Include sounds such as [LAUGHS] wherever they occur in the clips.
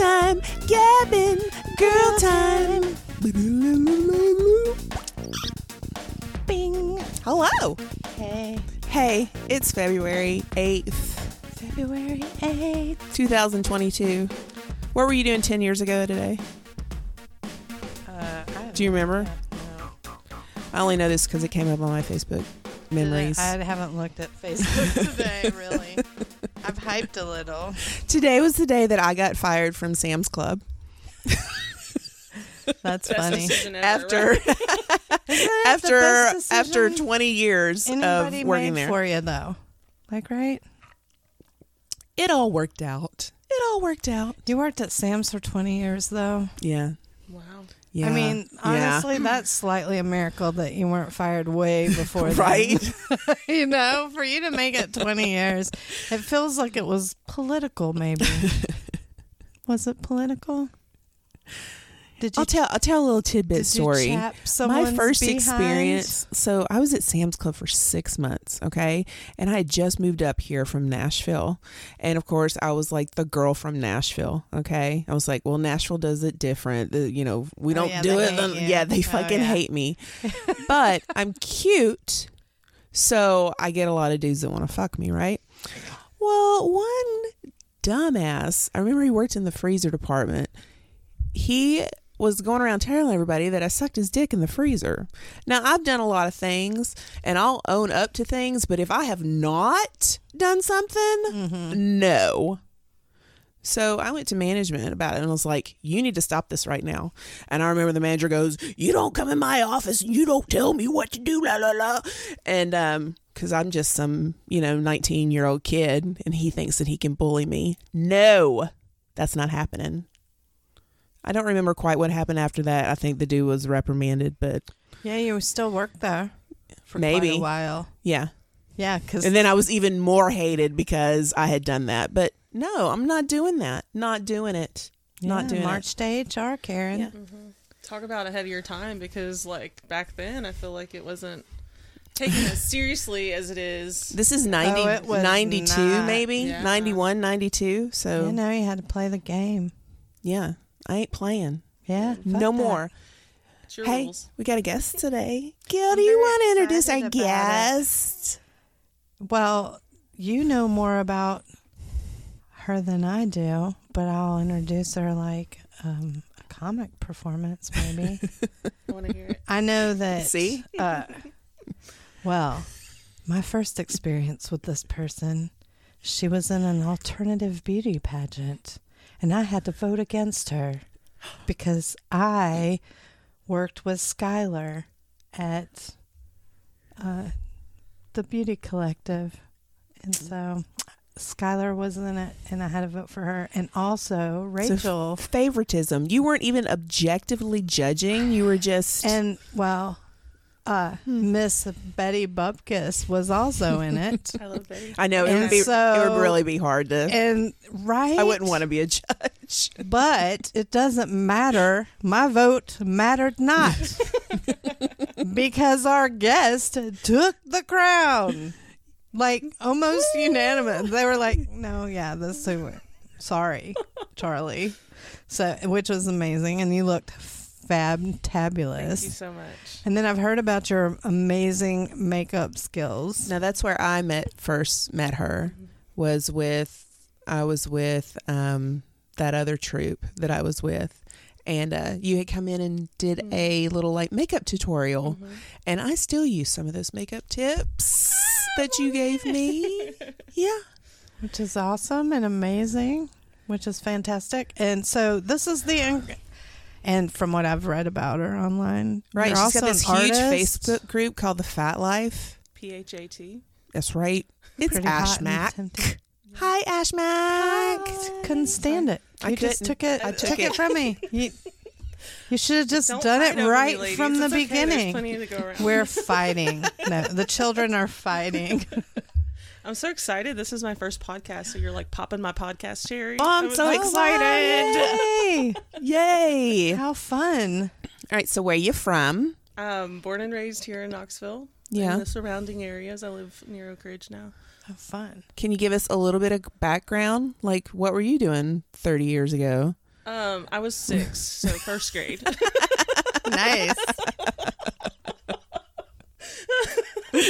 Time. Gab and, girl time. Bing. Hello. Hey, Hey, it's February 8th, February 8th. 2022. What were you doing 10 years ago today? Uh, I Do you remember? I only know this because it came up on my Facebook memories. I haven't looked at [LAUGHS] Facebook today, [LAUGHS] really. I've hyped a little. Today was the day that I got fired from Sam's Club [LAUGHS] That's Best funny. ever, after right? after after 20 years Anybody of working there. for you, though. Like, right? It all worked out. It all worked out. You worked at Sam's for 20 years, though. Yeah. Yeah. I mean, Yeah. honestly, that's slightly a miracle that you weren't fired way [LAUGHS] before right? [LAUGHS] you know, for you to make it 20 years, it feels like it was political, maybe. [LAUGHS] was it political? Did you, I'll tell I'll tell a little tidbit story. My first behind? experience. So I was at Sam's Club for six months, okay, and I had just moved up here from Nashville, and of course I was like the girl from Nashville, okay. I was like, well, Nashville does it different. The, you know, we Oh, don't yeah, do it. then- Yeah, they Oh, fucking yeah. hate me, [LAUGHS] but I'm cute, so I get a lot of dudes that want to fuck me, right? Well, one dumbass, I remember he worked in the freezer department. He was going around telling everybody that I sucked his dick in the freezer. Now, I've done a lot of things and I'll own up to things, but if I have not done something, Mm-hmm. no. So I went to management about it and was like, you need to stop this right now. And I remember the manager goes, you don't come in my office and you don't tell me what to do, la, la, la. And, um, cause I'm just some, you know, 19 year old kid and he thinks that he can bully me. No, that's not happening. I don't remember quite what happened after that. I think the dude was reprimanded, but Yeah, you still worked there for Maybe. quite a while. yeah. Yeah, because And then I was even more hated because I had done that. But no, I'm not doing that. Not doing it. Not doing March to HR, Karen. Yeah. Mm-hmm. Talk about ahead of your time because, like, back then, I feel like it wasn't taken as seriously as it is. This is 90, Oh, 92 not. maybe, Yeah. 91, 92. So, You know, you had to play the game. yeah, I ain't playing. Yeah. no that. more. Hey, rules. we got a guest today. Gil, do you want to introduce our excited about it. guest? Well, you know more about her than I do, but I'll introduce her like um, a comic performance, maybe. [LAUGHS] I want to hear it. I know that. See? Uh, well, my first experience with this person, she was in an alternative beauty pageant, and I had to vote against her because I worked with Skylar at uh, the Beauty Collective, and so Skylar was in it, and I had to vote for her, and also Rachel. Favoritism. You weren't even objectively judging. You were just. And well, uh, Miss Betty Bupkis was also in it. [LAUGHS] I love Betty. I know it and would be. it would really be hard to. and right, I wouldn't want to be a judge. [LAUGHS] But it doesn't matter. My vote mattered not [LAUGHS] because our guest took the crown, like almost unanimous. They were like, "No, yeah, this is sorry, Charlie." So, which was amazing, and you looked Thank you so much. And then I've heard about your amazing makeup skills. Now that's where I met first met her was with I was with um that other troupe that I was with and uh, you had come in and did a little like makeup tutorial and I still use some of those makeup tips that you gave me. [LAUGHS] Yeah. which is awesome and amazing, which is fantastic. And so this is the, and from what I've read about her online, Right. you're She's also got this huge artist. Facebook group called The Phat Life. P H A T. That's right. It's Pretty Ash and Mac. [LAUGHS] Hi, Ash Mac. Couldn't stand it. I You just took it. I uh, took, took it. it. from me. [LAUGHS] You, you should have just Don't done it over me, right ladies. from the okay. Beginning. to go. We're fighting. No, the children are fighting. [LAUGHS] I'm so excited. This is my first podcast, so you're like popping my podcast cherry. Oh, I'm That was- so excited. Yay! [LAUGHS] Yay. How fun. All right, So, where you from? Um, born and raised here in Knoxville. Yeah. In the surrounding areas. I live near Oak Ridge now. How fun. Can you give us a little bit of background? Like, what were you doing 30 years ago? Um, I was six, so [LAUGHS] first grade. [LAUGHS] Nice.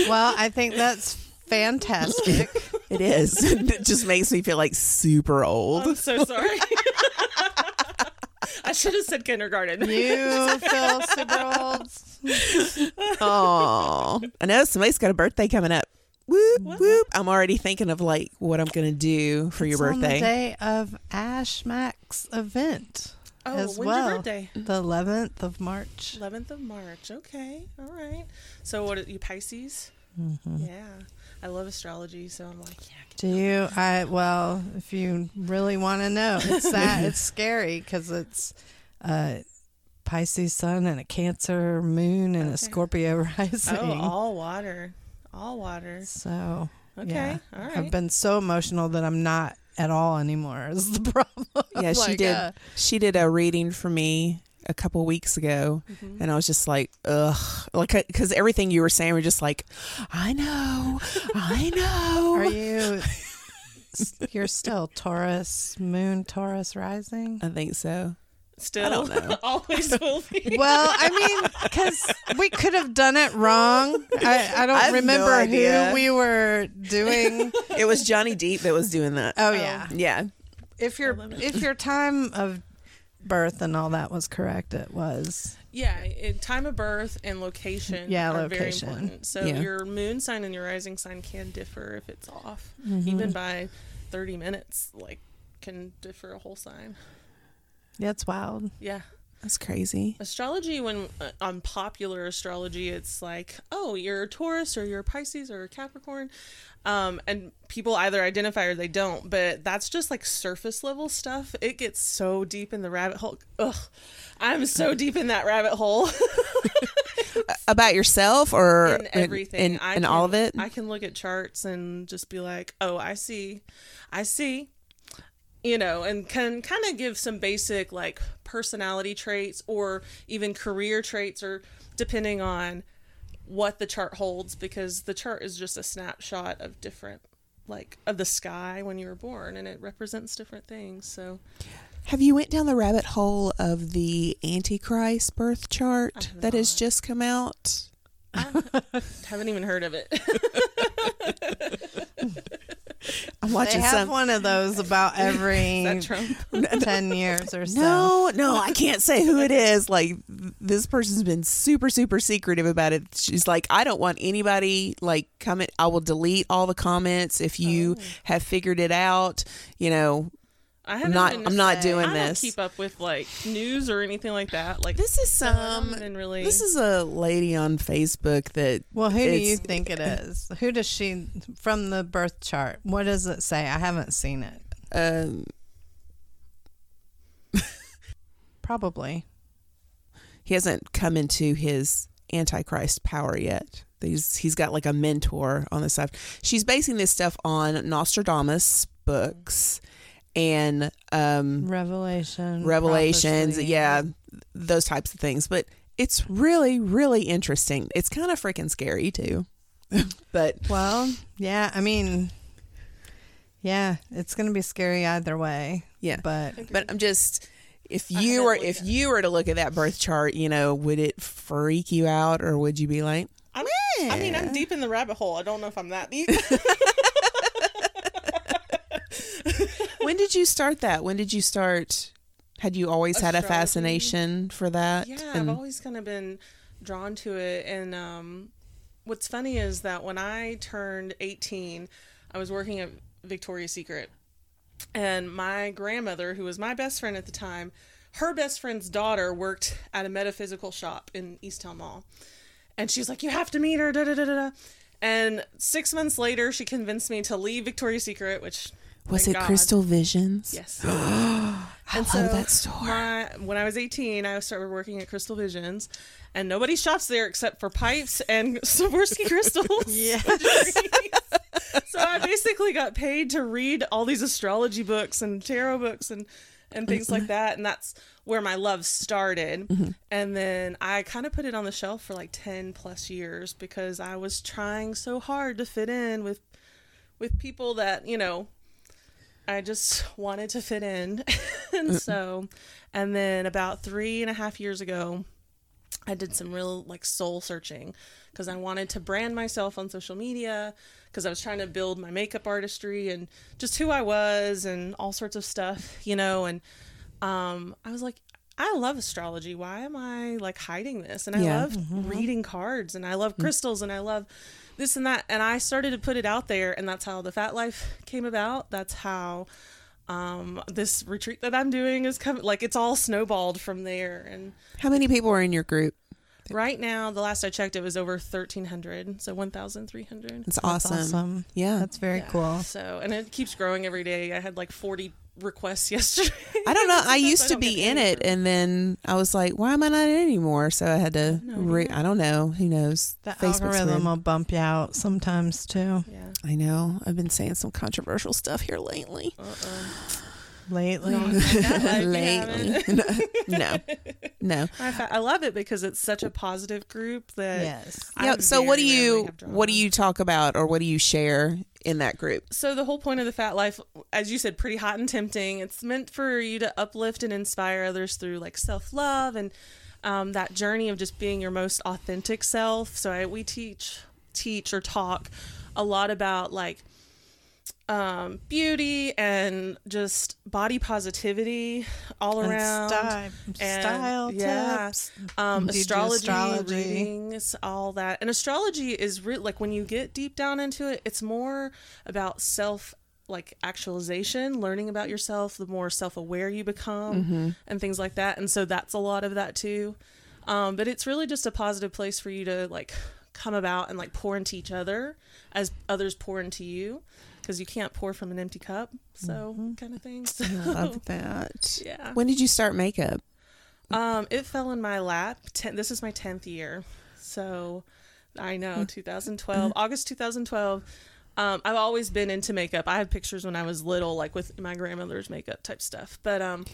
well, I think that's fantastic. [LAUGHS] It is. [LAUGHS] it just makes me feel like super old. I'm so sorry. [LAUGHS] I should have said kindergarten. You feel super old. Oh, I know somebody's got a birthday coming up. Whoop whoop! I'm already thinking of like what I'm gonna do for your It's on the birthday. day of Ash Mac's event Oh, as when's well. your birthday? The 11th of March. 11th of March. Okay. All right. So, what are you, Pisces? Mm-hmm. Yeah. I love astrology, so I'm like, yeah. Do you? I well, if you really want to know, it's [LAUGHS] that it's scary because it's uh, Pisces sun and a Cancer moon and a Scorpio [LAUGHS] rising. Oh, all water. All water. so Okay. yeah, All right. I've been so emotional that I'm not at all anymore. Is the [LAUGHS] problem? Yeah, she did. uh, She did a reading for me a couple weeks ago, Mhm. and I was just like, ugh, like because everything you were saying were just like, I know, I [LAUGHS] know. Are [LAUGHS] you? You're still Taurus moon, Taurus rising. I think so. Still, I don't know. [LAUGHS] always will be. Well, I mean, because we could have done it wrong. I, I don't I have no remember who we were doing. It was Johnny Deep that was doing that. Oh yeah, Yeah, if your if your time of birth and all that was correct, it was. Yeah, it, time of birth and location Yeah, are location. very important. So Yeah. your moon sign and your rising sign can differ if it's off, Mm-hmm. even by 30 minutes. Like, can differ a whole sign. Yeah, it's wild. Yeah, that's crazy. astrology. When uh, on popular astrology, it's like, oh, you're a Taurus or you're a Pisces or a Capricorn, um, and people either identify or they don't. But that's just like surface level stuff. It gets so deep in the rabbit hole. Ugh, I'm so [LAUGHS] deep in that rabbit hole. About yourself or in everything. in, I in can, all of it. I can look at charts and just be like, "Oh, I see, I see," you know, and can kind of give some basic like personality traits or even career traits, or depending on what the chart holds, because the chart is just a snapshot of different like of the sky when you were born and it represents different things so. Have you went down the rabbit hole of the Antichrist birth chart that has just come out? I haven't even heard of it [LAUGHS] [LAUGHS] I'm watching. They have some. one of those about [LAUGHS] every [LAUGHS] ten years or so. No, no, I can't say who it is. Like this person's been super, super secretive about it. She's like, I don't want anybody like comment. I will delete all the comments if you Oh. have figured it out. You know, I I'm haven't not. been I'm not say. doing I don't this. keep up with like news or anything like that. Like This is some. haven't really. This is a lady on Facebook that Well, who do you think it [LAUGHS] is? Who does she from the birth chart? What does it say? I haven't seen it. um, Probably. he hasn't come into his antichrist power yet. He's he's got like a mentor on the side. She's basing this stuff on Nostradamus books and um Revelation. revelations, prophecy. yeah, those types of things. But it's really really interesting. It's kind of freaking scary too. [LAUGHS] but Well, yeah. I mean, yeah, it's going to be scary either way. yeah, But but I'm just if you were if at you were to look at that birth chart, you know, would it freak you out or would you be like, I'm, I mean, I'm deep in the rabbit hole. I don't know if I'm that deep. [LAUGHS] [LAUGHS] when did you start that? When did you start? Had you always had a fascination for that? yeah, And- I've always kind of been drawn to it. And um, what's funny is that when I turned 18, I was working at Victoria's Secret, and my grandmother, who was my best friend at the time, her best friend's daughter worked at a metaphysical shop in East Towne Mall. And she's like, You have to meet her, da da da da. And six months later, she convinced me to leave Victoria's Secret, which Was thank it God. Crystal Visions? Yes. [GASPS] I And love so that store. My, when I was 18, I started working at Crystal Visions, and nobody shops there except for pipes and [LAUGHS] Swarovski crystals. [LAUGHS] Yes. [LAUGHS] so I basically got paid to read all these astrology books and tarot books and and things like mm-hmm. that, and that's where my love started. Mm-hmm. And then I kind of put it on the shelf for like 10 plus years because I was trying so hard to fit in with with people that you know I just [LAUGHS] wanted to fit in. [LAUGHS] and mm. so, and then about three and a half years ago, I did some real like soul searching because I wanted to brand myself on social media because I was trying to build my makeup artistry and just who I was and all sorts of stuff, you know. And um, I was like, I love astrology. Why am I like hiding this? And I Yeah. love mm-hmm. reading cards and I love mm. crystals and I love this and that. And I started to put it out there, and that's how the Phat Life came about. That's how um, this retreat that I'm doing is coming. Like it's all snowballed from there. And How many people are in your group? right now, the last I checked, it was over 1,300, so 1,300. It's That's awesome. awesome. Yeah. That's very Yeah. cool. So, and it keeps growing every day. I had like 40 requests [LAUGHS] yesterday. I don't know. [LAUGHS] I Sometimes used to don't be in it, for- and then I was like, "Why am I not in it anymore?" So I had to. No, Re- I don't know. Who knows? The Facebook's algorithm weird. will bump you out sometimes too. Yeah. I know. I've been saying some controversial stuff here lately. Uh-uh. Lately, [LAUGHS] Like, lately, [LAUGHS] no, no. I, I love it because it's such a positive group that yes. I Yeah. So what do you what do you talk about, or what do you share in that group? so the whole point of the phat life as you said pretty hot and tempting it's meant for you to uplift and inspire others through like self-love and um, that journey of just being your most authentic self so I, we teach teach or talk a lot about like um, beauty and just body positivity all And around style, and- style yeah. tips. um, Do you do astrology, astrology? readings, all that. And astrology is re- like when you get deep down into it, it's more about self like actualization, learning about yourself, the more self aware you become, and things like that. And so that's a lot of that too. Um, but it's really just a positive place for you to like come about and like pour into each other as others pour into you because you can't pour from an empty cup. So kind of thing. So, I love that. [LAUGHS] yeah. When did you start makeup? Um, it fell in my lap. Ten, this is my tenth year, so I Hmm. know 2012, August 2012. Um, I've always been into makeup. I have pictures when I was little, like with my grandmother's makeup type stuff. But um,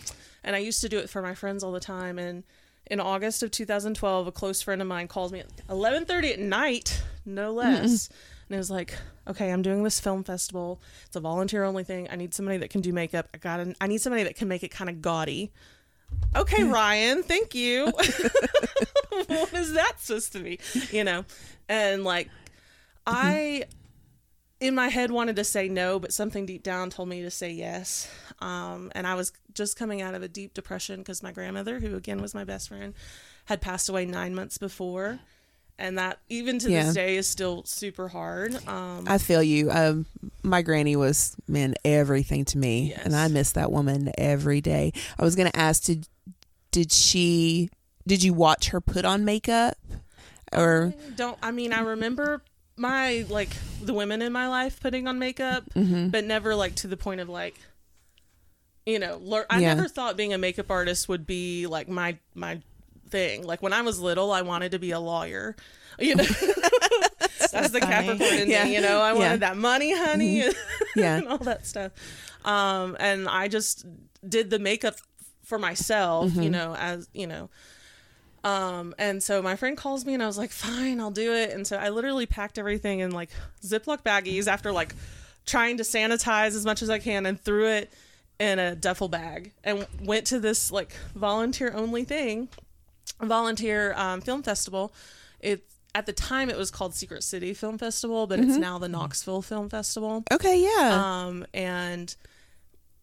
and I used to do it for my friends all the time. And in August of 2012, a close friend of mine calls me at 11:30 at night, no less. And it was like, okay, I'm doing this film festival. It's a volunteer only thing. I need somebody that can do makeup. I got. I need somebody that can make it kind of gaudy. Okay, Ryan, thank you. [LAUGHS] what is that supposed to be? You know, and like, I in my head wanted to say no, but something deep down told me to say yes. Um, and I was just coming out of a deep depression because my grandmother, who again was my best friend, had passed away nine months before. And that, even to Yeah. this day, is still super hard. Um, I feel you. Um, my granny was man everything to me, Yes. and I miss that woman every day. I was gonna ask, did did she? Did you watch her put on makeup? Or I don't I mean I remember my like the women in my life putting on makeup, Mm-hmm. but never like to the point of like you know, lear- I Yeah. never thought being a makeup artist would be like my my thing. Like when I was little, I wanted to be a lawyer. You know, [LAUGHS] that's the. Capricorn in Yeah. me. You know, I Yeah. wanted that money, honey, [LAUGHS] yeah, and all that stuff. Um, and I just did the makeup for myself, Mm-hmm. you know, as you know. Um, and so my friend calls me and I was like, fine, I'll do it. And so I literally packed everything in like Ziploc baggies after like trying to sanitize as much as I can and threw it in a duffel bag and went to this like volunteer only thing, volunteer um, film festival. It at the time it was called Secret City Film Festival, but it's now the Knoxville Film Festival okay, yeah, um, and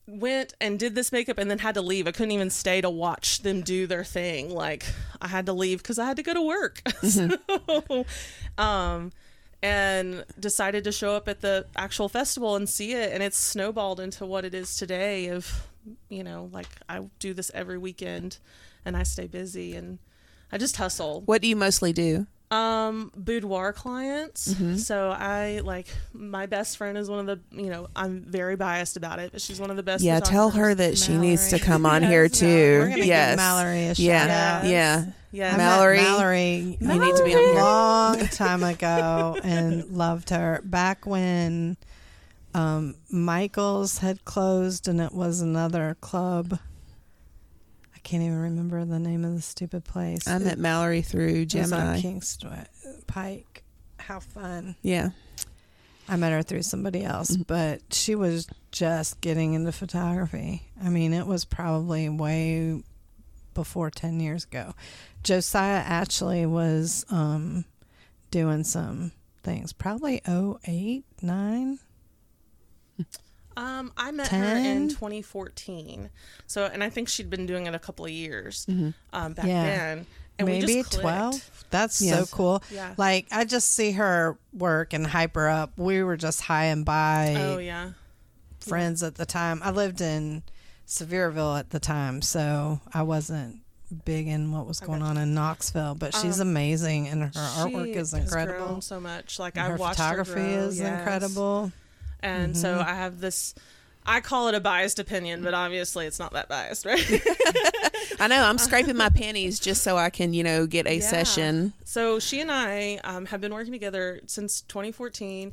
went and did this makeup and then had to leave. I couldn't even stay to watch them do their thing. Like I had to leave because I had to go to work. [LAUGHS] so, um, and decided to show up at the actual festival and see it, and it's snowballed into what it is today. Of you know, like I do this every weekend, and I stay busy and I just hustle. what do you mostly do? Um, boudoir clients. Mm-hmm. So I like my best friend is one of the you know I'm very biased about it, but she's one of the best. Yeah, tell her photographers. that she needs to come on [LAUGHS] Yes, here no, too. We're gonna yes. give Mallory a shout yeah. out. Yeah. Yeah, I Mallory. Mallory You need to be on a here. long [LAUGHS] time ago and loved her back when um, Michael's had closed and it was another club. Can't even remember the name of the stupid place. I met Mallory through It was on Gemini. Kingston Pike. How fun! Yeah. I met her through somebody else, Mm-hmm. but she was just getting into photography. I mean, it was probably way before 10 years ago. Josiah actually was um, doing some things, probably 08, 9. Um, I met her in 2014. So, and I think she'd been doing it a couple of years um, back Yeah. then. And Maybe just 12. That's so cool. Yeah. Like, I just see her work and hype her up. We were just high and by Oh yeah. friends at the time. I lived in Sevierville at the time, so I wasn't big in what was going on in Knoxville. But she's amazing, and her artwork is incredible. grown so much. Like And I've her watched photography her grow, is yes. incredible. And so I have this. I call it a biased opinion, but obviously it's not that biased, right? [LAUGHS] I know. I'm scraping my pennies just so I can, you know, get a Yeah. session. So she and I um, have been working together since 2014,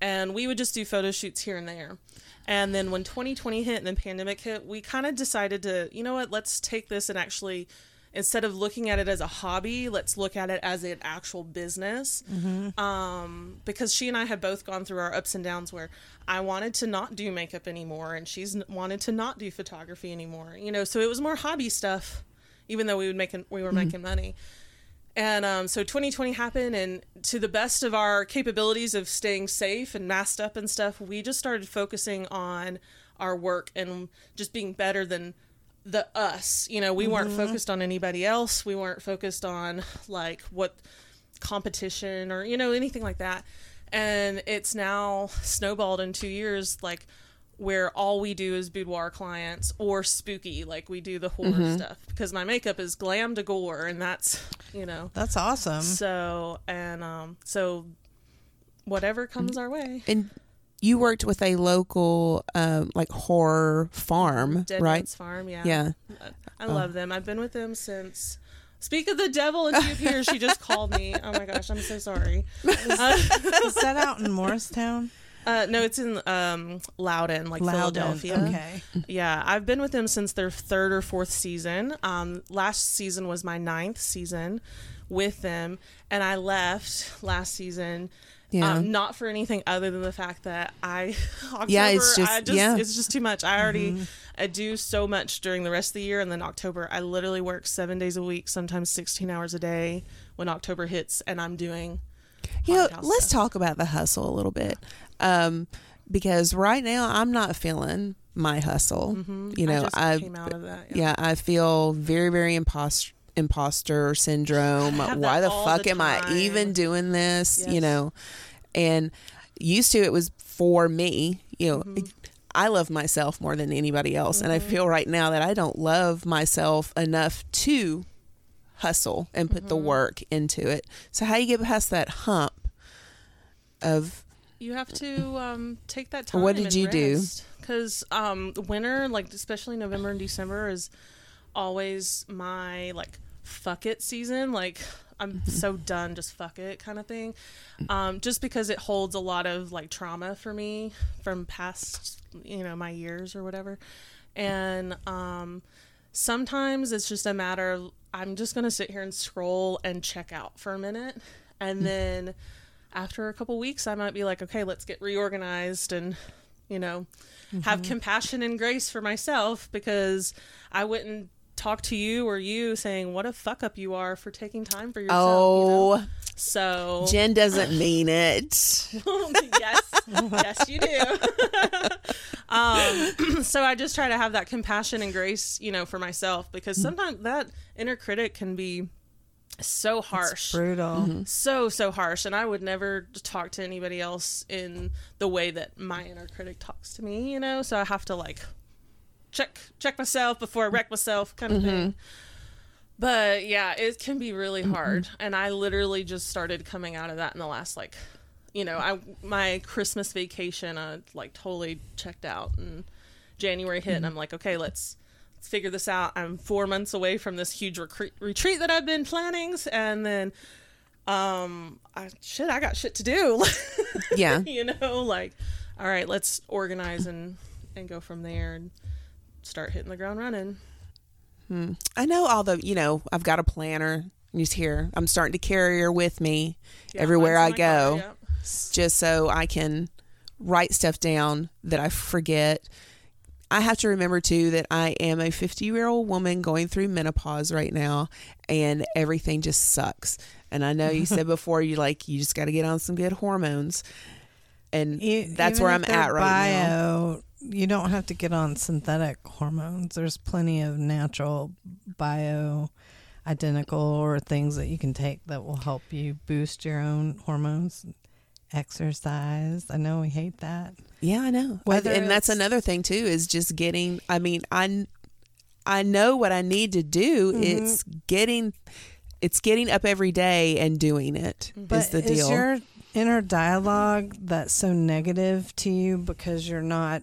and we would just do photo shoots here and there. And then when 2020 hit and the pandemic hit, we kind of decided to, you know what, let's take this and actually, instead of looking at it as a hobby, let's look at it as an actual business. Um, because she and I had both gone through our ups and downs where I wanted to not do makeup anymore, and she's wanted to not do photography anymore. You know, so it was more hobby stuff, even though we would make we were making money. And um, so 2020 happened, and to the best of our capabilities of staying safe and masked up and stuff, we just started focusing on our work and just being better than the us. You know, we weren't mm-hmm. focused on anybody else. We weren't focused on like what competition or, you know, anything like that. And it's now snowballed in two years, like where all we do is boudoir clients or spooky, like we do the horror mm-hmm. stuff because my makeup is glam to gore, and that's, you know, That's awesome. so and um so whatever comes mm. our way. And you worked with a local, um, like horror farm, Dead right? Man's Farm, yeah. Yeah. I love them. I've been with them since Speak of the devil and she appears. She just called me. Oh my gosh, I'm so sorry. Uh, Is that out in Morristown? uh, no, it's in um, Loudon, like Loudon. Philadelphia. Okay. Yeah, I've been with them since their third or fourth season. Um, last season was my ninth season with them, and I left last season. Yeah. Um, not for anything other than the fact that I [LAUGHS] October, Yeah, it's just- I just yeah. it's just too much. I already I do so much during the rest of the year, and then October I literally work seven days a week, sometimes sixteen hours a day when October hits, and I'm doing. You know, let's stuff. talk about the hustle a little bit. Um, because right now I'm not feeling my hustle. You Mm-hmm. I know, just I came out of that. yeah, I feel very, very imposter imposter syndrome. Why the fuck the am I even doing this? You know, and used to it was for me. You know, Mm-hmm. I love myself more than anybody else, and I feel right now that I don't love myself enough to hustle and put the Mm-hmm. work into it. So how you get past that hump of You have to um, take that time. What did you do? Because um, winter, like especially November and December, is always my like fuck it season. Like I'm so done, just fuck it kind of thing. Um, just because it holds a lot of like trauma for me from past, you know, my years or whatever. And um, sometimes it's just a matter of I'm just gonna sit here and scroll and check out for a minute, and then after a couple weeks, I might be like, okay, let's get reorganized and you know have compassion and grace for myself because I wouldn't talk to you or you saying what a fuck up you are for taking time for yourself. you know? oh, so Jen doesn't mean it. [LAUGHS] yes, yes, you do. [LAUGHS] um, [CLEARS THROAT] so I just try to have that compassion and grace, you know, for myself because sometimes that inner critic can be so harsh, Brutal. so so harsh, and I would never talk to anybody else in the way that my inner critic talks to me, you know. So I have to like check check myself before I wreck myself, kind of mm-hmm. thing. But yeah, it can be really mm-hmm. hard. And I literally just started coming out of that in the last like you know, I my Christmas vacation I like totally checked out and January hit and mm-hmm. I'm like, okay, let's let's figure this out. I'm 4 months away from this huge recre- retreat that I've been planning and then um I shit, I got shit to do. Yeah. [LAUGHS] you know, like all right, let's organize and and go from there and start hitting the ground running. Hmm. I know all the, you know, I've got a planner. She's here. I'm starting to carry her with me Yeah, everywhere I my car, go, just so I can write stuff down that I forget. I have to remember too that I am a 50 year old woman going through menopause right now, and everything just sucks. And I know you said [LAUGHS] before you like you just got to get on some good hormones, and E- that's where I'm at right now. bio, You don't have to get on synthetic hormones. There's plenty of natural bio identical or things that you can take that will help you boost your own hormones. Exercise. I know we hate that. Yeah, I know. Whether I- and that's another thing too is just getting. I mean, I I know what I need to do. Mm-hmm. It's getting. It's getting up every day and doing it is But the deal. is your inner dialogue that's so negative to you because you're not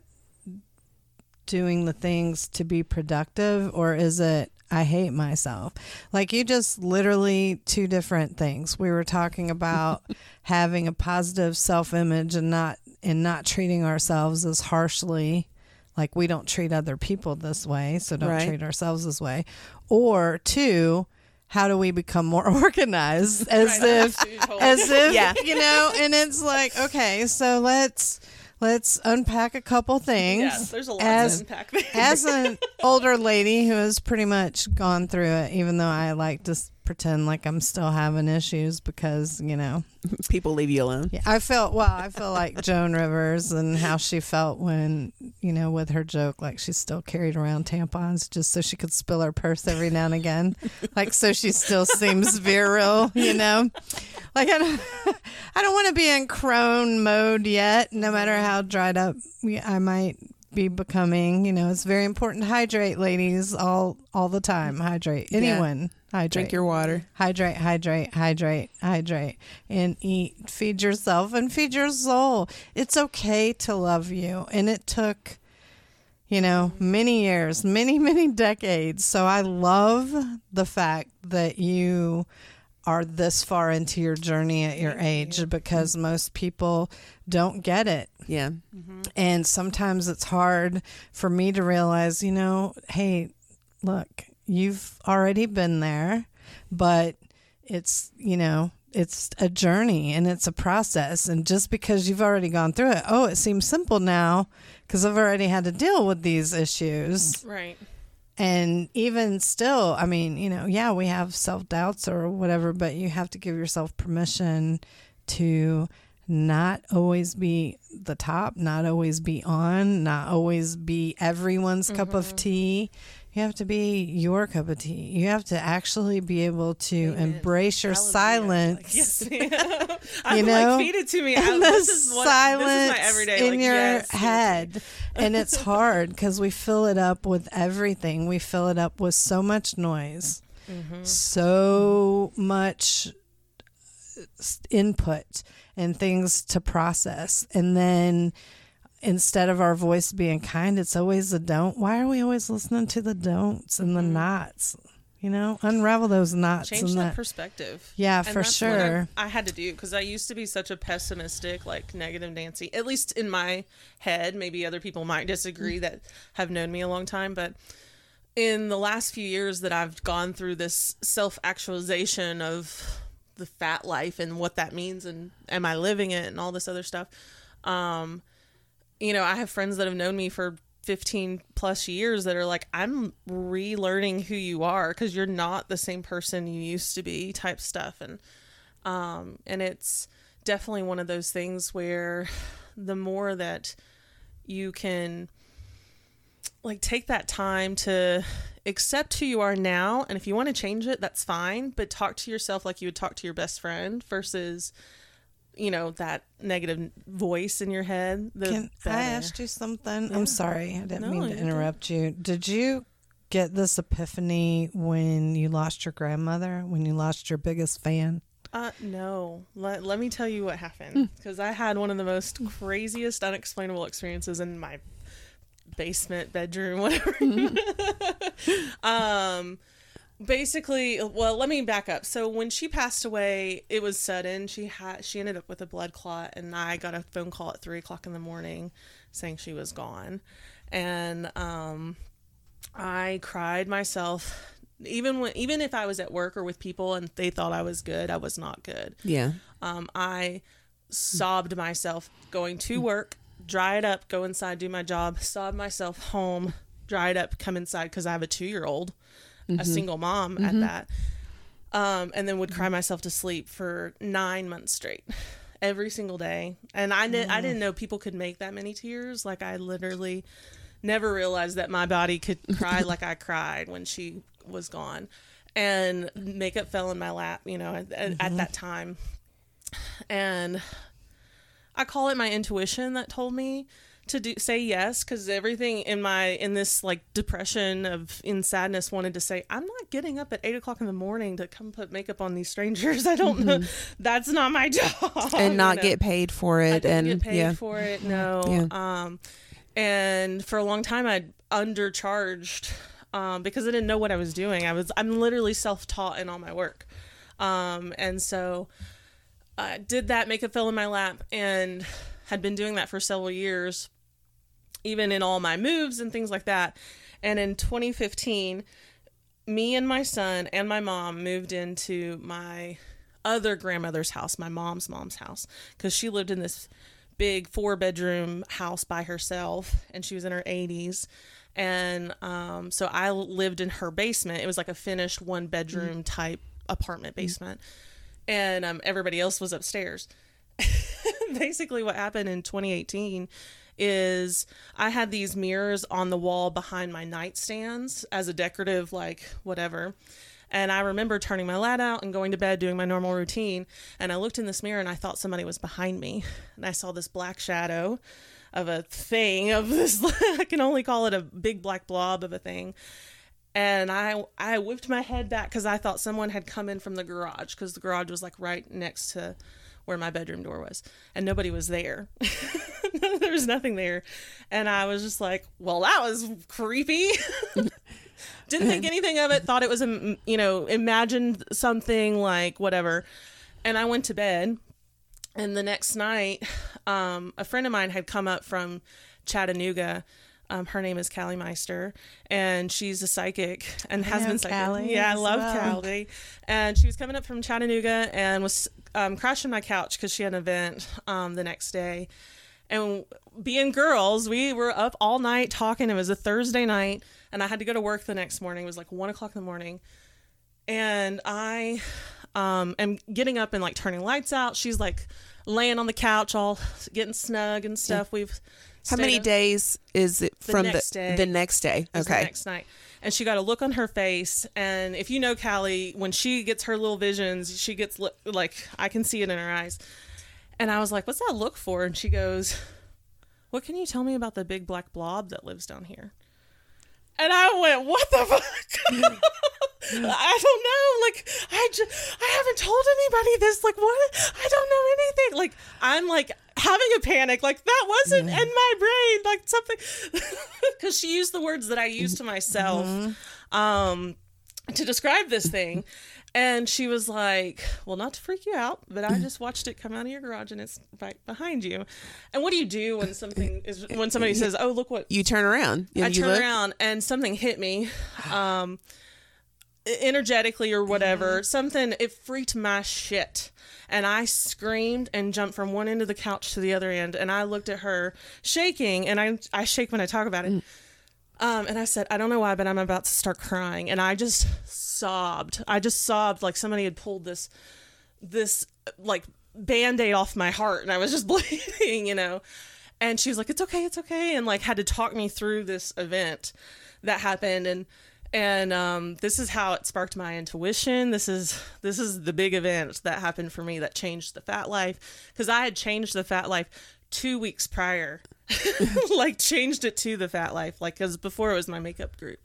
doing the things to be productive, or is it I hate myself? Like you just literally two different things. We were talking about [LAUGHS] having a positive self-image and not and not treating ourselves as harshly like we don't treat other people this way so don't Right. treat ourselves this way or two how do we become more [LAUGHS] organized [LAUGHS] as Right, if [LAUGHS] as if Yeah. you know and it's like okay so let's let's unpack a couple things Yeah, there's a lot as to unpack there. as an older lady who has pretty much gone through it even though i like to pretend like i'm still having issues because you know [LAUGHS] People leave you alone. yeah, I felt well. I feel like [LAUGHS] Joan Rivers and how she felt when you know with her joke, like she still carried around tampons just so she could spill her purse every now and again, [LAUGHS] like so she still seems virile, you know. Like I don't, I don't want to be in crone mode yet. No matter how dried up I might be becoming, you know, it's very important to hydrate, ladies, all all the time. Hydrate. Anyone hydrate. Drink your water. Hydrate, hydrate, hydrate, hydrate, and eat. Feed yourself and feed your soul. It's okay to love you. And it took, you know, many years, many, [LAUGHS] many decades. So I love the fact that you are this far into your journey at your age because most people don't get it. Yeah. Mm-hmm. And sometimes it's hard for me to realize, you know, hey, look, you've already been there, but it's, you know, it's a journey and it's a process. And just because you've already gone through it, oh, it seems simple now because I've already had to deal with these issues. right. And even still, I mean, you know, yeah, we have self doubts or whatever, but you have to give yourself permission to not always be the top, not always be on, not always be everyone's mm-hmm. cup of tea. You have to be your cup of tea. You have to actually be able to embrace your Hallelujah. silence. Like, yes. [LAUGHS] [LAUGHS] I'm You know? like, feed it to me. and I, the this is what silence this is my everyday in like, your yes, yes. head and it's [LAUGHS] hard because we fill it up with everything we fill it up with so much noise Mm-hmm. so much input and things to process and then instead of our voice being kind it's always the don't why are we always listening to the don'ts and the nots you know unravel those knots Mm-hmm. Change and that that perspective. Yeah, And for what I- sure. I, had to do because I used to be such a pessimistic, like negative Nancy. At least in my head. Maybe other people might disagree that have known me a long time, but in the last few years that I've gone through this self actualization of the phat life and what that means and am I living it and all this other stuff. Um, you know, I have friends that have known me for 15 plus years that are like, I'm relearning who you are because you're not the same person you used to be, type stuff. And, um, and it's definitely one of those things where the more that you can like take that time to accept who you are now and if you want to change it that's fine but talk to yourself like you would talk to your best friend versus you know that negative voice in your head the Can I better. asked you something? I'm sorry, I didn't No, mean to interrupt you. Did you get this epiphany when you lost your grandmother, when you lost your biggest fan? Uh, no. Let, let me tell you what happened. Because I had one of the most craziest, unexplainable experiences in my basement, bedroom, [LAUGHS] whatever. um, basically, well, let me back up. So when she passed away, it was sudden. She had she ended up with a blood clot, and I got a phone call at three o'clock in the morning saying she was gone, and um, I cried myself. Even when, even if I was at work or with people and they thought I was good, I was not good. Yeah. Um, I sobbed myself going to work, dry it up, go inside, do my job, sob myself home, dry it up, come inside because I have a two year old, a mm-hmm. single mom at mm-hmm. that. Um, and then would cry myself to sleep for nine months straight, every single day. And I did, I didn't know people could make that many tears. Like I literally never realized that my body could cry [LAUGHS] like I cried when she was gone. And makeup fell in my lap, you know, at, at- at mm-hmm. that time and I call it my intuition that told me to do say yes because everything in my in this like depression of in sadness wanted to say I'm not getting up at eight o'clock in the morning to come put makeup on these strangers. [LAUGHS] I don't know. That's not my [LAUGHS] job. And you not know? get paid for it. and get paid yeah. for it. No. Yeah. Um, and for a long time, I'd undercharged um, because I didn't know what I was doing. I was I'm literally self taught in all my work, um, and so I did that. Makeup fell in my lap, and had been doing that for several years, even in all my moves and things like that. And in 2015, me and my son and my mom moved into my other grandmother's house, my mom's mom's house, because she lived in this big four bedroom house by herself and she was in her 80s. And um, so I lived in her basement. It was like a finished one bedroom type apartment basement. And um, everybody else was upstairs. [LAUGHS] Basically, what happened in 2018 is I had these mirrors on the wall behind my nightstands as a decorative, like whatever. And I remember turning my light out and going to bed, doing my normal routine. And I looked in this mirror and I thought somebody was behind me. And I saw this black shadow of a thing, of this, [LAUGHS] I can only call it a big black blob of a thing. And I, I whipped my head back because I thought someone had come in from the garage because the garage was like right next to where my bedroom door was. And nobody was there. [LAUGHS] there was nothing there. And I was just like, well, that was creepy. [LAUGHS] Didn't think anything of it. Thought it was, a you know, imagined something like whatever. And I went to bed. And the next night, um, a friend of mine had come up from Chattanooga. Um, her name is Callie Meister, and she's a psychic and has know been psychic. Callie yeah, I love well. Callie. And she was coming up from Chattanooga and was um, crashing my couch because she had an event um, the next day. And being girls, we were up all night talking. It was a Thursday night, and I had to go to work the next morning. It was like one o'clock in the morning, and I um, am getting up and like turning lights out. She's like laying on the couch, all getting snug and stuff. We've How many up- days is it The from next the day. the next day? Okay. next night. And she got a look on her face. And if you know Callie, when she gets her little visions, she gets li- like, I can see it in her eyes. And I was like, what's that look for? And she goes, what can you tell me about the big black blob that lives down here? And I went, what the fuck? [LAUGHS] I don't know. Like, I just, I haven't told anybody this. Like, what? I don't know anything. Like, I'm like having a panic. Like, that wasn't in my brain. Like, something. [LAUGHS] Because she used the words that I use to myself um, to describe this thing. And she was like, Well, not to freak you out, but I just watched it come out of your garage and it's right behind you. And what do you do when something is, when somebody says, Oh, look what You turn around. and I turn look. around and something hit me, um, energetically or whatever. Something it freaked my shit, and I screamed and jumped from one end of the couch to the other end. And I looked at her shaking, and I I shake when I talk about it. Um, and I said, I don't know why, but I'm about to start crying, and I just sobbed. I just sobbed like somebody had pulled this this like band-aid off my heart and I was just [LAUGHS] bleeding, you know. And she was like, It's okay, it's okay, and like had to talk me through this event that happened and and um, this is how it sparked my intuition. This is this is the big event that happened for me that changed the phat life because I had changed the phat life two weeks prior, [LAUGHS] like changed it to the phat life, like because before it was my makeup group,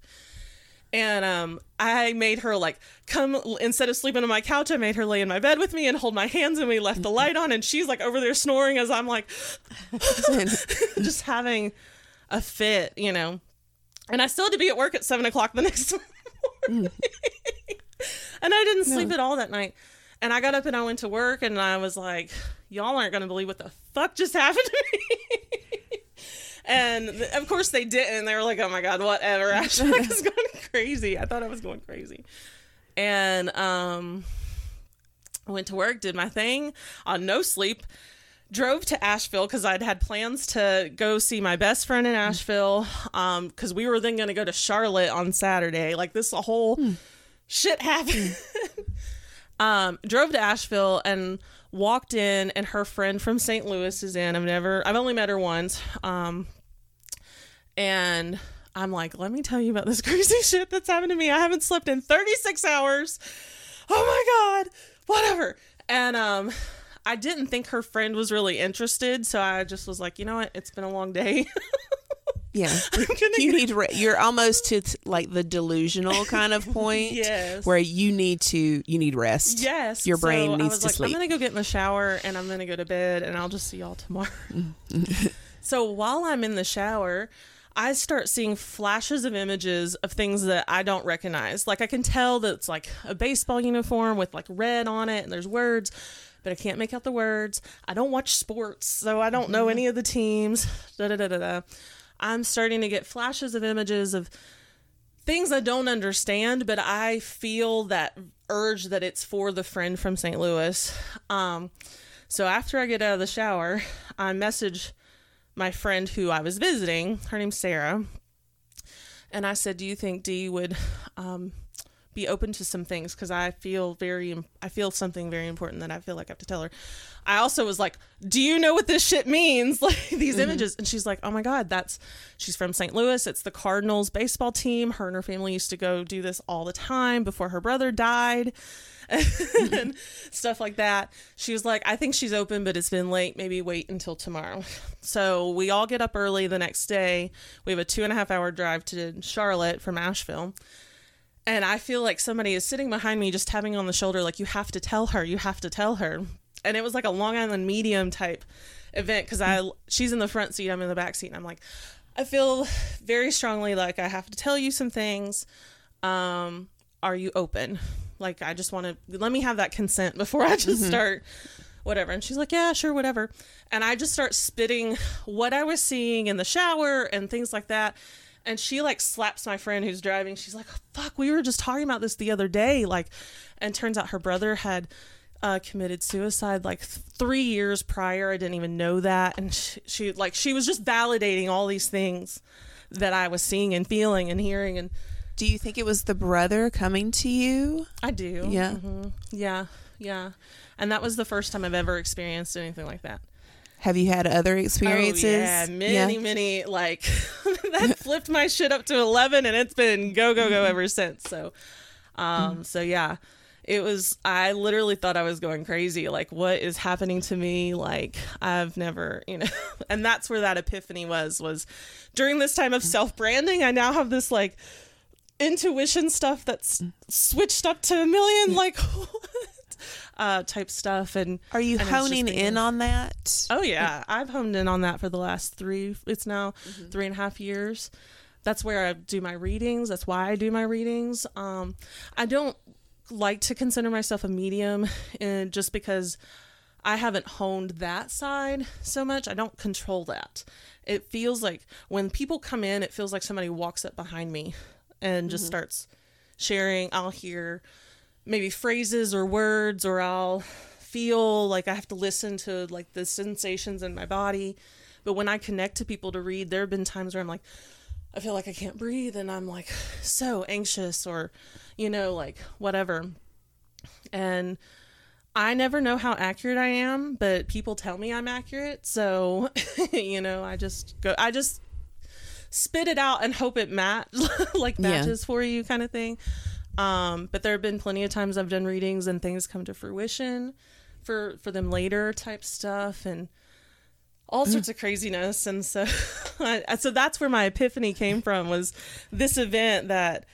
And um, I made her like come instead of sleeping on my couch, I made her lay in my bed with me and hold my hands, and we left the light on, and she's like over there snoring as I'm like [LAUGHS] just having a fit, you know. And I still had to be at work at seven o'clock the [LAUGHS] next morning, and I didn't sleep at all that night. And I got up and I went to work, and I was like, "Y'all aren't gonna believe what the fuck just happened to me." [LAUGHS] And th- of course they didn't. They were like, "Oh my god, whatever." [LAUGHS] Ashley was going crazy. I thought I was going crazy. And um, I went to work, did my thing on no sleep. Drove to Asheville because I'd had plans to go see my best friend in Asheville. Um, because we were then going to go to Charlotte on Saturday. Like this, a whole shit happened. [LAUGHS] um, drove to Asheville and walked in, and her friend from St. Louis is in. I've never, I've only met her once. Um, and I'm like, let me tell you about this [LAUGHS] crazy shit that's happened to me. I haven't slept in 36 hours. Oh my god, whatever. And um, I didn't think her friend was really interested, so I just was like, you know what? It's been a long day. [LAUGHS] Yeah, you need. Re- you're almost to like the delusional kind of [LAUGHS] point. Yes. where you need to you need rest. yes, your brain so needs to like, sleep. I'm gonna go get in the shower and I'm gonna go to bed, and I'll just see y'all tomorrow. so while I'm in the shower. I start seeing flashes of images of things that I don't recognize. Like I can tell that it's like a baseball uniform with like red on it and there's words, but I can't make out the words. I don't watch sports, so I don't know any of the teams. Da da da da da. I'm starting to get flashes of images of things I don't understand, but I feel that urge that it's for the friend from St. Louis. Um, so after I get out of the shower, I message my friend who I was visiting. Her name's Sarah. And I said, "Do you think Dee would um, be open to some things? Because I feel very, I feel something very important that I feel like I have to tell her." I also was like, "Do you know what this shit means? [LAUGHS] Like these images?" And she's like, "Oh my god, that's." She's from St. Louis. It's the Cardinals baseball team. Her and her family used to go do this all the time before her brother died. [LAUGHS] [LAUGHS] and stuff like that. She was like, I think she's open, but it's been late. Maybe wait until tomorrow. [LAUGHS] So we all get up early the next day. We have a two and a half hour drive to Charlotte from Asheville. And I feel like somebody is sitting behind me, just tapping on the shoulder, like, you have to tell her, you have to tell her. And it was like a Long Island medium type event because I she's in the front seat, I'm in the back seat, and I'm like, I feel very strongly like I have to tell you some things. Um, are you open? Like, I just want to let me have that consent before I just start whatever. And she's like, yeah, sure, whatever. And I just start spitting what I was seeing in the shower and things like that. And she like slaps my friend who's driving. She's like, fuck, we were just talking about this the other day. Like, and turns out her brother had uh, committed suicide like th- three years prior. I didn't even know that. And she, she like, she was just validating all these things that I was seeing and feeling and hearing. And Do you think it was the brother coming to you? I do. Yeah. Mhm. Yeah. Yeah. And that was the first time I've ever experienced anything like that. Have you had other experiences? Oh, yeah, many, many like [LAUGHS] that flipped my shit up to eleven, and it's been go go go ever since. So, um, so yeah, it was. I literally thought I was going crazy. Like, what is happening to me? Like, I've never, you know, [LAUGHS] and that's where that epiphany was. Was during this time of self branding, I now have this like intuition stuff that's switched up to a million like [LAUGHS] uh type stuff and Are you and honing thinking- in on that? Oh yeah, I've honed in on that for the last three. It's now three and a half years. That's where I do my readings. That's why I do my readings. Um, I don't like to consider myself a medium, [LAUGHS] and just because I haven't honed that side so much, I don't control that. It feels like when people come in, it feels like somebody walks up behind me and just mm-hmm. starts sharing. I'll hear maybe phrases or words, or I'll feel like I have to listen to like the sensations in my body. But when I connect to people to read, there have been times where I'm like, I feel like I can't breathe and I'm like so anxious or, you know, like whatever. And I never know how accurate I am, but people tell me I'm accurate. So, [LAUGHS] you know, I just go, I just spit it out and hope it match, [LAUGHS] like Yeah. matches for you kind of thing. Um, but there have been plenty of times I've done readings and things come to fruition for, for them later type stuff and all sorts of craziness. And so, [LAUGHS] I, so that's where my epiphany came from was this event that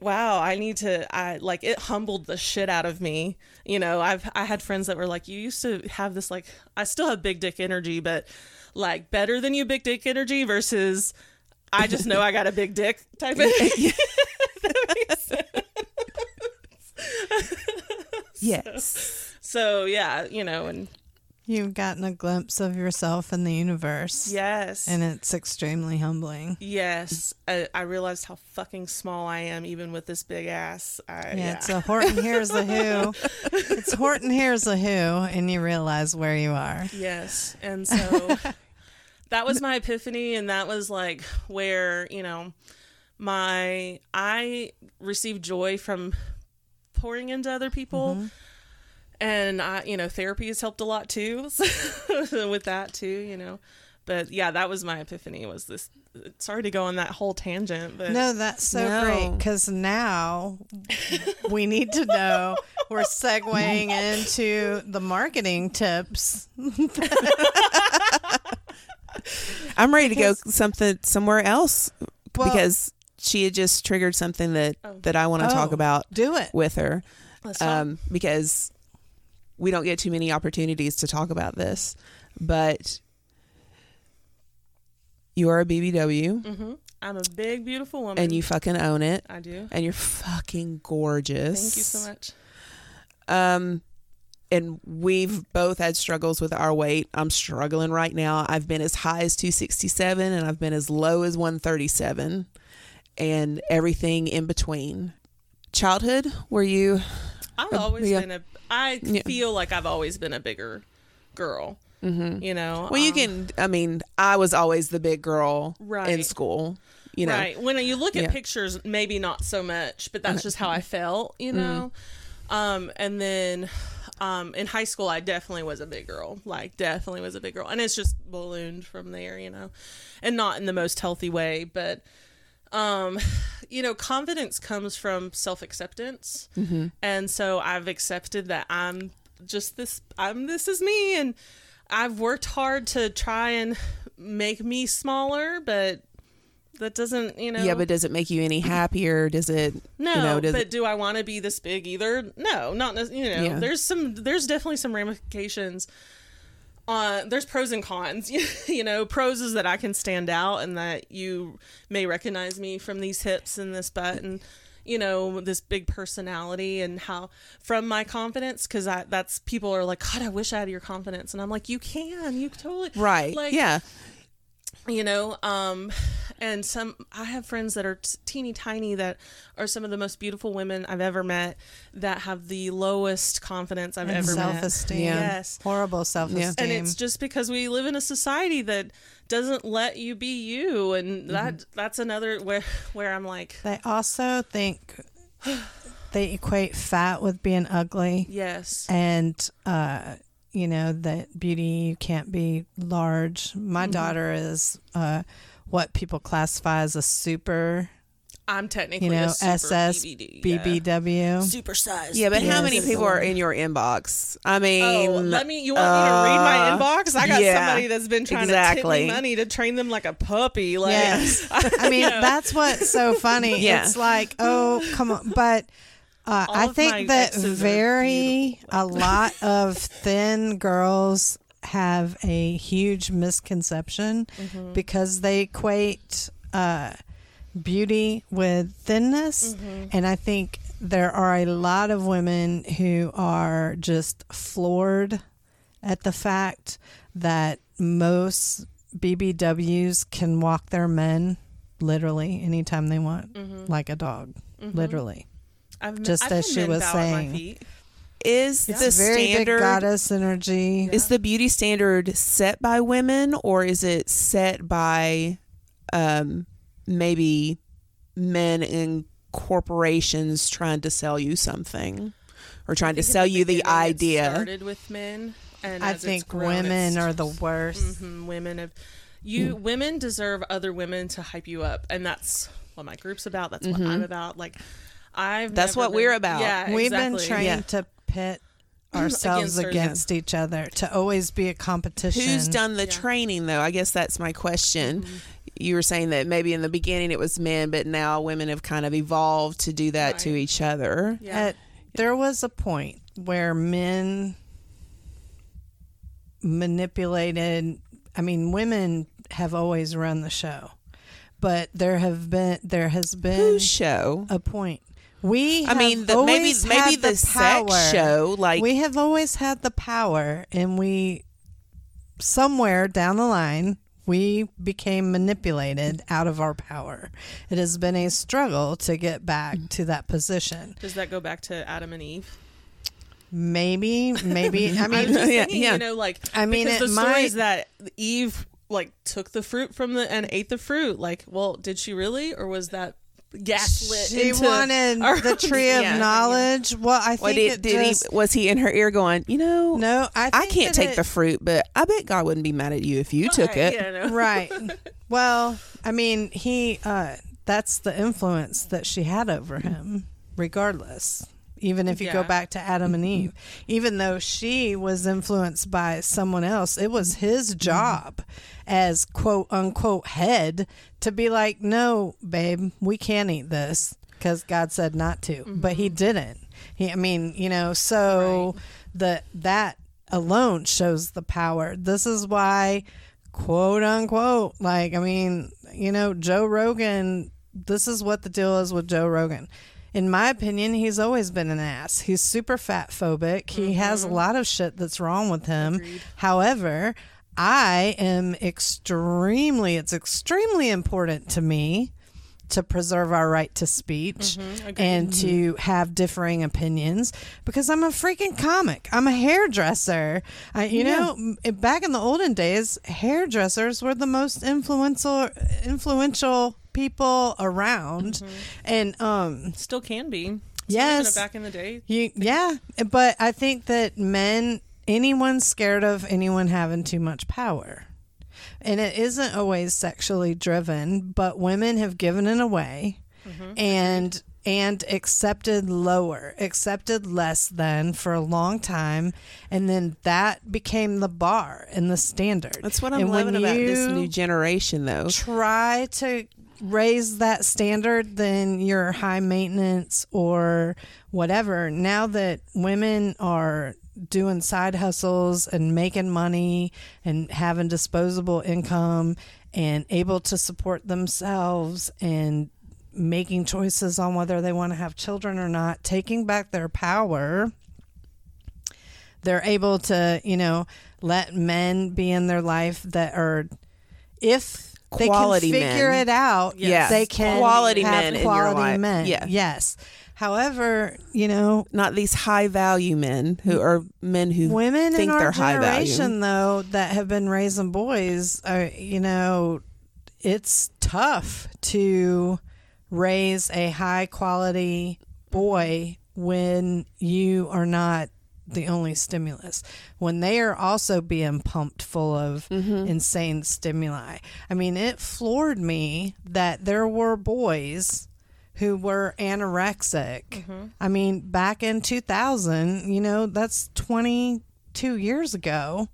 wow, I need to I like it humbled the shit out of me. You know, I've I had friends that were like, You used to have this like I still have big dick energy, but like better than you big dick energy versus I just know I got a big dick type of [LAUGHS] thing. [LAUGHS] Yes. So yeah, you know, and You've gotten a glimpse of yourself in the universe. yes. And it's extremely humbling. yes. I, I realized how fucking small I am even with this big ass. I, Yeah, yeah. it's a Horton Hears a Who. [LAUGHS] It's Horton Hears a Who, and you realize where you are. Yes. And so [LAUGHS] that was my epiphany and that was like where, you know, my I received joy from pouring into other people. Mm-hmm. And I, you know, therapy has helped a lot too [LAUGHS] with that too, you know. But yeah, that was my epiphany was this sorry to go on that whole tangent, but No, that's so No. great because now we need to know. We're segueing into the marketing tips. I'm ready to go something somewhere else Well- because she had just triggered something that Oh. that I want to talk Oh, about Do it. with her let's talk. um, because we don't get too many opportunities to talk about this. But you are a BBW hmm I'm a big beautiful woman. and you fucking own it I do. and you're fucking gorgeous. Thank you so much. Um, and we've both had struggles with our weight. I'm struggling right now. I've been as high as 267 and I've been as low as 137 and everything in between. Childhood, were you I've always yeah. been a. I Yeah. feel like I've always been a bigger girl. Mm-hmm. You know. Well, you um, can I mean, I was always the big girl in school, you know. Right. When you look at Yeah. Pictures, maybe not so much, but that's just how I felt. You know. Mm-hmm. Um, and then. Um, in high school, I definitely was a big girl. Like, definitely was a big girl, and it's just ballooned from there, you know, and not in the most healthy way. But, um, [SIGHS] you know, confidence comes from self acceptance, Mm-hmm. and so I've accepted that I'm just this. I'm this is me, and I've worked hard to try and make me smaller, but that doesn't, you know. Yeah, but does it make you any happier? Does it no. you know, does but it, do I want to be this big either? No, not you know. Yeah. There's some. There's definitely some ramifications. Uh, there's pros and cons. [LAUGHS] you know, pros is that I can stand out and that you may recognize me from these hips and this butt and you know this big personality and how from my confidence because that's people are like God I wish I had your confidence and I'm like you can you totally right. like yeah. You know um and some i have friends that are t- teeny tiny that are some of the most beautiful women i've ever met that have the lowest confidence i've And ever met self-esteem. Yeah. yes Horrible self-esteem. and it's just because we live in a society that doesn't let you be you and that that's another where where i'm like They also think [SIGHS] they equate fat with being ugly, yes and uh, you know that beauty you can't be large. My Mm-hmm. daughter is uh, what people classify as a super, i'm technically you know, a super SS BBD, yeah. BBW. super size Yeah, but how many people are in your inbox? I mean, Oh, let me. You want me to read my uh, inbox? I got yeah, somebody that's been trying to exactly. tip me money to train them like a puppy. Like, Yes. [LAUGHS] I mean, Yeah. that's what's so funny. Yeah. It's like, oh, come on. But uh, I think that very, a [LAUGHS] lot of thin girls have a huge misconception Mm-hmm. because they equate uh, beauty with thinness. Mm-hmm. And I think there are a lot of women who are just floored at the fact that most BBWs can walk their men literally anytime they want, like a dog, literally. I've met- Just I've as she was bow at my saying. is It's the very standard big goddess energy. is the beauty standard set by women or is it set by um maybe men in corporations trying to sell you something or trying to I think sell you the beginning it idea started with men, and I think grown, women are the worst. Mhm, women have you. Women deserve other women to hype you up, and that's what my group's about. That's what I'm about. Like, I've Mm-hmm. That's never what we're about. Yeah, We've been exactly. trained Yeah. to pit ourselves [LAUGHS] Against against, her, each other, to always be a competition. Who's done the Yeah. training though? I guess that's my question. You were saying that maybe in the beginning it was men, but now women have kind of evolved to do that to each other. Yeah. At, there was a point where men manipulated. I mean, women have always run the show, but there have been there has been Whose show? a point. We, I have mean, the, maybe always maybe had the, power. sex show, like we have always had the power, and we somewhere down the line we became manipulated out of our power. It has been a struggle to get back to that position. Does that go back to Adam and Eve? Maybe, maybe. [LAUGHS] I I'm mean, just Yeah, thinking, yeah. you know, like I mean, it the stories might- that Eve like took the fruit from the and ate the fruit. Like, well, did she really, or was that gaslit? she into wanted our- the tree of Yeah. knowledge. Well, I think what did, it did just, he was he in her ear going, you know, no. I I can't take it- the fruit, but I bet God wouldn't be mad at you if you took Right, it. yeah, no. [LAUGHS] right. [LAUGHS] Well, I mean, he uh that's the influence that she had over him regardless. Even if you go back to Adam and Eve, even though she was influenced by someone else, it was his job as quote unquote head to be like, "No, babe, we can't eat this because God said not to." Mm-hmm. But he didn't. He I mean, you know, so the that alone shows the power. This is why quote unquote like i mean you know joe rogan this is what the deal is with joe rogan. In my opinion he's always been an ass. He's super fat phobic. He has a mm-hmm. lot of shit that's wrong with him. However i am extremely it's extremely important to me to preserve our right to speech mm-hmm, and mm-hmm. to have differing opinions because I'm a freaking comic. I'm a hairdresser. I, you know, back in the olden days, hairdressers were the most influential influential people around. Mm-hmm. And um Still can be. Even yes, back in the day. you yeah, but I think that men anyone's scared of anyone having too much power. And it isn't always sexually driven, but women have given it away mm-hmm. and and accepted lower, accepted less than for a long time, and then that became the bar and the standard. That's what I'm And loving about this new generation, though. try to raise that standard, then you're high maintenance or whatever. Now that women are doing side hustles and making money and having disposable income and able to support themselves and making choices on whether they want to have children or not, taking back their power they're able to you know let men be in their life that are if they can figure men. it out Yes. they can Quality have men quality men Yeah. yes however you know Not these high value men who are men who women think in they're our high value. generation though that have been raising boys are you know it's tough to raise a high quality boy when you are not the only stimulus when they are also being pumped full of Mm-hmm. insane stimuli i mean it floored me that there were boys who were anorexic. Mm-hmm. I mean, back in 2000, you know, that's 22 years ago.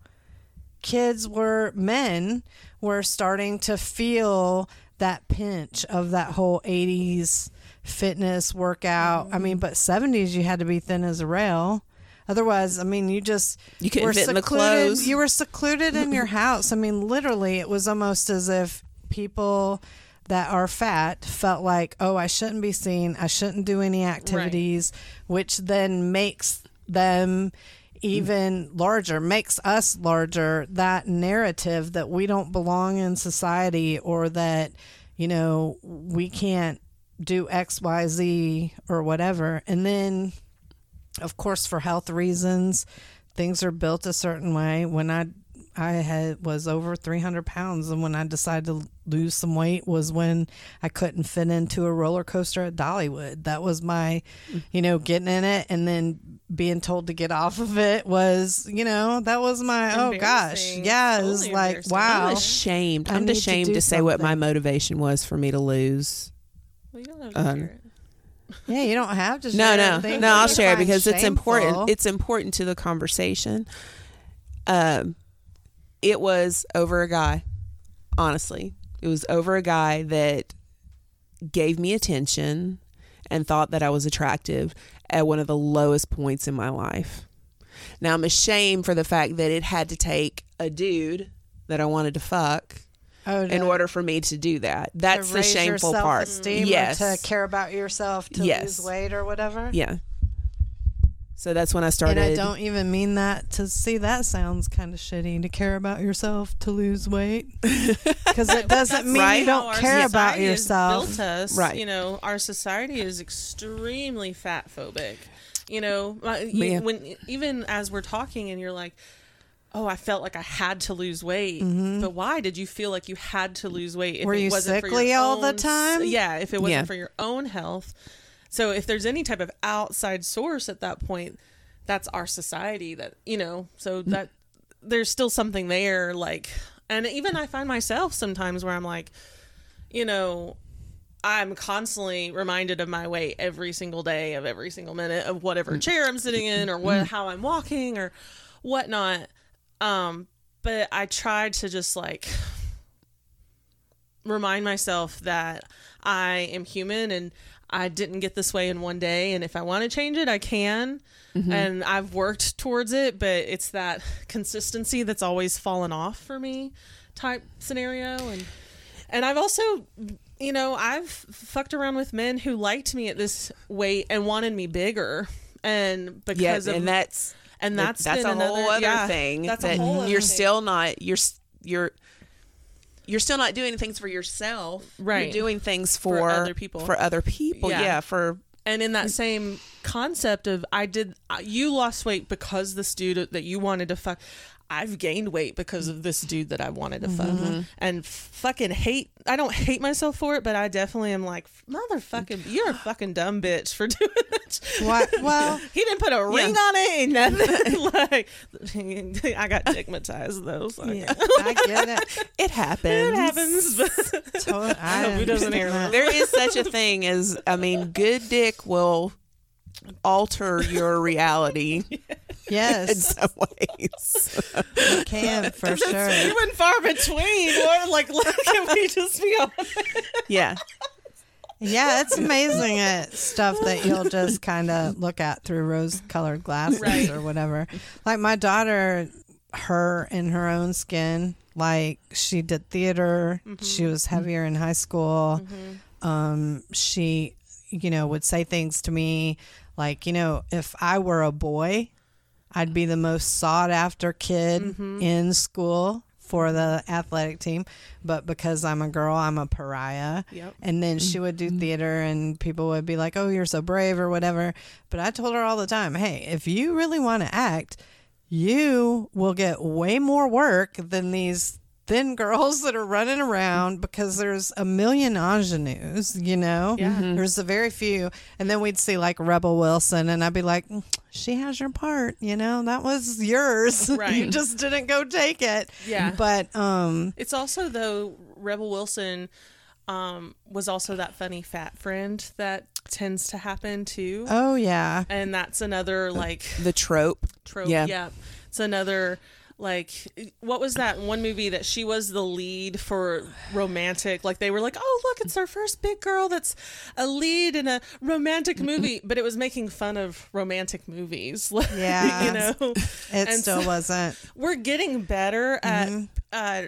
Kids were, men were starting to feel that pinch of that whole 80s fitness workout. I mean, but 70s, you had to be thin as a rail. Otherwise, I mean, you just You couldn't were fit in the clothes. You were secluded in your [LAUGHS] house. I mean, literally, it was almost as if people that are fat felt like, oh, I shouldn't be seen. I shouldn't do any activities, which then makes them even larger, makes us larger. That narrative that we don't belong in society or that, you know, we can't do X, Y, Z or whatever. And then, of course, for health reasons, things are built a certain way. When I I had was over 300 pounds, and when I decided to lose some weight was when I couldn't fit into a roller coaster at Dollywood. That was my, you know, getting in it and then being told to get off of it was, you know, that was my oh gosh, Embarrassing. yeah, it was Totally like wow. I'm ashamed. I I'm need to ashamed to, say what my motivation was for me to lose. Well, you don't have to Um. Yeah, you don't have to. No, share no, things no. I'll share it find because it's important. It's important to the conversation. Um, it was over a guy. Honestly, it was over a guy that gave me attention and thought that I was attractive at one of the lowest points in my life. Now I'm ashamed for the fact that it had to take a dude that I wanted to fuck oh, in order for me to do that. That's the shameful part. Yes. to care about yourself to Yes. lose weight or whatever. Yeah. So that's when I started. And I don't even mean that to see that sounds kind of shitty to care about yourself to lose weight [LAUGHS] because it doesn't mean Right? you don't How our care about society has yourself. Built us, Right. You know, our society is extremely fat phobic. You know, uh, you- Yeah. when even as we're talking, and you're like, "Oh, I felt like I had to lose weight," but why did you feel like you had to lose weight? If Were it you wasn't for sickly your all the own s- time? Yeah, if it wasn't Yeah. for your own health. So if there's any type of outside source at that point, that's our society. That you know, so mm. that there's still something there. Like, and even I find myself sometimes where I'm like, you know, I'm constantly reminded of my weight every single day of every single minute of whatever mm. chair I'm sitting in or what mm. how I'm walking or whatnot. Um, but I tried to just like remind myself that I am human and I didn't get this way in one day and if I want to change it I can mm-hmm. and I've worked towards it but it's that consistency that's always fallen off for me type scenario and and I've also you know I've fucked around with men who liked me at this weight and wanted me bigger and yeah, because of and that's and that's that's a whole other yeah, thing. That's a that whole other you're thing. still not you're you're you're still not doing things for yourself. Right. You're doing things for, other people. For other people. Yeah. Yeah. For and in that same concept of I did you lost weight because this dude that you wanted to fuck I've gained weight because of this dude that I wanted to fuck mm-hmm. and fucking hate I don't hate myself for it but I definitely am like motherfucking you're a [GASPS] fucking dumb bitch for [LAUGHS] doing that What? Well, [LAUGHS] he didn't put a ring on it and nothing [LAUGHS] like I got stigmatized though so I yeah, I get it. it happens. it happens but Totally, I Who doesn't hear understand There is such a thing as I mean, good dick will alter your reality [LAUGHS] Yes. in Yes, some ways. it can for sure. few and far between or like can we [LAUGHS] just be honest yeah. Yeah, it's amazing at stuff that you'll just kind of look at through rose-colored glasses Right. or whatever. Like my daughter, her in her own skin, like she did theater. She was heavier in high school. Um, she, you know, would say things to me like, you know, if I were a boy, I'd be the most sought after kid mm-hmm. in school for the athletic team, but because I'm a girl, I'm a pariah. Yep. And then she would do mm-hmm. theater, and people would be like, "Oh, you're so brave" or whatever. But I told her all the time, "Hey, if you really want to act, you will get way more work than these thin girls that are running around because there's a million ingenues, you know? Yeah. There's a very few. And then we'd see like Rebel Wilson, and I'd be like, "Mm, she has your part, you know? That was yours. [LAUGHS] you just didn't go take it. Yeah. But, um, It's also though Rebel Wilson um, was also that funny fat friend that tends to happen too, oh, yeah. and that's another like The trope. trope. Yeah. Yeah. it's another like what was that one movie that she was the lead for romantic like they were like oh look it's our first big girl that's a lead in a romantic movie [LAUGHS] but it was making fun of romantic movies [LAUGHS] like, Yeah. you know It And still so- wasn't. we're getting better at Mm-hmm. uh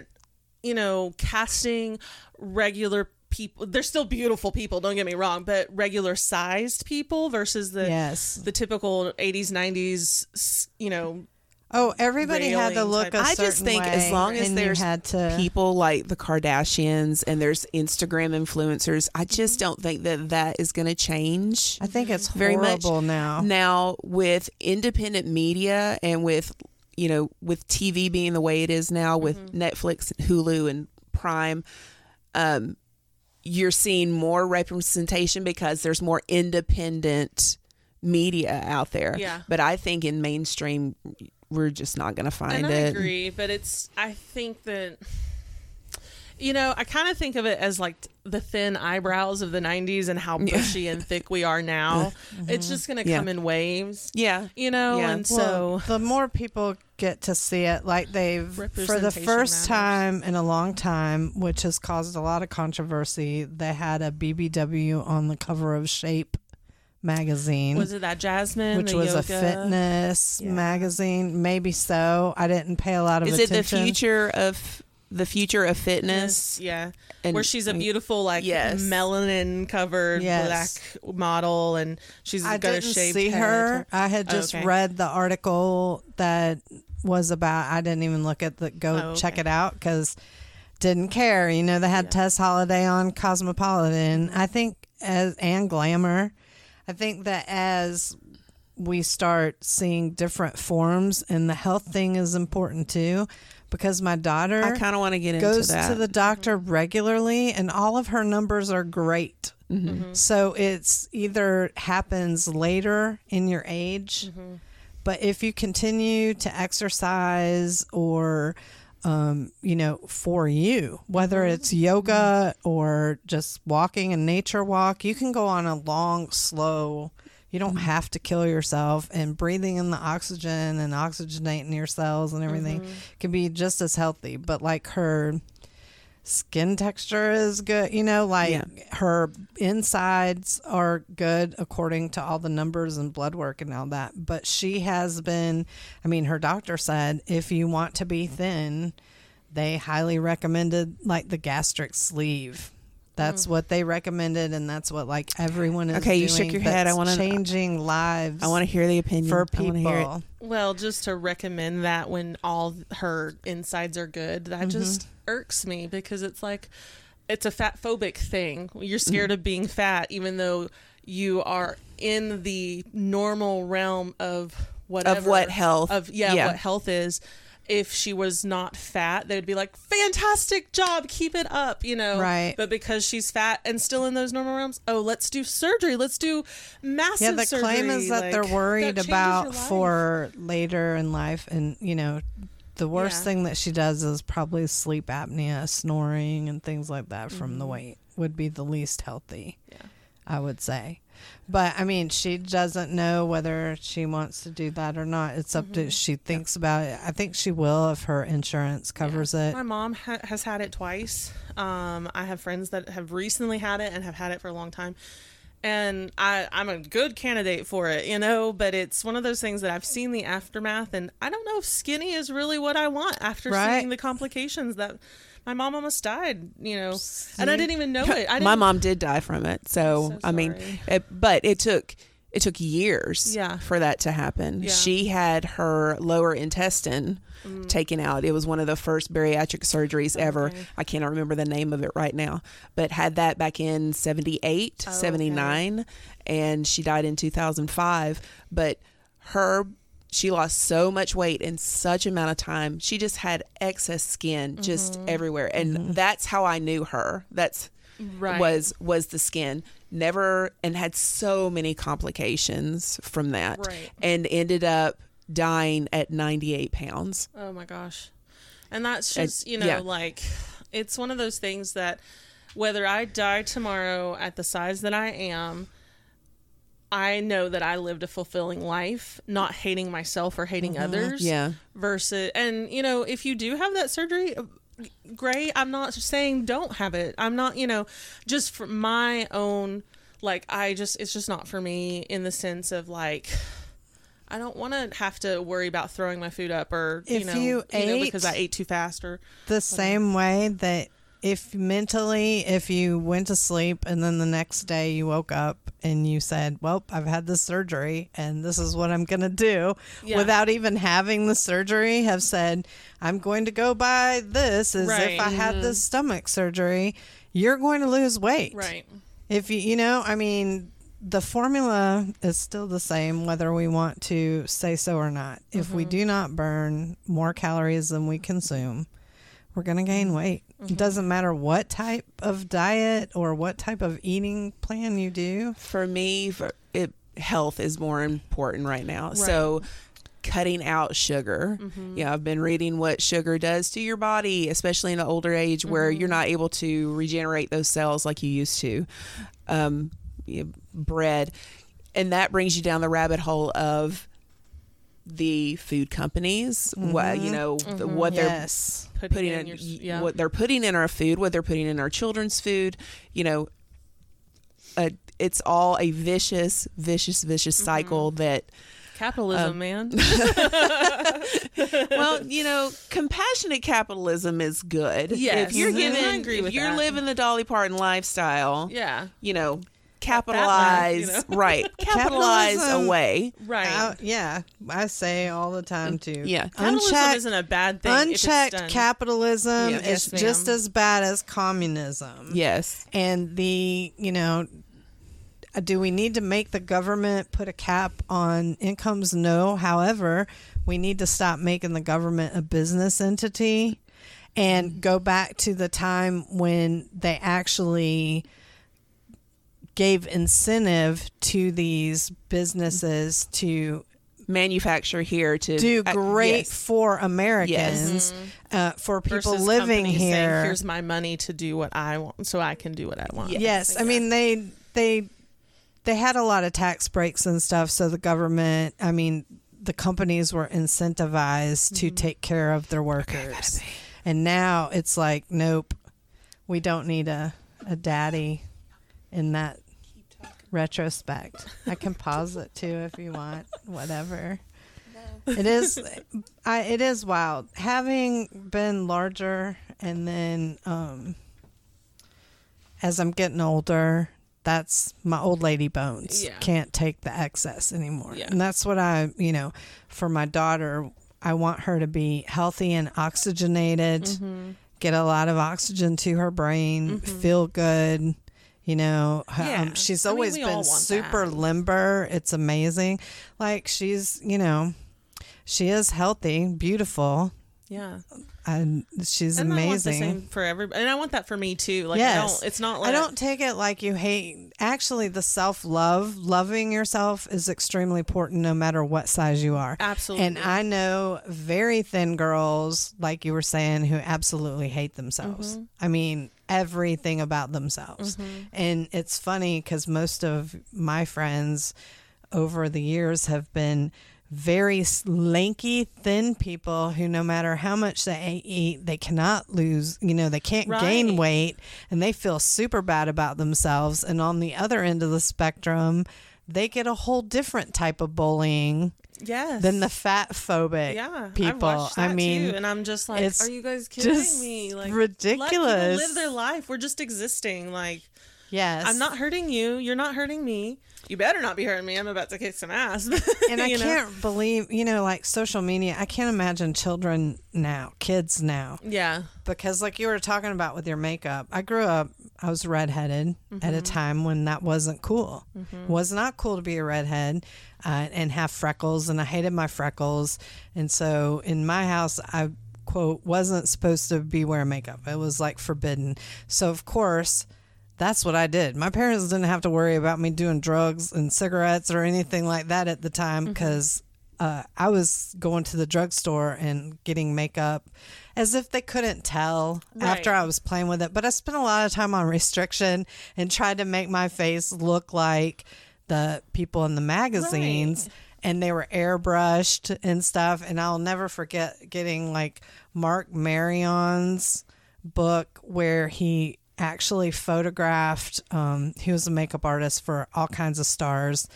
you know casting regular people they're still beautiful people don't get me wrong but regular sized people versus the Yes. the typical 80s 90s you know Oh, everybody had to look type- a I just think way, as long as there's had to, people like the Kardashians and there's Instagram influencers, I just don't think that that is going to change. I think it's very much. now. Now, with independent media and with you know with TV being the way it is now, with Netflix, Hulu, and Prime, um, you're seeing more representation because there's more independent media out there. Yeah. But I think in mainstream, we're just not going to find and I it. agree but it's i think that You know, I kind of think of it as like the thin eyebrows of the 90s and how bushy and thick we are now. [LAUGHS] It's just going to Yeah. come in waves, Yeah. you know? Yeah. And Well, so, the more people get to see it, like they've for the first matters. time in a long time, which has caused a lot of controversy, they had a BBW on the cover of Shape magazine. was it that Jasmine? which the was a fitness Yeah. magazine, maybe so. I didn't pay a lot of Is it the future of the future of fitness? Yeah. And Where she's a beautiful, like, Yes. melanin covered Yes. black model and she's I got a didn't shaved see head. her. I had oh, just Okay. read the article that was about. I didn't even look at the go Oh, check it out because didn't care. You know, they had Yeah. Tess Holliday on Cosmopolitan. I think as and Glamour. I think that as we start seeing different forms, and the health thing is important too, because my daughter I kind of want to get into goes that. to the doctor regularly and all of her numbers are great. Mm-hmm. So it's either happens later in your age, Mm-hmm. but if you continue to exercise or um, you know, for you, whether Mm-hmm. it's yoga or just walking a nature walk, you can go on a long, slow. You don't Mm-hmm. have to kill yourself, and breathing in the oxygen and oxygenating your cells and everything Mm-hmm. can be just as healthy. But like her skin texture is good, you know, like Yeah. her insides are good according to all the numbers and blood work and all that. But she has been, I mean, her doctor said if you want to be thin, they highly recommended like the gastric sleeve. That's mm. what they recommended, and that's what like everyone is. Okay, you shook your head. I wanna- changing lives. I want to hear the opinion for I hear it. people. Well, just to recommend that when all her insides are good, that mm-hmm. just irks me because it's like it's a fat phobic thing. You're scared mm-hmm. of being fat, even though you are in the normal realm of whatever what health. of yeah, Yeah. what health is. If she was not fat, they'd be like, "Fantastic job, keep it up," you know. Right. But because she's fat and still in those normal realms, oh, let's do surgery. Let's do massive. Yeah, the claim is that Like, they're worried changes about for later in life, and you know, the worst Yeah. thing that she does is probably sleep apnea, snoring, and things like that from the weight would be the least healthy. Yeah. I would say. But I mean, she doesn't know whether she wants to do that or not. It's up to she thinks about it. I think she will if her insurance covers it. My mom ha- has had it twice. Um, I have friends that have recently had it and have had it for a long time. And I, I'm a good candidate for it, you know, but it's one of those things that I've seen the aftermath, and I don't know if skinny is really what I want after Right. seeing the complications that my mom almost died, you know, and I didn't even know [LAUGHS] it. I didn't, My mom did die from it, so, so I mean, it, but it took it took years Yeah. for that to happen. Yeah. She had her lower intestine taken out. It was one of the first bariatric surgeries ever. Okay. I cannot remember the name of it right now, but had that back in 78, Oh, okay. 79 and she died in 2005, but her she lost so much weight in such amount of time. She just had excess skin just Mm-hmm. everywhere. And that's how I knew her. That's Right. was was the skin never and had so many complications from that Right. and ended up dying at 98 pounds Oh my gosh. And that's And- just, you know, yeah. like it's one of those things that whether I die tomorrow at the size that I am, I know that I lived a fulfilling life, not hating myself or hating mm-hmm. others. yeah Versus, and you know, if you do have that surgery, great. I'm not saying don't have it. I'm not, you know, just for my own, like, I just, it's just not for me in the sense of like, I don't want to have to worry about throwing my food up or, you If know, you know, ate- because I ate too fast or, the same way that if mentally if you went to sleep and then the next day you woke up and you said well i've had this surgery and this is what i'm going to do Yeah. without even having the surgery have said i'm going to go by this as Right. if i had this stomach surgery you're going to lose weight right. if you you know i mean the formula is still the same whether we want to say so or not if Mm-hmm. we do not burn more calories than we consume we're going to Mm-hmm. gain weight it doesn't matter what type of diet or what type of eating plan you do for me for it health is more important right now so cutting out sugar. Mm-hmm. Yeah, I've been reading what sugar does to your body, especially in an older age where Mm-hmm. you're not able to regenerate those cells like you used to. Um, yeah, bread, and that brings you down the rabbit hole of the food companies. What you know, the- what they're. Putting, putting in your, yeah. what they're putting in our food, what they're putting in our children's food. You know, uh, it's all a vicious, vicious, vicious Mm-hmm. cycle that. Capitalism, um, man. [LAUGHS] [LAUGHS] Well, you know, compassionate capitalism is good. Yes. if you're Mhm. giving, I agree if you're that. living the Dolly Parton lifestyle, yeah, you know, life, capitalize, you know? [LAUGHS] right? Capitalize away. right. Uh, yeah, I say all the time too. Yeah. capitalism unchecked, isn't a bad thing. if it's unchecked capitalism Yeah. is Yes, just as bad as communism. Yes. And the you know, do we need to make the government put a cap on incomes? No. However, we need to stop making the government a business entity and go back to the time when they actually gave incentive to these businesses to Manufacture here to do uh, great yes. for Americans, uh, for people Versus living companies saying, here. Here's my money to do what I want, so I can do what I want. Yes, I mean they they they had a lot of tax breaks and stuff, so the government, I mean, the companies were incentivized to take care of their workers. And now it's like, nope, we don't need a a daddy in that retrospect. I can pause it too if you want, whatever. It is [LAUGHS] I it is wild. Having been larger and then um as I'm getting older, that's my old lady bones. Yeah. Can't take the excess anymore. Yeah. And that's what I, you know, for my daughter, I want her to be healthy and oxygenated, Mm-hmm. get a lot of oxygen to her brain, feel good. You know, Yeah. um, she's I mean, always been super that. limber. It's amazing. Like she's, you know, she is healthy, beautiful, Yeah, and she's and I want the amazing. same for everybody, and I want that for me too. Like, I Yes. don't, it's not like I don't take it like you hate. Actually, the self love, loving yourself is extremely important no matter what size you are. absolutely. And I know very thin girls, like you were saying, who absolutely hate themselves. Mm-hmm. I mean, everything about themselves. And it's funny because most of my friends over the years have been very lanky, thin people who, no matter how much they eat, they cannot lose, you know, they can't gain weight and they feel super bad about themselves. And on the other end of the spectrum, they get a whole different type of bullying yes, than the fat phobic yeah people. I mean, too, and I'm just like, are you guys kidding me? Like, ridiculous. live their life. We're just existing. Like, yes, I'm not hurting you. You're not hurting me. You better not be hurting me. I'm about to kick some ass. [LAUGHS] and I You know? can't believe, you know, like social media. I can't imagine children now, kids now, Yeah. because like you were talking about with your makeup. I grew up, I was redheaded at a time when that wasn't cool. Was not cool to be a redhead uh, and have freckles, and I hated my freckles. And so in my house, I quote wasn't supposed to be wearing makeup. It was like forbidden. So of course. That's what I did. My parents didn't have to worry about me doing drugs and cigarettes or anything like that at the time because uh, I was going to the drugstore and getting makeup as if they couldn't tell after I was playing with it. But I spent a lot of time on restriction and tried to make my face look like the people in the magazines. And they were airbrushed and stuff. And I'll never forget getting like Mark Marion's book where he actually photographed um, he was a makeup artist for all kinds of stars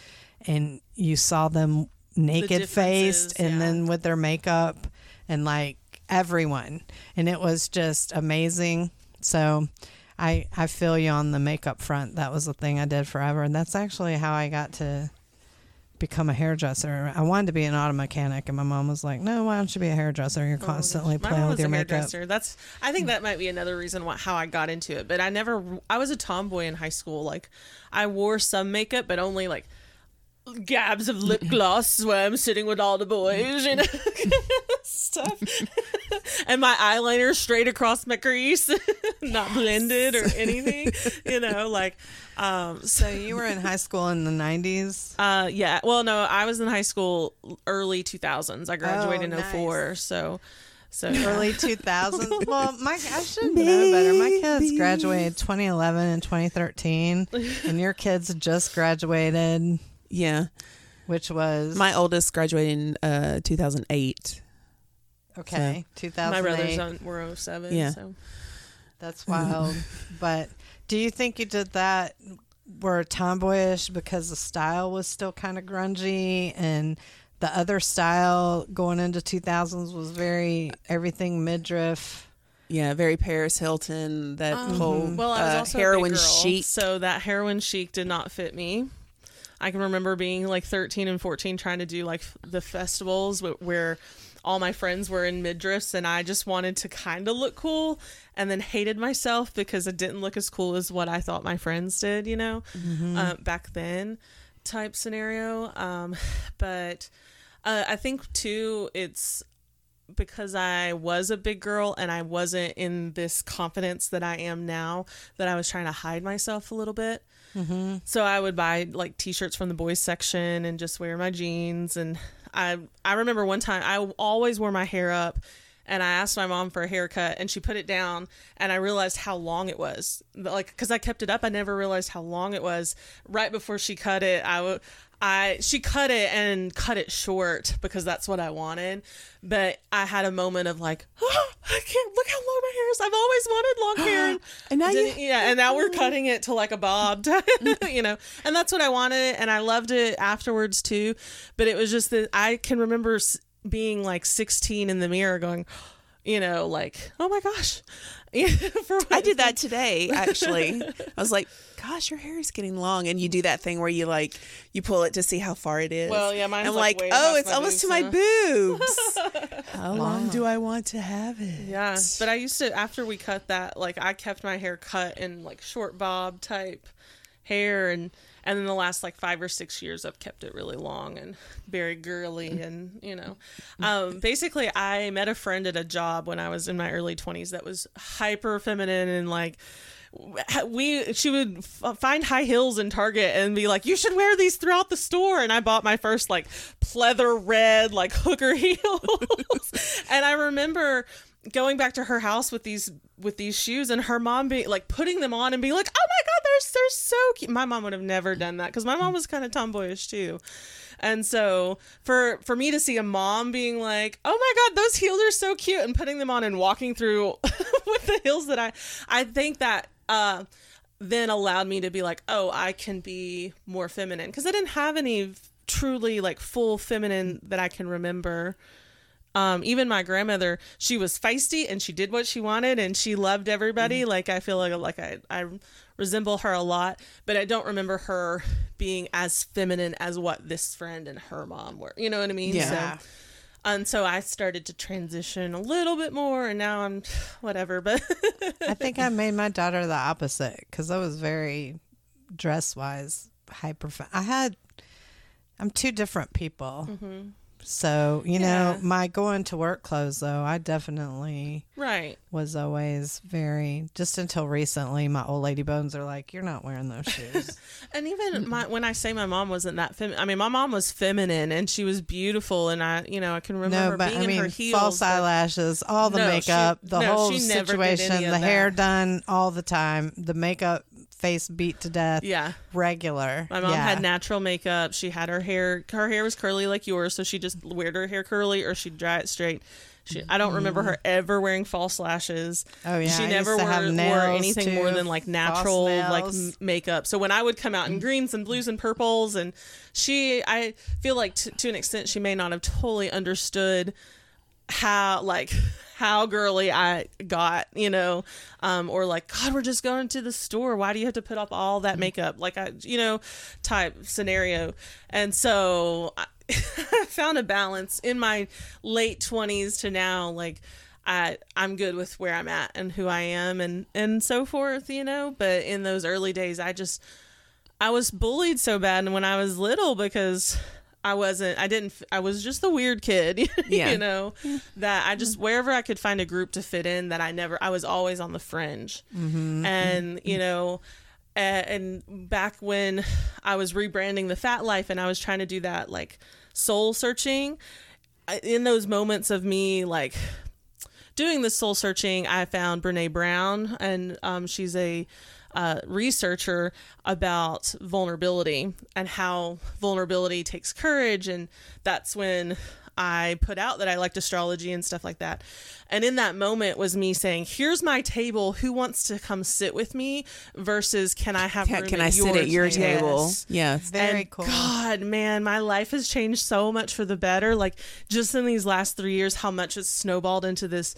and you saw them naked faced and yeah. then with their makeup and like everyone. And it was just amazing. So i i feel you on the makeup front. That was a thing i did forever and that's actually how i got to become a hairdresser i wanted to be an auto mechanic and my mom was like no why don't you be a hairdresser you're oh, constantly Oh My playing mom with was your a makeup hairdresser. That's I think that might be another reason why how I got into it. But I never I was a tomboy in high school. Like I wore some makeup, but only like gabs of lip [LAUGHS] gloss where I'm sitting with all the boys, you know, [LAUGHS] stuff. [LAUGHS] and my eyeliner straight across my crease, [LAUGHS] not blended or anything. You know, like um, So you were in high school in the 90s? uh, yeah. Well, no, I was in high school early 2000s. I graduated Oh, in 04, so so Early 2000s. [LAUGHS] Well, my I should know better. My kids graduated 2011 and 2013, and your kids just graduated, Yeah. which was My oldest graduated in uh, 2008. Okay, 2008. my brothers on, were 07. Yeah. So. That's wild. [LAUGHS] but do you think you did that were tomboyish because the style was still kind of grungy and the other style going into 2000s was very everything midriff? Yeah, very Paris Hilton. That whole Um, Well, I was uh, also heroin girl, chic. so that heroin chic did not fit me. I can remember being like 13 and 14 trying to do like the festivals wh- where all my friends were in midriffs and I just wanted to kind of look cool and then hated myself because it didn't look as cool as what I thought my friends did, you know, uh, back then type scenario. Um, but uh, I think too, it's because I was a big girl and I wasn't in this confidence that I am now, that I was trying to hide myself a little bit. Mm-hmm. So I would buy like t-shirts from the boys section and just wear my jeans. And I I remember one time I always wore my hair up. And I asked my mom for a haircut, and she put it down, and I realized how long it was. Like, because I kept it up, I never realized how long it was. Right before she cut it, I w- I she cut it and cut it short because that's what I wanted. But I had a moment of like, oh, [GASPS] I can't look how long my hair is. I've always wanted long [GASPS] hair. And, now you- yeah, and now we're cutting it to like a bob, [LAUGHS] you know. And that's what I wanted, and I loved it afterwards too. But it was just that I can remember being like 16 in the mirror, going, you know, like, oh my gosh. [LAUGHS] For I did that today, [LAUGHS] actually. I was like, gosh, your hair is getting long. And you do that thing where you like, you pull it to see how far it is. Well, yeah, mine's, I'm like, like, oh, it's almost to my now." boobs. [LAUGHS] how long do I want to have it? Yeah, but I used to after we cut that, like I kept my hair cut in like short bob type hair, and and then the last like five or six years I've kept it really long and very girly, and you know, um, basically I met a friend at a job when I was in my early twenties that was hyper feminine and like we she would f- find high heels in Target and be like, "You should wear these throughout the store." And I bought my first like pleather red like hooker [LAUGHS] heels, and I remember going back to her house with these with these shoes and her mom being like putting them on and being like, "Oh my god, they're they're so cute." My mom would have never done that because my mom was kind of tomboyish too. And so for for me to see a mom being like, "Oh my god, those heels are so cute," and putting them on and walking through [LAUGHS] with the heels that I I think that uh then allowed me to be like, "Oh, I can be more feminine" because I didn't have any truly like full feminine that I can remember. Um, even my grandmother, she was feisty and she did what she wanted and she loved everybody. Like I feel like like I, I resemble her a lot, but I don't remember her being as feminine as what this friend and her mom were. You know what I mean? Yeah. So, and so I started to transition a little bit more, and now I'm [SIGHS] whatever. But I [LAUGHS] think I made my daughter the opposite because I was very dress wise hyper. I had, I'm two different people. Mm-hmm. So, you Yeah. know, my going to work clothes, though, I definitely right, was always very, just until recently, my old lady bones are like, you're not wearing those shoes. [LAUGHS] and even my when I say my mom wasn't that feminine, I mean my mom was feminine and she was beautiful, and I you know I can remember no, but being I in her mean, heels. false but- elashes, all the No, she- makeup, the no, whole she situation, the hair that. done all the time, the makeup, face beat to death, Yeah. regular. My mom yeah. had natural makeup. She had her hair. Her hair was curly like yours, so she just weared her hair curly or she'd dry it straight. She, I don't remember her ever wearing false lashes. Oh, yeah, she never wore, wore anything more than like natural like m- makeup. So when I would come out in greens and blues and purples, and she, I feel like t- to an extent she may not have totally understood how like how girly I got, you know, um, or like God, we're just going to the store. Why do you have to put up all that makeup? Like I, you know, type scenario. And so [LAUGHS] I, found a balance in my late twenties to now. Like I, I'm good with where I'm at and who I am and and so forth, you know. But in those early days, I just I was bullied so bad when I was little because I wasn't. I didn't. I was just the weird kid. [LAUGHS] Yeah. you know, that I just wherever I could find a group to fit in. That I never. I was always on the fringe. Mm-hmm. And you know, and back when I was rebranding the Phat Life, and I was trying to do that like soul searching. In those moments of me like doing this soul searching, I found Brene Brown, and um, she's a uh, researcher about vulnerability and how vulnerability takes courage. And that's when I put out that I liked astrology and stuff like that. And in that moment was me saying, "Here's my table. Who wants to come sit with me?" Versus, "Can I have Can, room can I sit at your table? Yes. Yes. Very And cool. God, man, my life has changed so much for the better. Like just in these last three years, how much it's snowballed into this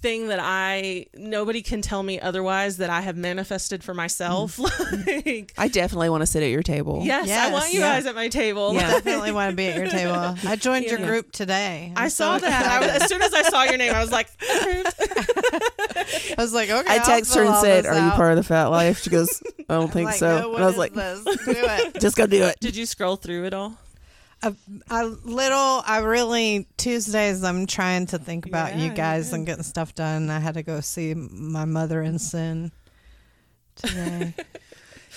thing that I nobody can tell me otherwise that I have manifested for myself. Mm. [LAUGHS] like, I definitely want to sit at your table. yes, I want you yeah. guys at my table. Yeah. [LAUGHS] Definitely want to be at your table. I joined your Yeah. group today. I'm I so saw that. I was, as soon as I saw your name, I was like. [LAUGHS] I was like, okay. I I'll text her and said, this "Are you part of the Phat Life?" She goes, "I don't think Like, so." no, and I was like, this? Do it. "Just go do it." Did you scroll through it all? A, a little i really tuesdays i'm trying to think about Yeah, you guys yeah. and getting stuff done i had to go see my mother in sin today [LAUGHS]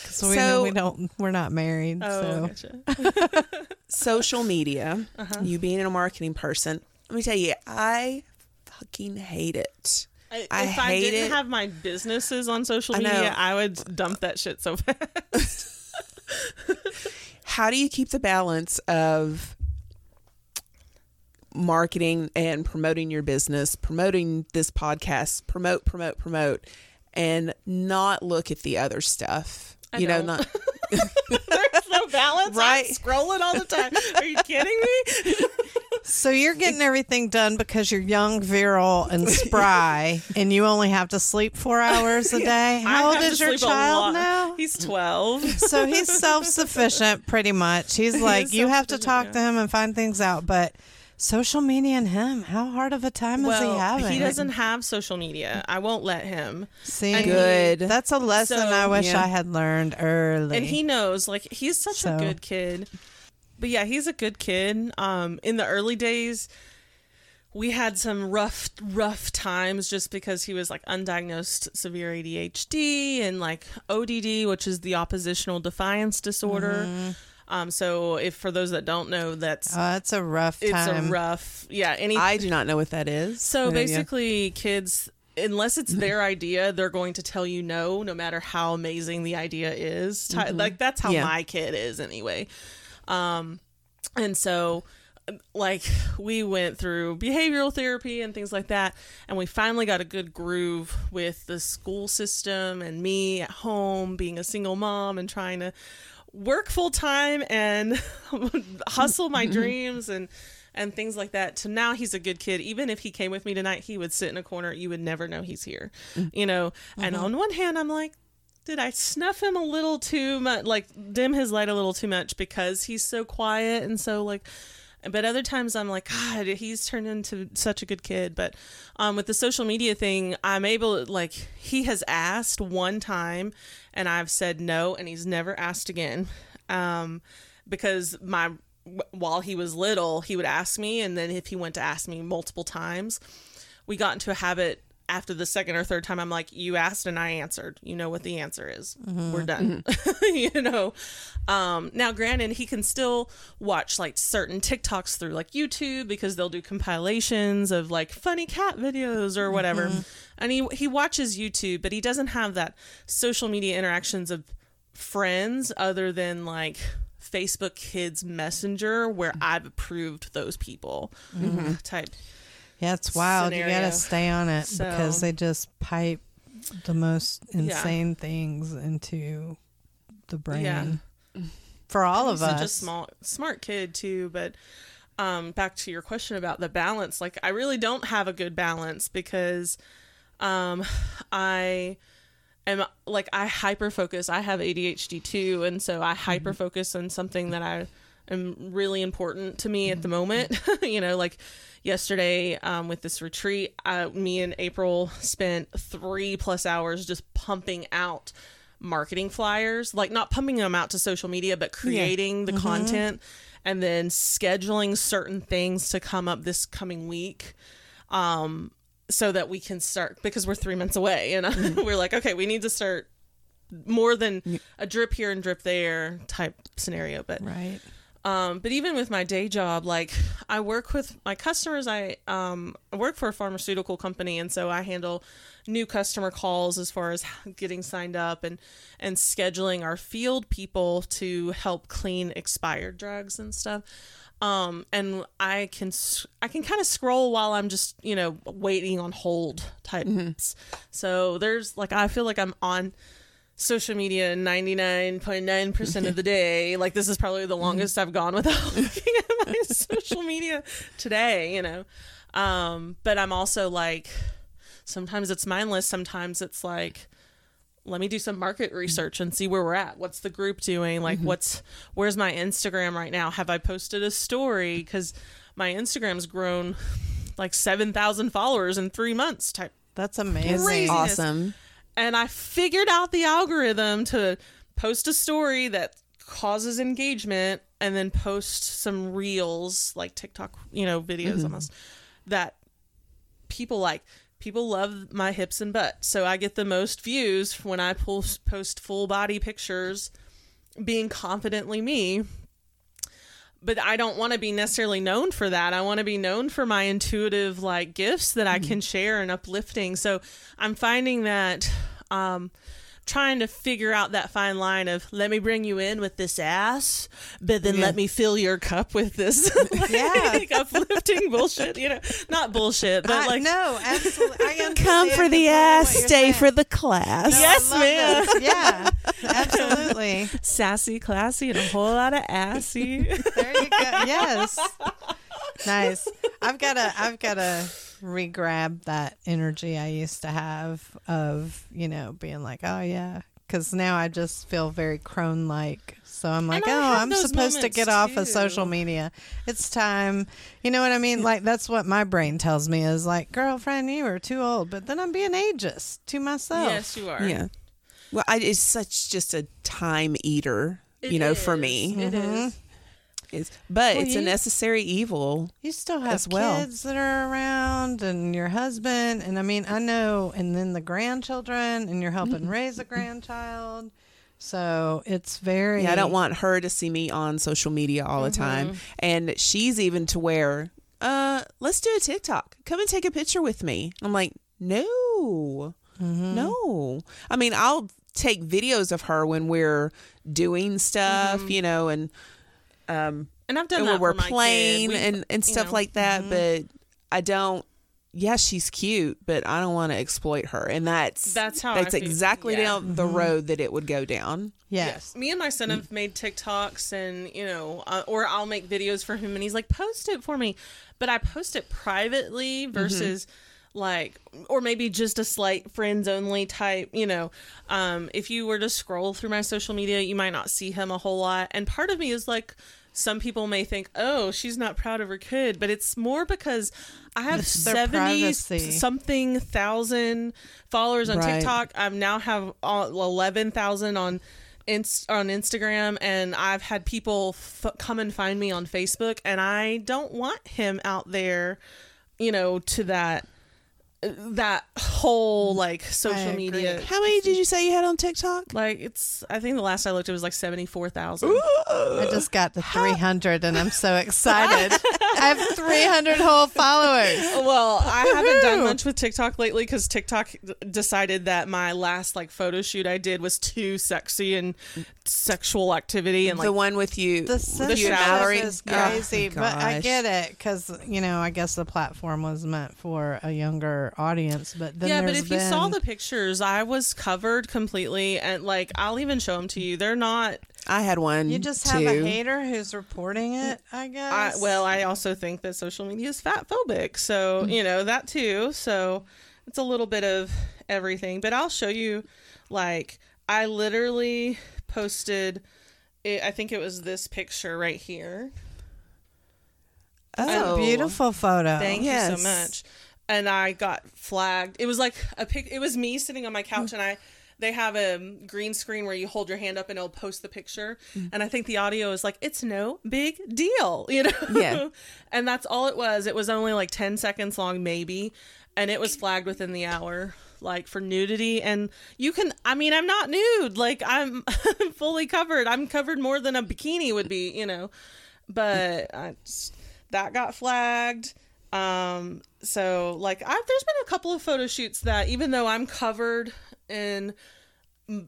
'Cause we, So- we don't we're not married Oh, so gotcha. [LAUGHS] Social media. Uh-huh. You being a marketing person. Let me tell you, I fucking hate it. I, I if I hate didn't it. have my businesses on social I media, I would dump that shit so [LAUGHS] fast. How do you keep the balance of marketing and promoting your business, promoting this podcast, promote, promote, promote, and not look at the other stuff? I you know, not [LAUGHS] There's no balance. Right. I'm scrolling all the time. Are you kidding me? so you're getting everything done because you're young virile and spry [LAUGHS] and you only have to sleep four hours a [LAUGHS] day I how old is your child now He's 12. so he's self-sufficient pretty much he's like is you have to talk yeah. to him and find things out but social media and him how hard of a time is he having he doesn't have social media. I won't let him. see and he- Good. that's a lesson So- i wish Yeah. i had learned early And he knows, like, he's such So- a good kid. But yeah, he's a good kid. Um, in the early days, we had some rough, rough times just because he was like undiagnosed severe ADHD and like ODD, which is the oppositional defiance disorder. Mm-hmm. Um, so if for those that don't know, that's oh it's a rough it's time a rough, yeah. Any I do not know what that is. so yeah. basically, kids, unless it's their [LAUGHS] idea, they're going to tell you no, no matter how amazing the idea is. Ti- Like that's how Yeah. my kid is anyway. Um, and so, like, we went through behavioral therapy and things like that, and we finally got a good groove with the school system and me at home being a single mom and trying to work full time and [LAUGHS] hustle my dreams and and things like that. to now he's a good kid. Even if he came with me tonight, he would sit in a corner. You would never know he's here, mm. you know. And uh-huh. on one hand, I'm like, did I snuff him a little too much, like dim his light a little too much because he's so quiet and so like. But other times I'm like, God, he's turned into such a good kid. But um, with the social media thing, I'm able like, he has asked one time and I've said no, and he's never asked again. Um, because my, while he was little, he would ask me. And then if he went to ask me multiple times, we got into a habit after the second or third time i'm like you asked and i answered. You know what the answer is. Mm-hmm. We're done. Mm-hmm. [LAUGHS] You know? Um now granted he can still watch like certain tiktoks through like youtube because they'll do compilations of like funny cat videos or whatever. Mm-hmm. And he he watches youtube but he doesn't have that social media interactions of friends other than like Facebook Kids Messenger, where I've approved those people type Yeah, it's wild. You got to stay on it So- because they just pipe the most insane things into the brain Yeah. [SIGHS] for all of us. such a small, smart kid too. But um, back to your question about the balance, like I really don't have a good balance because um, I am like I hyper focus. I have ADHD too, and so I hyper focus on something that I really important to me at the moment. [LAUGHS] you know, like yesterday um, with this retreat, uh, me and April spent three plus hours just pumping out marketing flyers, like not pumping them out to social media, but creating the content. and then scheduling certain things to come up this coming week. Um, so that we can start because we're three months away and Mm-hmm. [LAUGHS] we're like, okay, we need to start more than a drip here and drip there type scenario. But Right. Um, but even with my day job, like I work with my customers. I um, work for a pharmaceutical company, and so I handle new customer calls as far as getting signed up and and scheduling our field people to help clean expired drugs and stuff. Um, and I can I can kind of scroll while I'm just you know waiting on hold types. So there's like I feel like I'm on social media 99.9% of the [LAUGHS] day. Like this is probably the mm-hmm. longest I've gone without [LAUGHS] looking at my social media today, you know. Um, but I'm also like sometimes it's mindless, sometimes it's like let me do some market mm-hmm. research and see where we're at. What's the group doing? Like mm-hmm. what's where's my Instagram right now? Have I posted a story cuz my Instagram's grown like 7,000 followers in 3 months type That's amazing. Crazy. Awesome. And I figured out the algorithm to post a story that causes engagement and then post some reels like TikTok, you know, videos mm-hmm. almost that people like. People love my hips and butt. So I get the most views when I post post full body pictures being confidently me. But I don't want to be necessarily known for that. I want to be known for my intuitive like gifts that I can share and uplifting. So I'm finding that um trying to figure out that fine line of let me bring you in with this ass, but then let me fill your cup with this [LAUGHS] like, [LAUGHS] Yeah. uplifting bullshit, you know. Not bullshit, but I, like no, absolutely. [LAUGHS] Come for the ass, stay saying. for the class. No, Yes, ma'am. this. Yeah, absolutely. sassy, classy, and a whole lot of assy. There you go. Yes. Nice. I've got to I've got to re-grab that energy I used to have of, you know, being like, "Oh yeah." Cuz now I just feel very crone like. So I'm like, "Oh, I'm supposed to moments, get off too. of social media. It's time." You know what I mean? Like that's what my brain tells me is like, "Girlfriend, you are too old." But then I'm being ageist to myself. yes, you are. Yeah. Well, I, it's such just a time eater, It you know, for is. me. It mm-hmm. is. It's, but Well, it's a necessary evil. You still have as well. kids that are around and your husband and I mean I know and then the grandchildren and you're helping mm-hmm. raise a grandchild. So it's very Yeah, I don't want her to see me on social media all the time. Mm-hmm. And she's even to where, uh, let's do a TikTok. Come and take a picture with me. I'm like, no, mm-hmm. no. I mean, I'll take videos of her when we're doing stuff, you know, and um, And I've done and that we're for my kid. playing We've- and and stuff know. like that. But I don't. Yeah, she's cute, but I don't want to exploit her, and that's That's how I that's feel. exactly Yeah. down the road that it would go down. Yes. Me and my son have made TikToks and, you know, uh, or I'll make videos for him and he's like, post it for me. But I post it privately versus like, or maybe just a slight friends only type, you know. Um, if you were to scroll through my social media, you might not see him a whole lot. And part of me is like, some people may think, oh, she's not proud of her kid, but it's more because I have It's 70 something thousand followers on Right. TikTok. I now have uh, 11,000 on Inst- on Instagram and I've had people f- come and find me on Facebook and I don't want him out there, you know, to that that whole mm. like social media How many did you say you had on TikTok? like it's I think the last I looked it was like 74,000. I just got to 300 and I'm so [LAUGHS] excited. I have [LAUGHS] 300 whole followers. Well, I haven't done much with TikTok lately because TikTok decided that my last like photo shoot I did was too sexy and sexual activity and like the one with you, The with censorship you and Mallory. is Oh, crazy, but I get it because you know I guess the platform was meant for a younger audience. But then yeah, but there's if you saw the pictures, I was covered completely, and like I'll even show them to you. They're not. I had one. you just have too. a hater who's reporting it. I I, guess. well, I also think that social media is fat phobic, so you know that too. So it's a little bit of everything. But I'll show you. Like I literally posted. It, I think it was this picture right here. Oh, beautiful photo. Thank you so much. And I got flagged. It was like a pic. It was me sitting on my couch, and I they have a green screen where you hold your hand up and it'll post the picture. Mm. And I think the audio is like, it's no big deal, [LAUGHS] you know? Yeah. and that's all it was. It was only like 10 seconds long, maybe. And it was flagged within the hour, like for nudity. And you can, I mean, I'm not nude. Like I'm [LAUGHS] fully covered. I'm covered more than a bikini would be, you know? But I just, that got flagged. Um, so like I've, there's been a couple of photo shoots that even though I'm covered in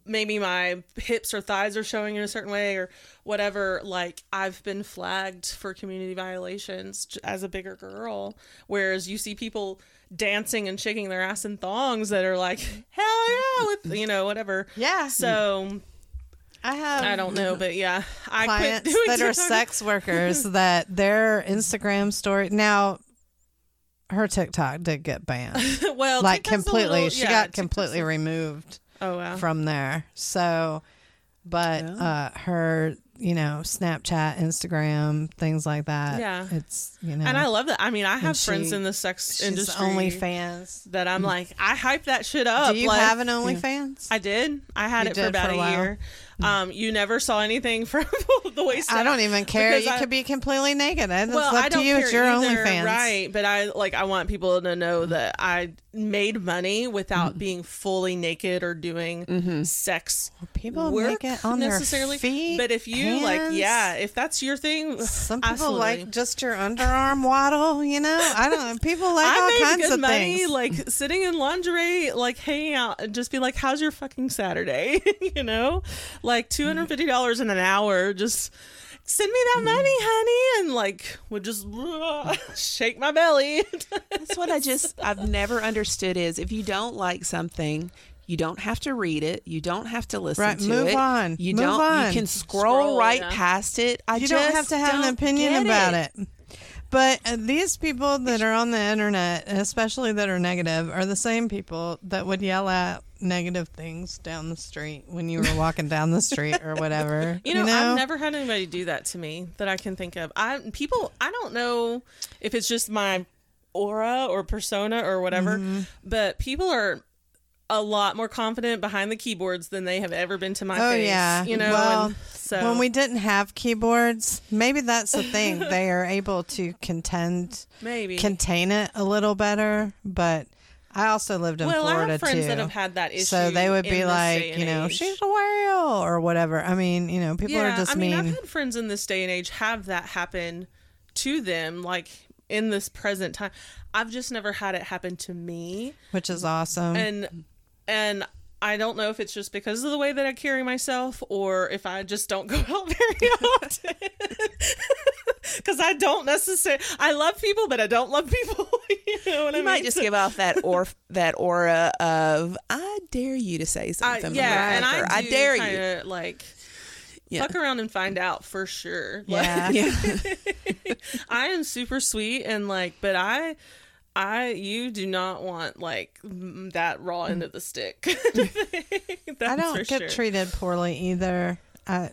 maybe my hips or thighs are showing in a certain way or whatever like i've been flagged for community violations as a bigger girl whereas you see people dancing and shaking their ass in thongs that are like hell yeah with you know whatever Yeah. so I have i don't know but yeah i quit clients [LAUGHS] that are sex workers [LAUGHS] that their Instagram story now her TikTok did get banned. [LAUGHS] well like TikTok's completely. little- she yeah, got TikTok's completely removed oh wow from there. So but uh her, you know, Snapchat, Instagram, things like that. Yeah. It's you know and i love that i mean i have friends she- in the sex industry OnlyFans. that i'm mm. like i hype that shit up Do you like, have an OnlyFans? I did. I had You it for about for a a, year. Um, you never saw anything [LAUGHS] from the waist. I don't even care. You I- could be completely naked. It's Well, up I don't to you. It's your either, OnlyFans. right? But I like I want people to know that I made money Mm-hmm. without being fully naked or doing sex. People work make it on their feet, but if you like, yeah, if that's your thing, Some people absolutely. like just your underarm waddle, you know. I don't. People like [LAUGHS] all made kinds good of money, things. like sitting in lingerie, like hanging out, and just be like, "How's your fucking Saturday?" [LAUGHS] you know, like two hundred fifty dollars in an hour. Just send me that money, honey, and like would just [LAUGHS] shake my belly. That's what I just I've never understood is if you don't like something, you don't have to read it. You don't have to listen Right, to move it. on. You Move don't. on. You can scroll, Scroll, right yeah. past it. I you just don't have to have an opinion about it. But uh, these people that are on the internet, especially that are negative, are the same people that would yell at negative things down the street when you were walking down the street or whatever. [LAUGHS] You know, I've never had anybody do that to me that I can think of. I people, I don't know if it's just my aura or persona or whatever, Mm-hmm. but people are a lot more confident behind the keyboards than they have ever been to my Oh face. yeah. you know. well, so when we didn't have keyboards, maybe that's the thing. [LAUGHS] they are able to contend, maybe contain it a little better. But I also lived in well, Florida I have friends too. that have had that issue. so they would be like, you know, age. she's a whale or whatever. I mean, you know, people yeah, are just I mean, mean. I've had friends in this day and age have that happen to them, like in this present time. I've just never had it happen to me. which is awesome. and and I don't know if it's just because of the way that I carry myself or if I just don't [LAUGHS] go out very often. [LAUGHS] Because I don't necessarily, I love people, but I don't love people. [LAUGHS] you know what I You mean? might just give off that or that aura of I dare you to say I, something. yeah, and or, I, I dare you. kinda, Like, Yeah. fuck around and find out for sure. yeah. Yeah. I am super sweet and like, but I, I, you do not want like that raw end of the stick. [LAUGHS] [LAUGHS] I don't get sure. treated poorly either. I,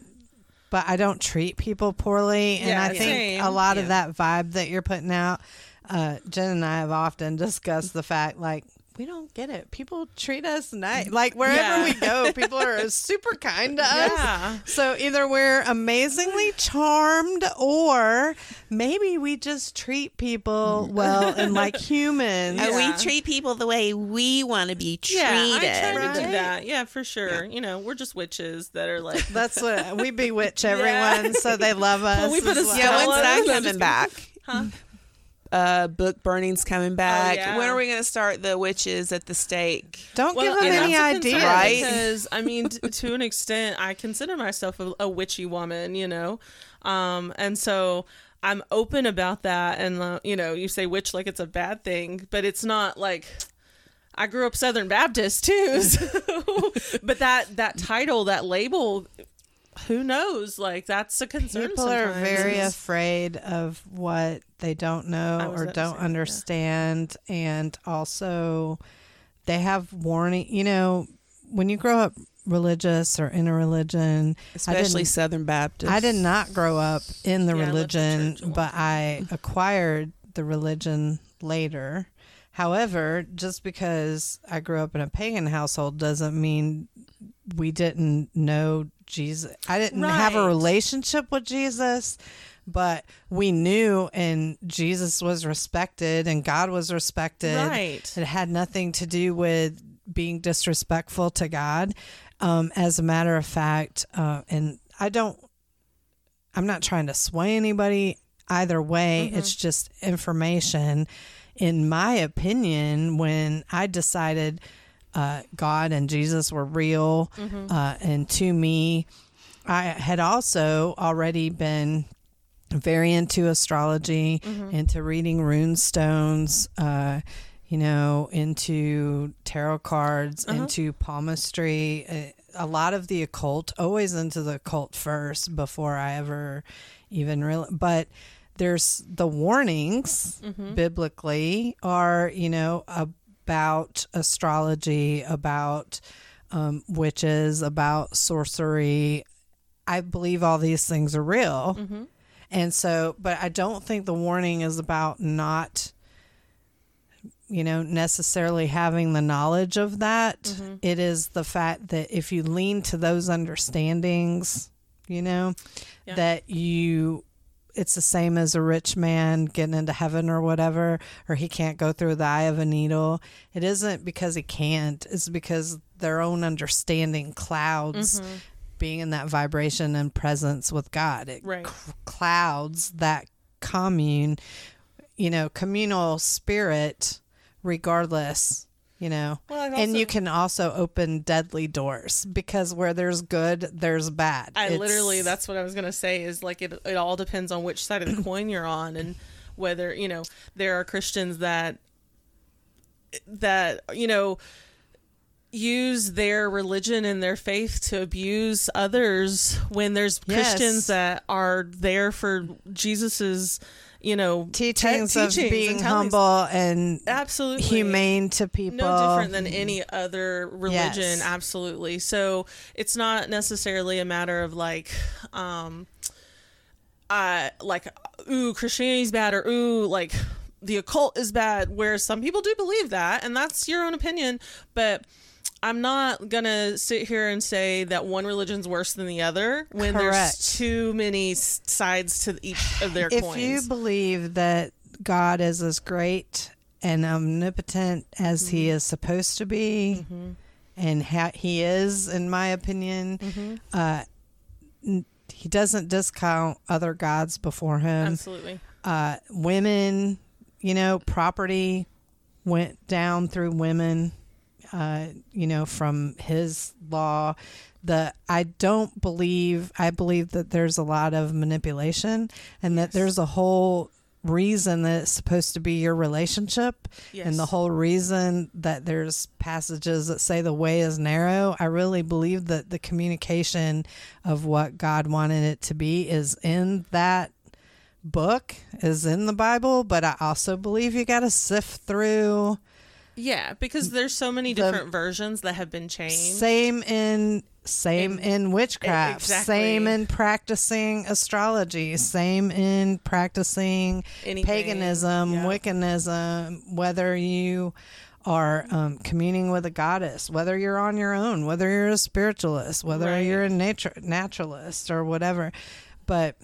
but I don't treat people poorly, and Yeah, I think same. a lot Yeah. of that vibe that you're putting out. Uh, Jen and I have often discussed the fact, like we don't get it. People treat us nice, like wherever Yeah. we go, people are super kind to [LAUGHS] us. Yeah. So either we're amazingly charmed, or maybe we just treat people mm. well [LAUGHS] and like humans. And Yeah. we treat people the way we want to be treated. Yeah, I try to do that. Yeah, for sure. You know, we're just witches that are like. [LAUGHS] That's what we bewitch everyone, so they love us. we put as a well. Yeah, when's Stella, that no, coming back? Huh? Uh, book burning's coming back. yeah. When are we going to start the witches at the stake? Don't Well, give them any that's ideas. Right? Because I mean, t- [LAUGHS] to an extent, I consider myself a, a witchy woman. You know, um, and so I'm open about that. And uh, you know, you say witch like it's a bad thing, but it's not like. I grew up Southern Baptist too, [LAUGHS] so, but that that title, that label, who knows? Like that's a concern. People are very It's- afraid of what they don't know or don't say that, yeah. understand, and also they have warning. You know, when you grow up religious or in a religion, Especially Southern Baptist. I did not grow up in the Yeah, I the religion, church but I acquired the religion later. However, just because I grew up in a pagan household doesn't mean we didn't know Jesus. I didn't have a relationship with Jesus, but we knew and Jesus was respected and God was respected. Right. It had nothing to do with being disrespectful to God. Um, as a matter of fact, uh, and I don't, I'm not trying to sway anybody either way. It's just information. In my opinion, when I decided uh, God and Jesus were real, uh, and to me, I had also already been very into astrology, into reading rune stones, uh, you know, into tarot cards, into palmistry, uh, a lot of the occult, always into the occult first before I ever even really, But there's the warnings biblically are, you know, about astrology, about um, witches, about sorcery. I believe all these things are real. And so, but I don't think the warning is about not, you know, necessarily having the knowledge of that. It is the fact that if you lean to those understandings, you know, Yeah. that you, it's the same as a rich man getting into heaven or whatever, or he can't go through the eye of a needle. It isn't because he can't, it's because their own understanding clouds mm-hmm. being in that vibration and presence with God. It Right. c- clouds that commune, you know, communal spirit, regardless, you know. Well, I've and you can also open deadly doors because where there's good, there's bad. I It's- literally that's what I was gonna say is like it it all depends on which side of the [CLEARS THROAT] coin you're on and whether you know there are Christians that that you know use their religion and their faith to abuse others when there's Yes. Christians that are there for Jesus's you know te- teachings, of being and humble and absolutely humane to people. no different than any other religion Yes. absolutely so it's not necessarily a matter of like um uh like ooh christianity's bad or ooh like the occult is bad where some people do believe that and that's your own opinion but I'm not gonna sit here and say that one religion's worse than the other when Correct. there's too many sides to each of their [SIGHS] if coins. you believe that God is as great and omnipotent as he Mm-hmm. is supposed to be, and ha- he is, in my opinion, Mm-hmm. uh, n- he doesn't discount other gods before him. Absolutely. Uh, women, you know, property went down through women. Uh, you know, from his law, the I don't believe I believe that there's a lot of manipulation and that there's a whole reason that it's supposed to be your relationship and the whole reason that there's passages that say the way is narrow. I really believe that the communication of what god wanted it to be is in that book is in the bible but i also believe you got to sift through Yeah, because there's so many The- different versions that have been changed. same in same in, witchcraft exactly. same in practicing astrology same in practicing Anything, paganism yeah. wiccanism whether you are um, communing with a goddess whether you're on your own whether you're a spiritualist whether Right. you're a nature naturalist or whatever but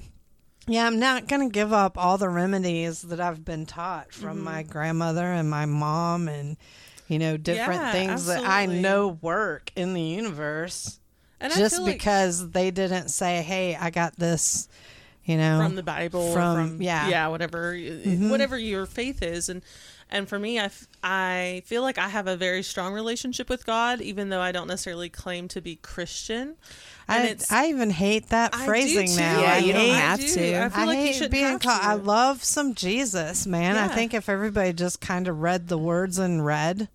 yeah, I'm not going to give up all the remedies that I've been taught from Mm-hmm. my grandmother and my mom and you know different Yeah, things that I know work in the universe And just like because they didn't say, "Hey, I got this," you know, from the Bible, from- from yeah. Mm-hmm. yeah, whatever, whatever your faith is, and and for me, I, f- I feel like I have a very strong relationship with God, even though I don't necessarily claim to be Christian. And I, I even hate that phrasing too. now. Yeah, I you don't have do. to. I feel I like hate should being called. I love some Jesus, man. I think if everybody just kind of read the words in red,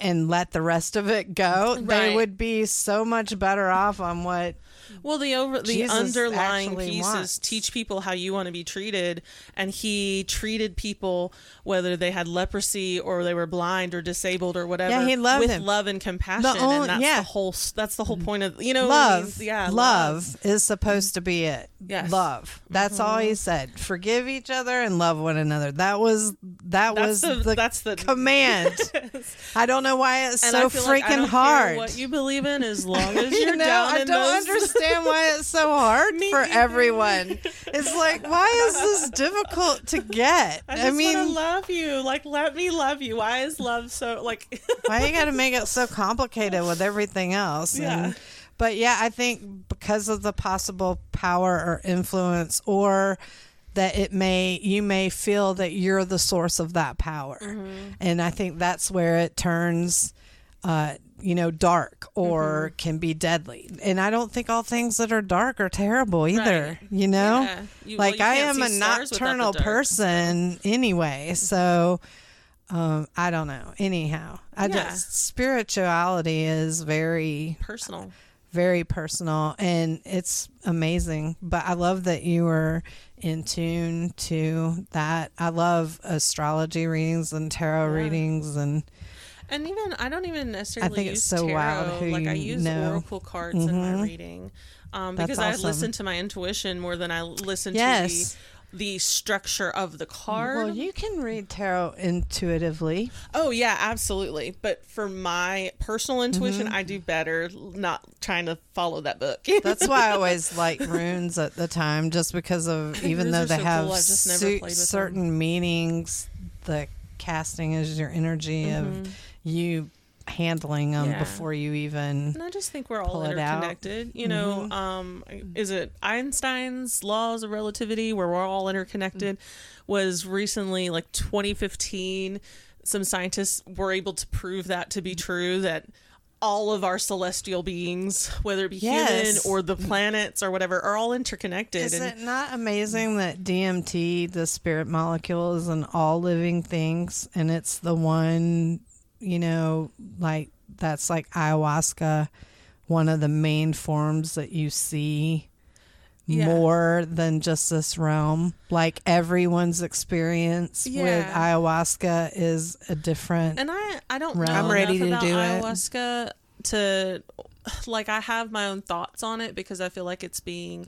and let the rest of it go, they would be so much better off on what Well, the over the Jesus underlying pieces wants. teach people how you want to be treated, and he treated people whether they had leprosy or they were blind or disabled or whatever. Yeah, he loved with him. love and compassion, only- and that's yeah. the whole. That's the whole point of you know what I mean? love, yeah, love is supposed mm-hmm. to be it. Yes. Love. That's all he mm-hmm. said. Forgive each other and love one another. That was that That's was the, the, that's the command. [LAUGHS] I don't know why it's And so I feel like I freaking care hard. what you believe in, as long [LAUGHS] as you you're know, down I in don't those. understand why it's so hard for everyone. It's like, why is this difficult to get? I just mean, love you. Like, let me love you. Why is love so like? why you got to [LAUGHS] make it so complicated with everything else? Yeah. And, but yeah, I think because of the possible power or influence, or that it may you may feel that you're the source of that power, and I think that's where it turns. Uh, you know, dark or can be deadly. And I don't think all things that are dark are terrible either. Right. You know? Yeah. You- well, like you I am a see stars without the nocturnal person [LAUGHS] anyway. So um I don't know. Anyhow, I Yeah. just spirituality is very personal. very personal and it's amazing. But I love that you were in tune to that. I love astrology readings and tarot Yeah. readings and And even I don't even necessarily think it's use so tarot. wild who like I use know. oracle cards in my Mhm. reading um, because I listen to my intuition more than I listen Yes. to the the structure of the card. well, you can read tarot intuitively. oh yeah, absolutely. But for my personal intuition, Mm-hmm. I do better not trying to follow that book. [LAUGHS] That's why I always liked runes at the time, just because of [LAUGHS] even though they so have cool, I've just never su- certain meanings, the casting is your energy of you handling them Mm-hmm. Yeah. before you even. And I just think we're all Pull it out. interconnected. You know, Mm-hmm. um, is it Einstein's laws of relativity where we're all interconnected? Was recently like 2015. Some scientists were able to prove that to be true. That all of our celestial beings, whether it be Yes. human or the planets or whatever, are all interconnected. Is and it not amazing that DMT, the spirit molecule, is in all living things, and it's the one, you know, like that's like ayahuasca, one of the main forms that you see Yeah. more than just this realm. Like everyone's experience with ayahuasca is a different. and I I don't know I'm ready to about do it. ayahuasca to like I have my own thoughts on it because I feel like it's being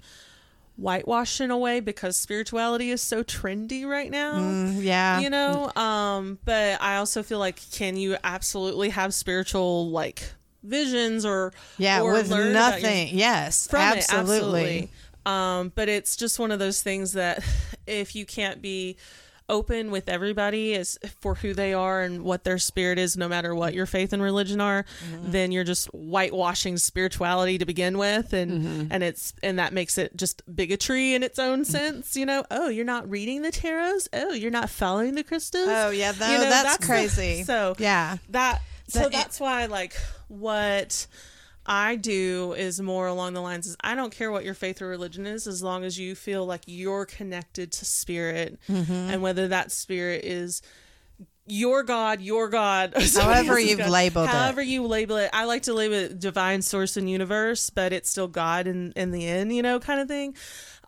whitewashed in a way because spirituality is so trendy right now. Mm, yeah, You know, um, but I also feel like can you absolutely have spiritual like visions or yeah, or with learn about your- nothing. yes, from it, absolutely. absolutely. Um, but it's just one of those things that [LAUGHS] if you can't be open with everybody as for who they are and what their spirit is, no matter what your faith and religion are, Mm-hmm. then you're just whitewashing spirituality to begin with, and Mm-hmm. and it's and that makes it just bigotry in its own sense. You know, oh, you're not reading the tarots. Oh, you're not following the crystals. Oh yeah, no, You know, that's, the- crazy. [LAUGHS] so yeah, that so The- that's why like what I do is more along the lines is I don't care what your faith or religion is as long as you feel like you're connected to spirit Mm-hmm. and whether that spirit is your God, your God, [LAUGHS] However you've God. labeled it. however you label it. I like to label it divine source and universe, but it's still God in in the end, you know, kind of thing.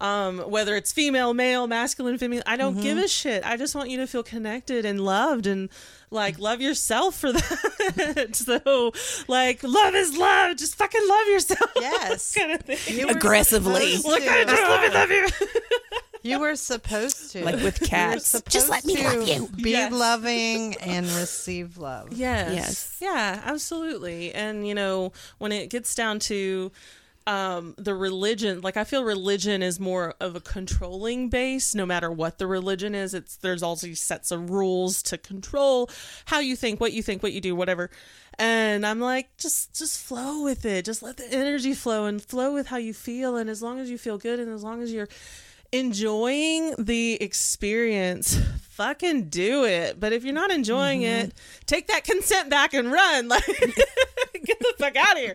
Um, whether it's female, male, masculine, female, I don't give Mm-hmm. a shit. I just want you to feel connected and loved and like love yourself for [LAUGHS] that. so like love is love. Just fucking love yourself. Yes. [LAUGHS] kind of thing. You Aggressively. Look, I just love you, love you. You were supposed to. Like with cats. Just let me supposed love you. Be Yes. loving and receive love. Yes. Yes. Yeah, absolutely. And you know, when it gets down to um the religion, like I feel religion is more of a controlling base no matter what the religion is. It's there's all these sets of rules to control how you think, what you think, what you do, whatever. And I'm like, just just flow with it. Just let the energy flow and flow with how you feel and as long as you feel good and as long as you're enjoying the experience, fucking do it. But if you're not enjoying Mm-hmm. it, take that consent back and run. [LAUGHS] Like, get the fuck out of here.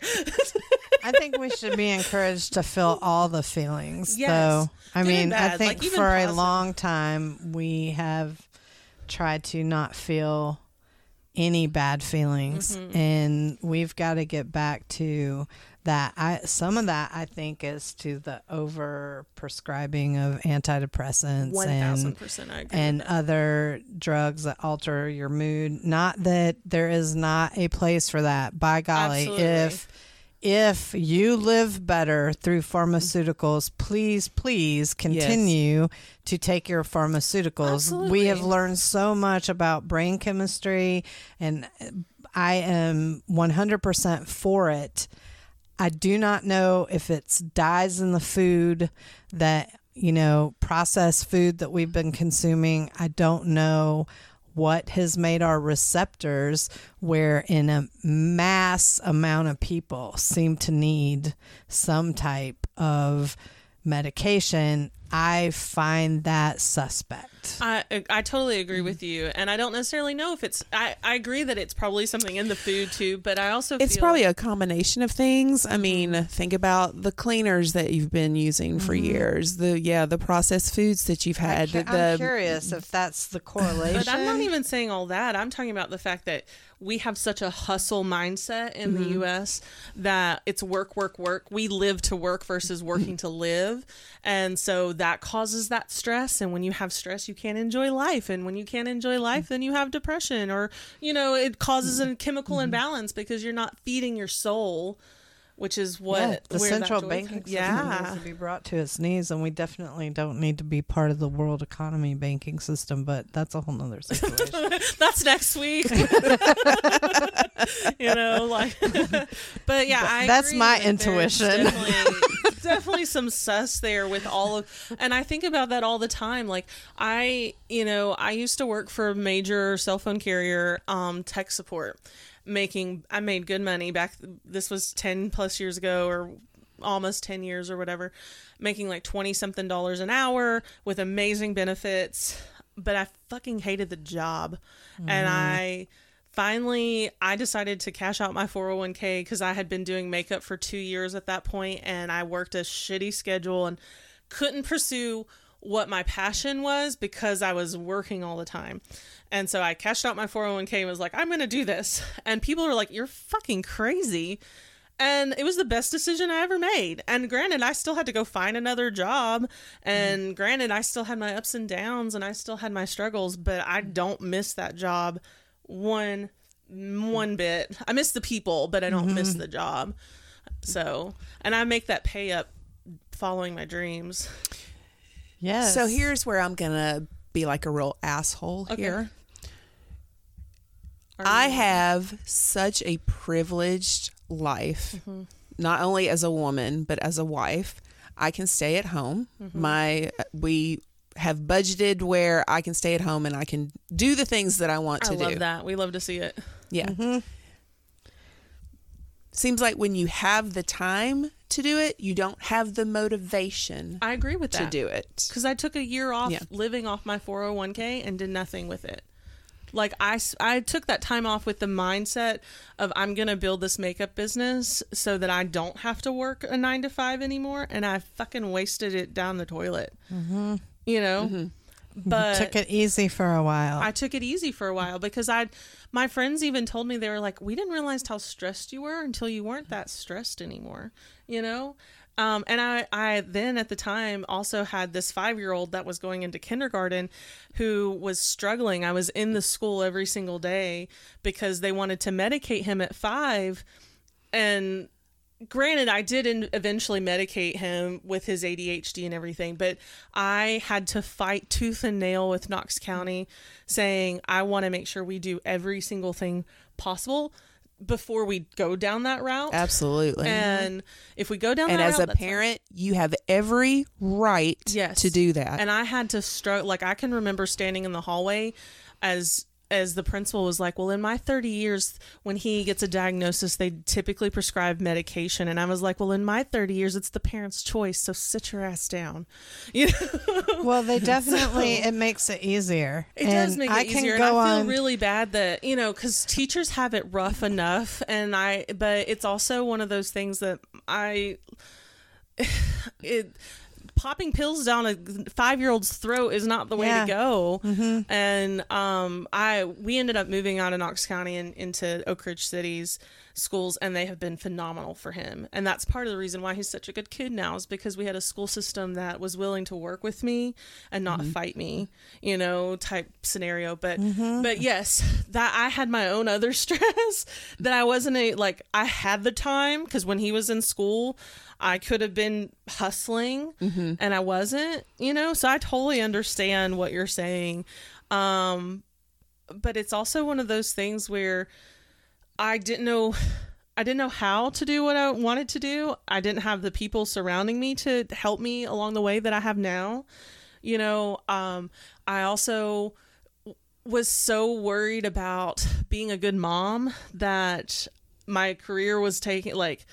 I think we should be encouraged to feel all the feelings, Yes. though. I Good mean, I think like, for a long time we have tried to not feel any bad feelings Mm-hmm. and we've got to get back to that i some of that i think is to the over prescribing of antidepressants One and thousand percent, I agree. and other drugs that alter your mood. Not that there is not a place for that. By golly, Absolutely. if if you live better through pharmaceuticals, please, please continue to take your pharmaceuticals. We have learned so much about brain chemistry, and I am 100% for it. I do not know if it's dyes in the food that, you know, processed food that we've been consuming. I don't know what has made our receptors where in a mass amount of people seem to need some type of medication. I find that suspect. I I totally agree with you, and I don't necessarily know if it's. I, I agree that it's probably something in the food too, but I also It's feel, probably a combination of things. I mm-hmm. mean, think about the cleaners that you've been using for mm-hmm. years. The yeah, the processed foods that you've had. I the, am curious if that's the [LAUGHS] correlation. But I'm not even saying all that. I'm talking about the fact that we have such a hustle mindset in the mm-hmm. US that it's work, work, work. We live to work versus working to live. And so that causes that stress. And when you have stress, you can't enjoy life. And when you can't enjoy life, then you have depression or, you know, it causes a chemical mm-hmm. imbalance because you're not feeding your soul. Which is what Yeah, the central joy banking system yeah, needs to be brought to its knees, and we definitely don't need to be part of the world economy banking system. But that's a whole nother situation. [LAUGHS] that's next week. [LAUGHS] you know, like, [LAUGHS] but yeah, I That's agree my that intuition. Definitely, definitely some sus there with all of, and I think about that all the time. Like, I, you know, I used to work for a major cell phone carrier, um, tech support, making. I made good money back. This was ten plus years ago, or almost 10 years or whatever making like 20 something dollars an hour with amazing benefits but i fucking hated the job and mm-hmm. i finally i decided to cash out my 401k because i had been doing makeup for two years at that point and i worked a shitty schedule and couldn't pursue what my passion was because i was working all the time and so i cashed out my 401k and was like i'm gonna do this [LAUGHS] and people were like you're fucking crazy and it was the best decision I ever made. And granted, I still had to go find another job. And mm-hmm. granted, I still had my ups and downs and I still had my struggles, but I mm-hmm. don't miss that job one one mm-hmm. bit. I miss the people, but I don't miss the job. So, and I make that pay up following my dreams. Yes. So here's where I'm gonna be like a real asshole Okay. here. Are I have such a privileged life, Mm-hmm. not only as a woman but as a wife. I can stay at home. Mm-hmm. My we have budgeted where I can stay at home and I can do the things that I want to do. I love do. that. We love to see it. Yeah. Mm-hmm. Seems like when you have the time to do it, you don't have the motivation I agree with that. to do it. because I took a year off Yeah. living off my 401k and did nothing with it. Like I, I took that time off with the mindset of I'm gonna build this makeup business so that I don't have to work a nine to five anymore, and I fucking wasted it down the toilet. Mm-hmm. You know, but took it easy for a while. I took it easy for a while because I, my friends even told me they were like, we didn't realize how stressed you were until you weren't that stressed anymore, you know. Um, and I, I then at the time also had this five year old that was going into kindergarten who was struggling. I was in the school every single day because they wanted to medicate him at five. And granted i did in- eventually medicate him with his adhd and everything but i had to fight tooth and nail with knox county saying i want to make sure we do every single thing possible before we go down that route Absolutely. and if we go down and that as route, a that's fine. parent, you have every right Yes. to do that. and i had to struggle like i can remember standing in the hallway as as the principal was like well in my 30 years when he gets a diagnosis they typically prescribe medication and i was like well in my 30 years it's the parent's choice so sit your ass down [LAUGHS] you know well, they definitely it makes it easier. it does make it I can easier go and i feel on. really bad that you know because teachers have it rough enough and i but it's also one of those things that i [SIGHS] it popping pills down a five year old's throat is not the way Yeah. to go. Mm-hmm. And um, I we ended up moving out of Knox County and into Oak Ridge City's schools, and they have been phenomenal for him. And that's part of the reason why he's such a good kid now is because we had a school system that was willing to work with me and not mm-hmm. fight me, you know, type scenario. But mm-hmm. but yes, that I had my own other [LAUGHS] stress that I wasn't a like I had the time because when he was in school. I could have been hustling mm-hmm. and I wasn't, you know, so I totally understand what you're saying. Um, but it's also one of those things where I didn't know I didn't know how to do what I wanted to do. I didn't have the people surrounding me to help me along the way that I have now. You know, um, I also was so worried about being a good mom that my career was taking like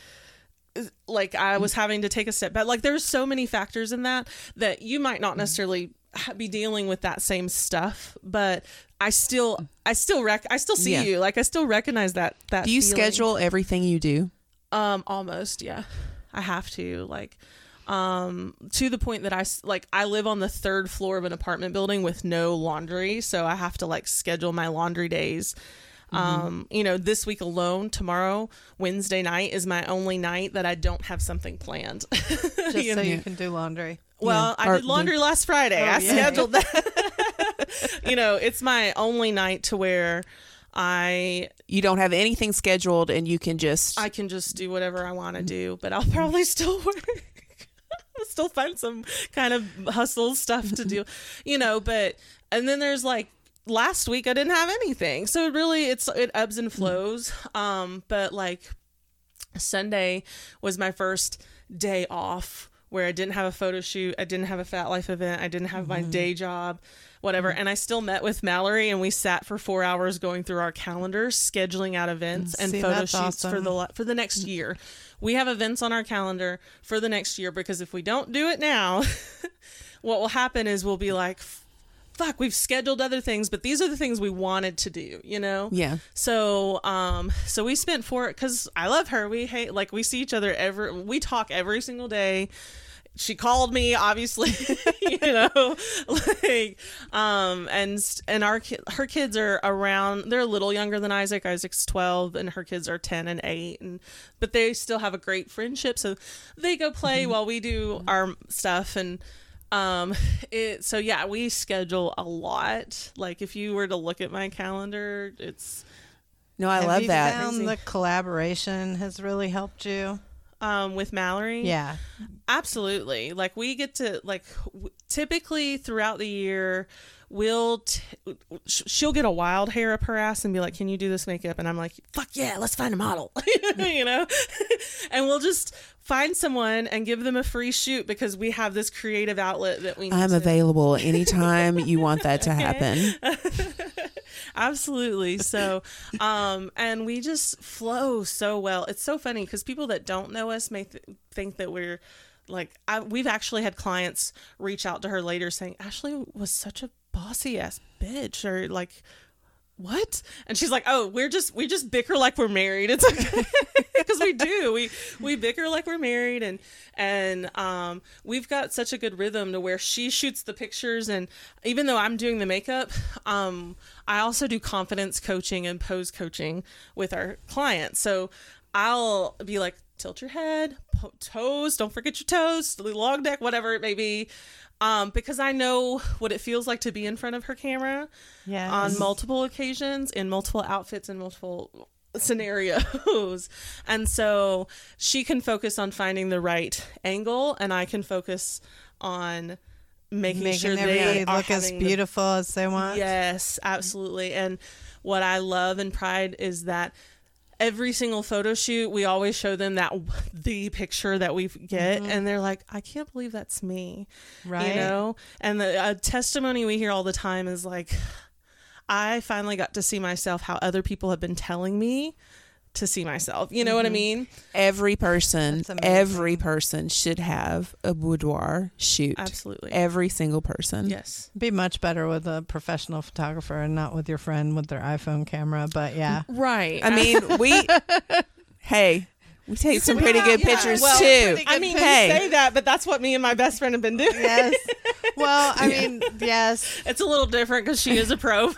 like I was having to take a step back. Like there's so many factors in that that you might not necessarily ha- be dealing with that same stuff, but I still I still rec I still see Yeah. you. Like I still recognize that that Do you feeling. schedule everything you do? Um almost, yeah. I have to like um to the point that I like I live on the third floor of an apartment building with no laundry, so I have to like schedule my laundry days. Um, you know, this week alone, tomorrow, Wednesday night is my only night that I don't have something planned. [LAUGHS] Just so know? you can do laundry. Well, Yeah. I did laundry last Friday. Oh, I yay. scheduled that. [LAUGHS] [LAUGHS] you know, it's my only night to where I You don't have anything scheduled, and you can just. I can just do whatever I want to do, but I'll probably still work. I'll still find some kind of hustle stuff to do, you know, but and then there's like last week I didn't have anything. So really it's it ebbs and mm. flows. Um but like Sunday was my first day off where I didn't have a photo shoot, I didn't have a Phat Life event, I didn't have my mm-hmm. day job, whatever. Mm. And I still met with Mallory and we sat for 4 hours going through our calendars, scheduling out events and See, photo shoots for the for the next mm. year. We have events on our calendar for the next year because if we don't do it now, [LAUGHS] what will happen is we'll be like fuck, we've scheduled other things, but these are the things we wanted to do, you know? yeah. So, um, so we spent four because I love her. We hate like we see each other every. We talk every single day. She called me, obviously, [LAUGHS] you know, like, um, and and our her kids are around. They're a little younger than Isaac. Isaac's twelve, and her kids are ten and eight, and but they still have a great friendship. So they go play while we do our stuff, and um, [LAUGHS] it. So yeah, we schedule a lot. Like if you were to look at my calendar, it's No, I Have love you that. Found the collaboration has really helped you. um with Mallory. Yeah. Absolutely. Like we get to like w- typically throughout the year we'll t- she'll get a wild hair up her ass and be like, "Can you do this makeup?" And I'm like, "Fuck yeah, let's find a model." [LAUGHS] you know? [LAUGHS] and we'll just find someone and give them a free shoot because we have this creative outlet that we need I'm to- available [LAUGHS] anytime you want that to happen. Absolutely. So, um, and we just flow so well. It's so funny because people that don't know us may th- think that we're like, I, we've actually had clients reach out to her later saying, Ashley was such a bossy ass bitch, or like, what? And she's like, oh, we're just, we just bicker like we're married. It's okay. [LAUGHS] Because we do. We, we bicker like we're married. And, and, um, we've got such a good rhythm to where she shoots the pictures. And even though I'm doing the makeup, um, I also do confidence coaching and pose coaching with our clients. So I'll be like, tilt your head, toes, don't forget your toes, long neck, whatever it may be. Um, because I know what it feels like to be in front of her camera Yeah. on multiple occasions in multiple outfits and multiple scenarios. [LAUGHS] And so she can focus on finding the right angle and I can focus on making, Making sure they look as having the beautiful as they want. Yes, absolutely. And what I love and pride is that every single photo shoot, we always show them that the picture that we get, mm-hmm. and they're like, "I can't believe that's me," Right. You know. And the testimony we hear all the time is like, "I finally got to see myself how other people have been telling me." To see myself, you know what I mm-hmm. mean? Every person, every person should have a boudoir shoot. Absolutely. Every single person. Yes. Be much better with a professional photographer and not with your friend with their iPhone camera. But yeah, [LAUGHS] Right. I mean, we, [LAUGHS] hey, We take some pretty good Yeah, pictures well, too. pretty I mean, Hey. you say that, but that's what me and my best friend have been doing. Yes. Well, I [LAUGHS] mean, yes, It's a little different because she is a pro.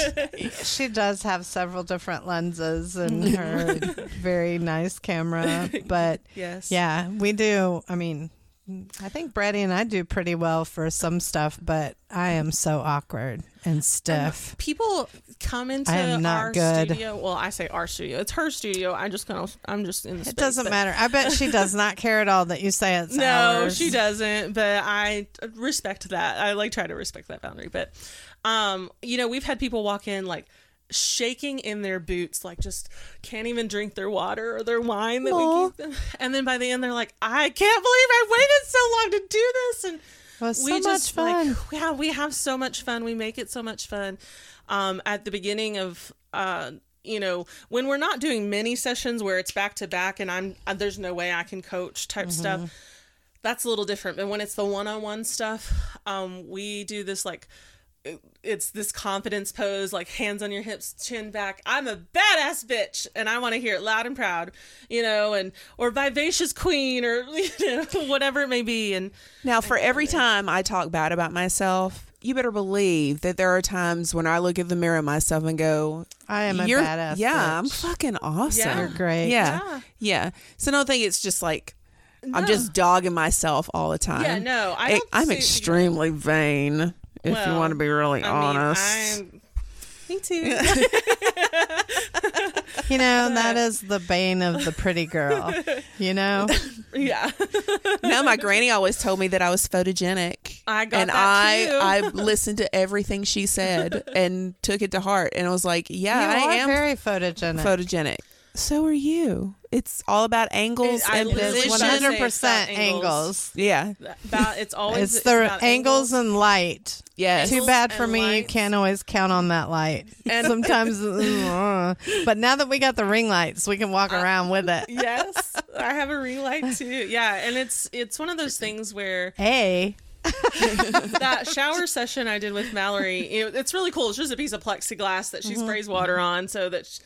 [LAUGHS] she does have several different lenses in her [LAUGHS] very nice camera, but yes. yeah, we do. I mean, I think Brady and I do pretty well for some stuff, but I am so awkward and stiff. People come into I am not our good. studio. Well, I say our studio. It's her studio. I just kind of. I'm just in the. It space, doesn't but- matter. I bet she does [LAUGHS] not care at all that you say it's No, ours. she doesn't. But I respect that. I like try to respect that boundary. But, um, you know, we've had people walk in like shaking in their boots, like just can't even drink their water or their wine that Aw. we give them. [LAUGHS] And then by the end, they're like, I can't believe I waited so long to do this. And so we much just fun. like [LAUGHS] yeah we have so much fun we make it so much fun um at the beginning of uh you know when we're not doing mini sessions where it's back to back and i'm uh, there's no way i can coach type Mm-hmm. stuff that's a little different but when it's the one-on-one stuff um we do this like it's this confidence pose like hands on your hips chin back i'm a badass bitch and i want to hear it loud and proud you know and or vivacious queen or [LAUGHS] you know whatever it may be and Now, for every time I talk bad about myself, you better believe that there are times when I look at the mirror at myself and go, I am a "You're badass. yeah, I'm fucking awesome. Yeah. You're great. Yeah, Yeah. yeah. So don't think it's just like I'm just dogging myself all the time. Yeah, no, I I don't I'm see- extremely vain. If you want to be really I honest, mean, me too. [LAUGHS] [LAUGHS] You know, that is the bane of the pretty girl. You know? [LAUGHS] yeah. no, my granny always told me that I was photogenic. I got and that I too. I listened to everything she said and took it to heart, and I was like, yeah, you I are am very photogenic. photogenic. So are you. It's all about angles I and it literally is was position. 100% say angles. Yeah. About it's [LAUGHS] always It's the about angles and light. Yes. Too bad for and me. You can't always count on that light. [LAUGHS] And- Sometimes, [LAUGHS] uh, but now that we got the ring lights, we can walk around with it. yes, I have a ring light too. Yeah, and it's it's one of those things where Hey, that shower session I did with Mallory, it, it's really cool. It's just a piece of plexiglass that she sprays water on, so that, sh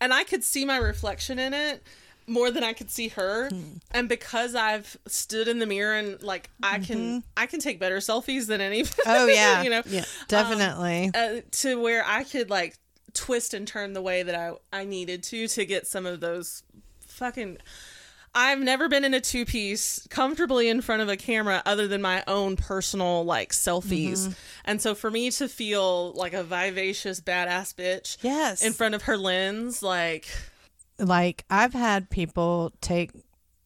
and I could see my reflection in it more than I could see her. Hmm. And because I've stood in the mirror and like I can, mm-hmm. I can take better selfies than any. [LAUGHS] Oh, yeah. you know, Yeah. Um, definitely. uh, to where I could like twist and turn the way that I I needed to to get some of those fucking. I've never been in a two piece comfortably in front of a camera other than my own personal like selfies. Mm-hmm. And so for me to feel like a vivacious badass bitch yes. in front of her lens, like like I've had people take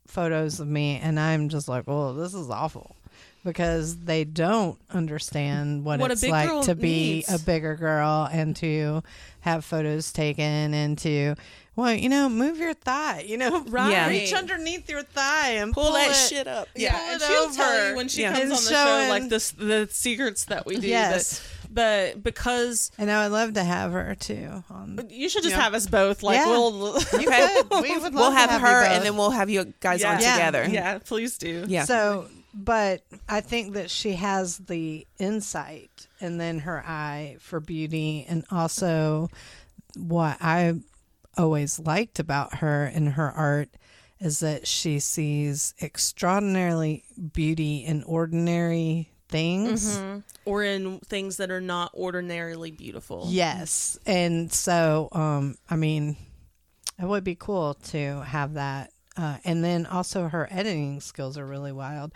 photos of me and I'm just like, "Well, this is awful." Because they don't understand what, What it's like to be needs. a bigger girl and to have photos taken and to, well, you know, move your thigh, you know, [LAUGHS] Right. Yeah. reach underneath your thigh and Pull, pull, that it. shit up. yeah, Pull and it she'll tell you when she Yeah. comes And on the show like this the secrets that we do. Yes. But, but because And I would love to have her too. On, you should just Yeah. have us both, like Yeah. we'll you [LAUGHS] Okay. could. We would love We'll to have, have her, and then we'll have you guys on Yeah. together. Yeah, please do. Yeah. So, but I think that she has the insight and then her eye for beauty, and also what I always liked about her and her art is that she sees extraordinarily beauty in ordinary things. Mhm. Or in things that are not ordinarily beautiful. Yes. And so, um, I mean, it would be cool to have that. Uh, and then also her editing skills are really wild.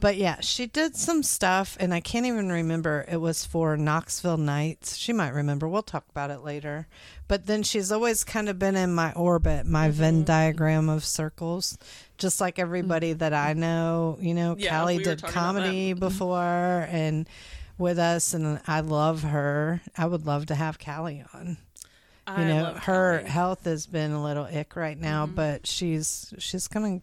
But yeah, she did some stuff, and I can't even remember. It was for Knoxville Nights. She might remember. We'll talk about it later. But then she's always kind of been in my orbit, my Venn diagram of circles, just like everybody that I know. You know, Yeah, Callie we did talking about that. comedy before, and with us, and I love her. I would love to have Callie on. I You know, her Callie. health has been a little ick right now, Mm-hmm. but she's she's gonna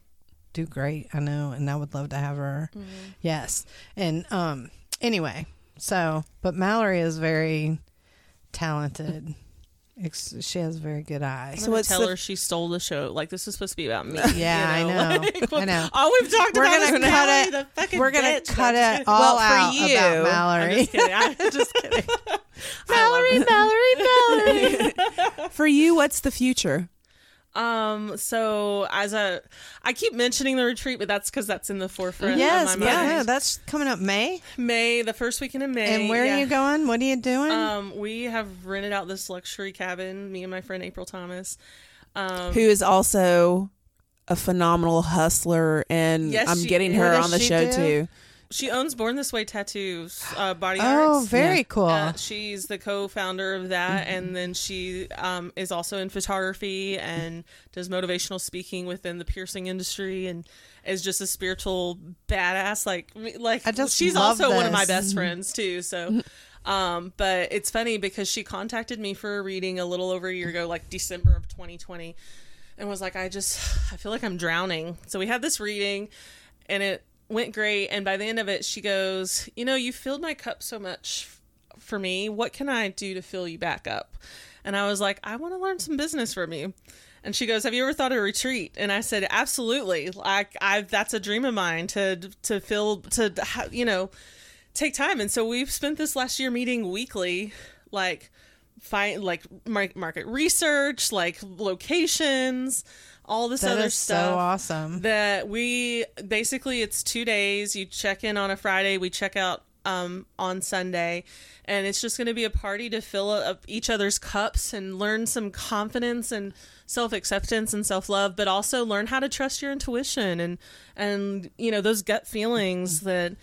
do great. I know, and I would love to have her. Mm-hmm. Yes, and um, anyway, so but Mallory is very talented. Ex- she has very good eyes. So So I what's tell the- her she stole the show. Like this is supposed to be about me. [LAUGHS] Yeah, you I know. [LAUGHS] Like, I know. All we've talked We're about gonna is cut Mallory, it- the fucking We're gonna bitch. cut it all Well, for out you- about kidding. I'm Mallory. [LAUGHS] just kidding. I'm just kidding. Mallory, Mallory, Mallory. For you, what's the future? Um, so as a, I keep mentioning the retreat, but that's because that's in the forefront Yes, of my yeah, mind. yeah, that's coming up May. May, the first weekend in May. And where yeah. are you going? What are you doing? Um, we have rented out this luxury cabin, me and my friend April Thomas. Um, Who is also a phenomenal hustler, and Yes, I'm getting is. her on the show do? too. She owns Born This Way Tattoos, uh, body art. oh, arts. very Yeah. cool. Uh, she's the co-founder of that, and then she um, is also in photography and does motivational speaking within the piercing industry, and is just a spiritual badass. Like, like I just she's love also one of my best friends too. So, um, but it's funny because she contacted me for a reading a little over a year ago, like December of 2020, and was like, I just I feel like I'm drowning. So we had this reading, and it went great. And by the end of it, she goes, You know, you filled my cup so much for me. What can I do to fill you back up? And I was like, I want to learn some business from you. And she goes, "Have you ever thought of a retreat?" And I said, "Absolutely. Like, I've that's a dream of mine to to fill to you know take time." And so we've spent this last year meeting weekly, like find like market research, like locations, all this that other is stuff so awesome. that we basically it's two days. You check in on a friday. We check out um, on sunday. And it's just going to be a party to fill up each other's cups and learn some confidence and self-acceptance and self-love but also learn how to trust your intuition and and you know those gut feelings that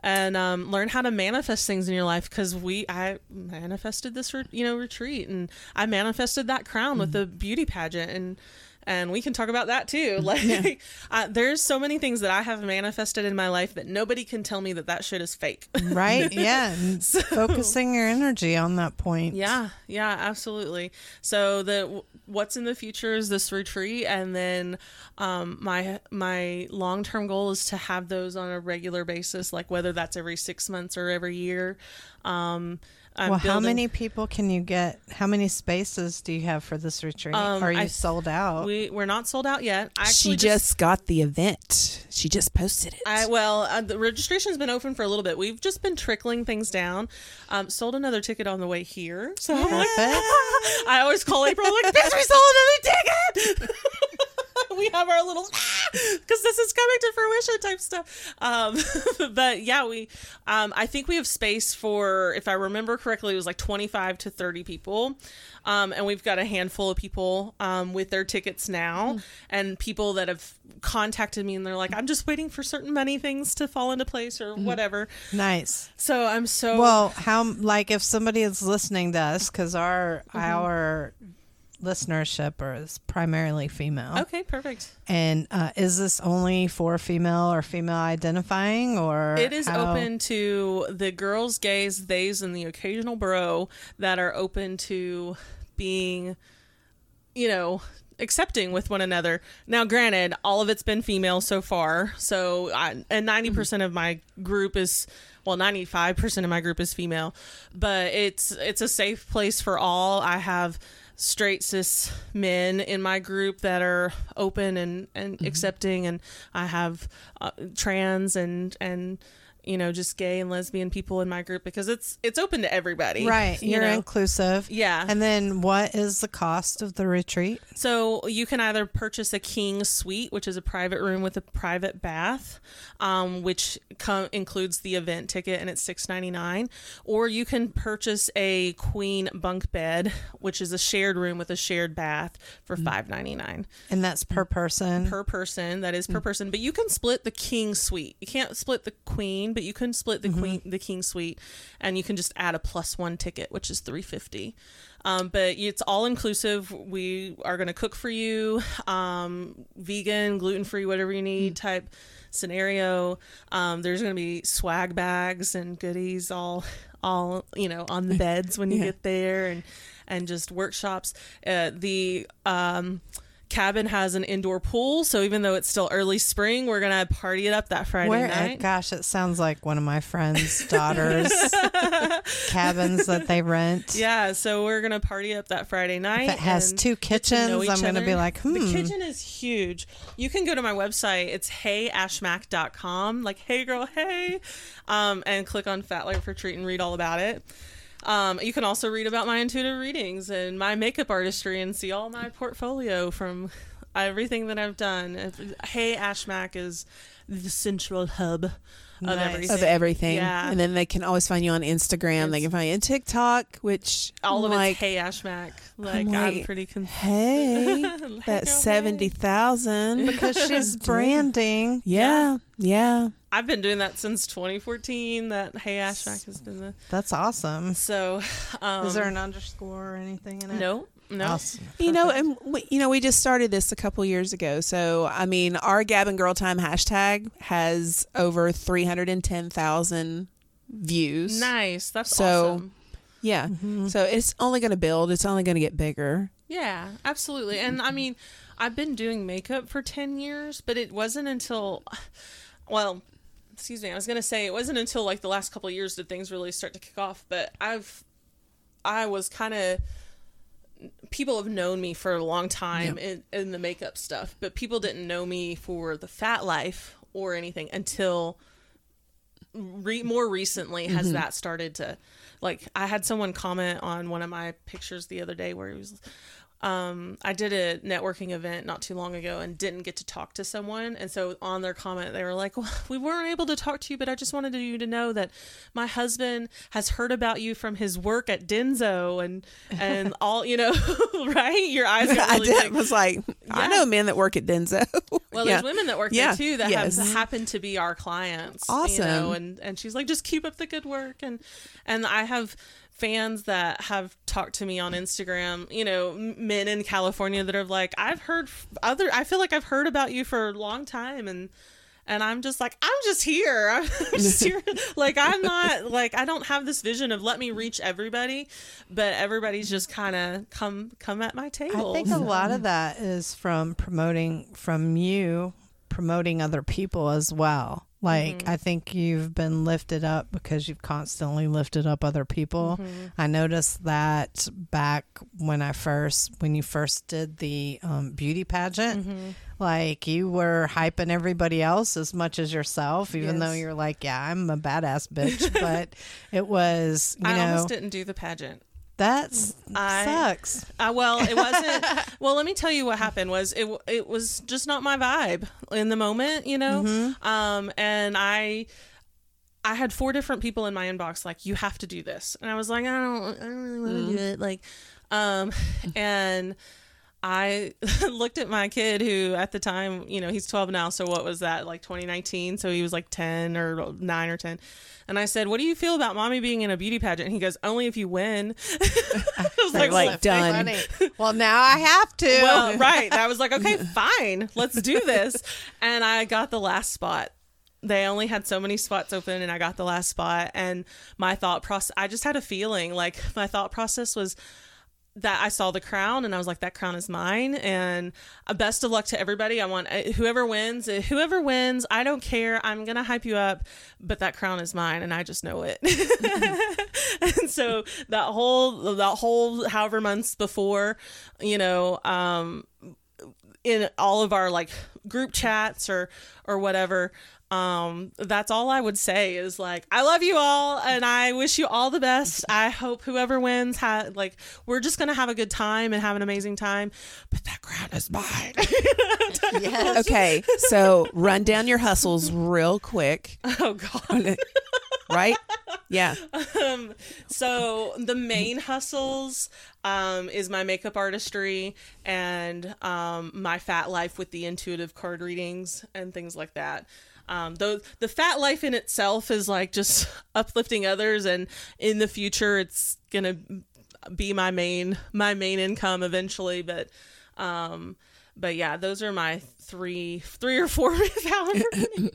and um, learn how to manifest things in your life. Because we I manifested this re- you know retreat and I manifested that crown with the beauty pageant and and we can talk about that too [LAUGHS] like uh, there's so many things that I have manifested in my life that nobody can tell me that that shit is fake [LAUGHS] right? Yeah. and [LAUGHS] Focusing your energy on that point. Yeah, yeah, absolutely. So the what's in the future is this retreat, and then um, my my long term goal is to have those on a regular basis, like whether that's every six months or every year. Um, I'm Well, how many people can you get? How many spaces do you have for this retreat? Um, Are you I- sold out? We we're not sold out yet. I She actually just, got the event. She just posted it. I well, uh, the registration's been open for a little bit. We've just been trickling things down. Um, sold another ticket on the way here, so I'm like, Perfect. [LAUGHS] I always call April I'm like, "Bitch, we sold another ticket." [LAUGHS] [LAUGHS] we have our little [LAUGHS] because this is coming to fruition type stuff. Um, [LAUGHS] but yeah, we um, I think we have space for, if I remember correctly, it was like 25 to 30 people. Um, and we've got a handful of people um, with their tickets now, and people that have contacted me and they're like, I'm just waiting for certain money things to fall into place or whatever. nice. So I'm so Well, how like if somebody is listening to us because our Mm-hmm. our listenership or is primarily female, okay, perfect. and uh, is this only for female or female identifying or It is how- open to the girls, gays, theys, and the occasional bro that are open to being, you know, accepting with one another. Now, granted, all of it's been female so far. So, I, and ninety percent of my group is, well, ninety five percent of my group is female, but it's it's a safe place for all. I have straight cis men in my group that are open and and accepting and i have uh, trans and and you know just gay and lesbian people in my group because it's it's open to everybody Right, you you're know? inclusive. Yeah. And then what is the cost of the retreat? So you can either purchase a king suite, which is a private room with a private bath, um, which com- includes the event ticket, and it's six ninety nine, or you can purchase a queen bunk bed, which is a shared room with a shared bath for mm. five ninety nine And that's per mm. person. per person. That is per mm. person, but you can split the king suite. You can't split the queen, but you can split the queen the king suite, and you can just add a plus one ticket, which is three fifty. Um, but it's all inclusive. We are going to cook for you, um, vegan, gluten free, whatever you need type scenario. Um, there's going to be swag bags and goodies all all you know on the [LAUGHS] beds when you Yeah. get there and and just workshops. Uh, the um, cabin has an indoor pool, so even though it's still early spring, we're gonna party it up that Friday Where? night. Gosh, it sounds like one of my friends' [LAUGHS] daughters' [LAUGHS] cabins that they rent. Yeah, so we're gonna party up that Friday night. If it has two kitchens, I'm going to be like, hmm. The kitchen is huge. You can go to my website. It's heyashmac.com. Like, hey girl, hey. Um, and click on Phat Life Retreat and read all about it. Um, you can also read about my intuitive readings and my makeup artistry and see all my portfolio from everything that I've done. Hey Ashmac is the central hub of Nice. everything. of everything. Yeah. And then they can always find you on Instagram. they can find you on TikTok, which all of like, it's Hey Ashmac. Like I'm I'm, pretty con- hey, [LAUGHS] Hey, that girl, seventy thousand. because she's [LAUGHS] branding. Yeah, yeah. I've been doing that since 2014. That Hey Ashmac has been the That's awesome. so. Um, Is there an underscore or anything in it? no? No. Awesome. You know, and we, you know, we just started this a couple years ago. So, I mean, our Gab and Girl Time hashtag has over three hundred and ten thousand views. Nice. That's So- awesome. Yeah. So it's only going to build. It's only going to get bigger. Yeah, absolutely. And I mean, I've been doing makeup for 10 years, but it wasn't until, well, excuse me, I was going to say it wasn't until like the last couple of years did things really start to kick off. But I've, I was kind of, people have known me for a long time in, in the makeup stuff, but people didn't know me for the phat life or anything until re- more recently has mm-hmm. that started to like i had someone comment on one of my pictures the other day where he was um, I did a networking event not too long ago and didn't get to talk to someone. And so on their comment, they were like, well, [LAUGHS] we weren't able to talk to you, but I just wanted you to know that my husband has heard about you from his work at Denso and, and [LAUGHS] all, you know, [LAUGHS] right? Your eyes are I really did, big. was like, I know men that work at Denso. Well, yeah. there's women that work Yeah, there too that yes. have happen to be our clients. You Awesome. know, and and she's like, just keep up the good work. And and I have fans that have talked to me on Instagram. You know, men in California that are like, I've heard other. I feel like I've heard about you for a long time, and. And I'm just like, I'm just here. [LAUGHS] I'm just here. [LAUGHS] Like, I'm not, like, I don't have this vision of let me reach everybody, but everybody's just kind of come, come at my table. I think a [LAUGHS] lot of that is from promoting from you promoting other people as well. Like Mm-hmm. I think you've been lifted up because you've constantly lifted up other people. Mm-hmm. I noticed that back when I first when you first did the um, beauty pageant. Mm-hmm. Like you were hyping everybody else as much as yourself, even though you're like, yeah, I'm a badass [LAUGHS] bitch. but it was, you I know, almost didn't do the pageant. That's I- sucks. Uh, well, it wasn't. [LAUGHS] well, let me tell you what happened. Was it? It was just not my vibe in the moment, you know. Um, and I, I had four different people in my inbox like, "You have to do this," and I was like, "I don't, I don't really want to do it." Like, um, [LAUGHS] and I [LAUGHS] looked at my kid who at the time, you know, he's 12 now. So what was that like 2019? So he was like 10 or 9 or 10. And I said, "What do you feel about mommy being in a beauty pageant?" And he goes, "Only if you win." [LAUGHS] I [LAUGHS] was Like, like, done. Funny. Well, now I have to. well, right. I was like, okay, fine, let's do this. And I got the last spot. They only had so many spots open, and I got the last spot. And my thought process, I just had a feeling like my thought process was that I saw the crown, and I was like, that crown is mine. And uh, best of luck to everybody. I want uh, whoever wins, uh, whoever wins, I don't care. I'm gonna hype you up, but that crown is mine, and I just know it. [LAUGHS] and so that whole that whole however months before, you know, um, in all of our like group chats or or whatever um that's all i would say is like i love you all and i wish you all the best i hope whoever wins ha- like we're just gonna have a good time and have an amazing time but that crown is mine [LAUGHS] yes. Okay, so run down your hustles real quick, [LAUGHS] oh god [LAUGHS] right? Yeah. um, so the main hustles um, is my makeup artistry and um, my phat life with the intuitive card readings and things like that. Um, though the phat life in itself is like just [LAUGHS] uplifting others, and in the future, it's gonna be my main my main income eventually. But um, but yeah, those are my three three or four [LAUGHS] however. [LAUGHS]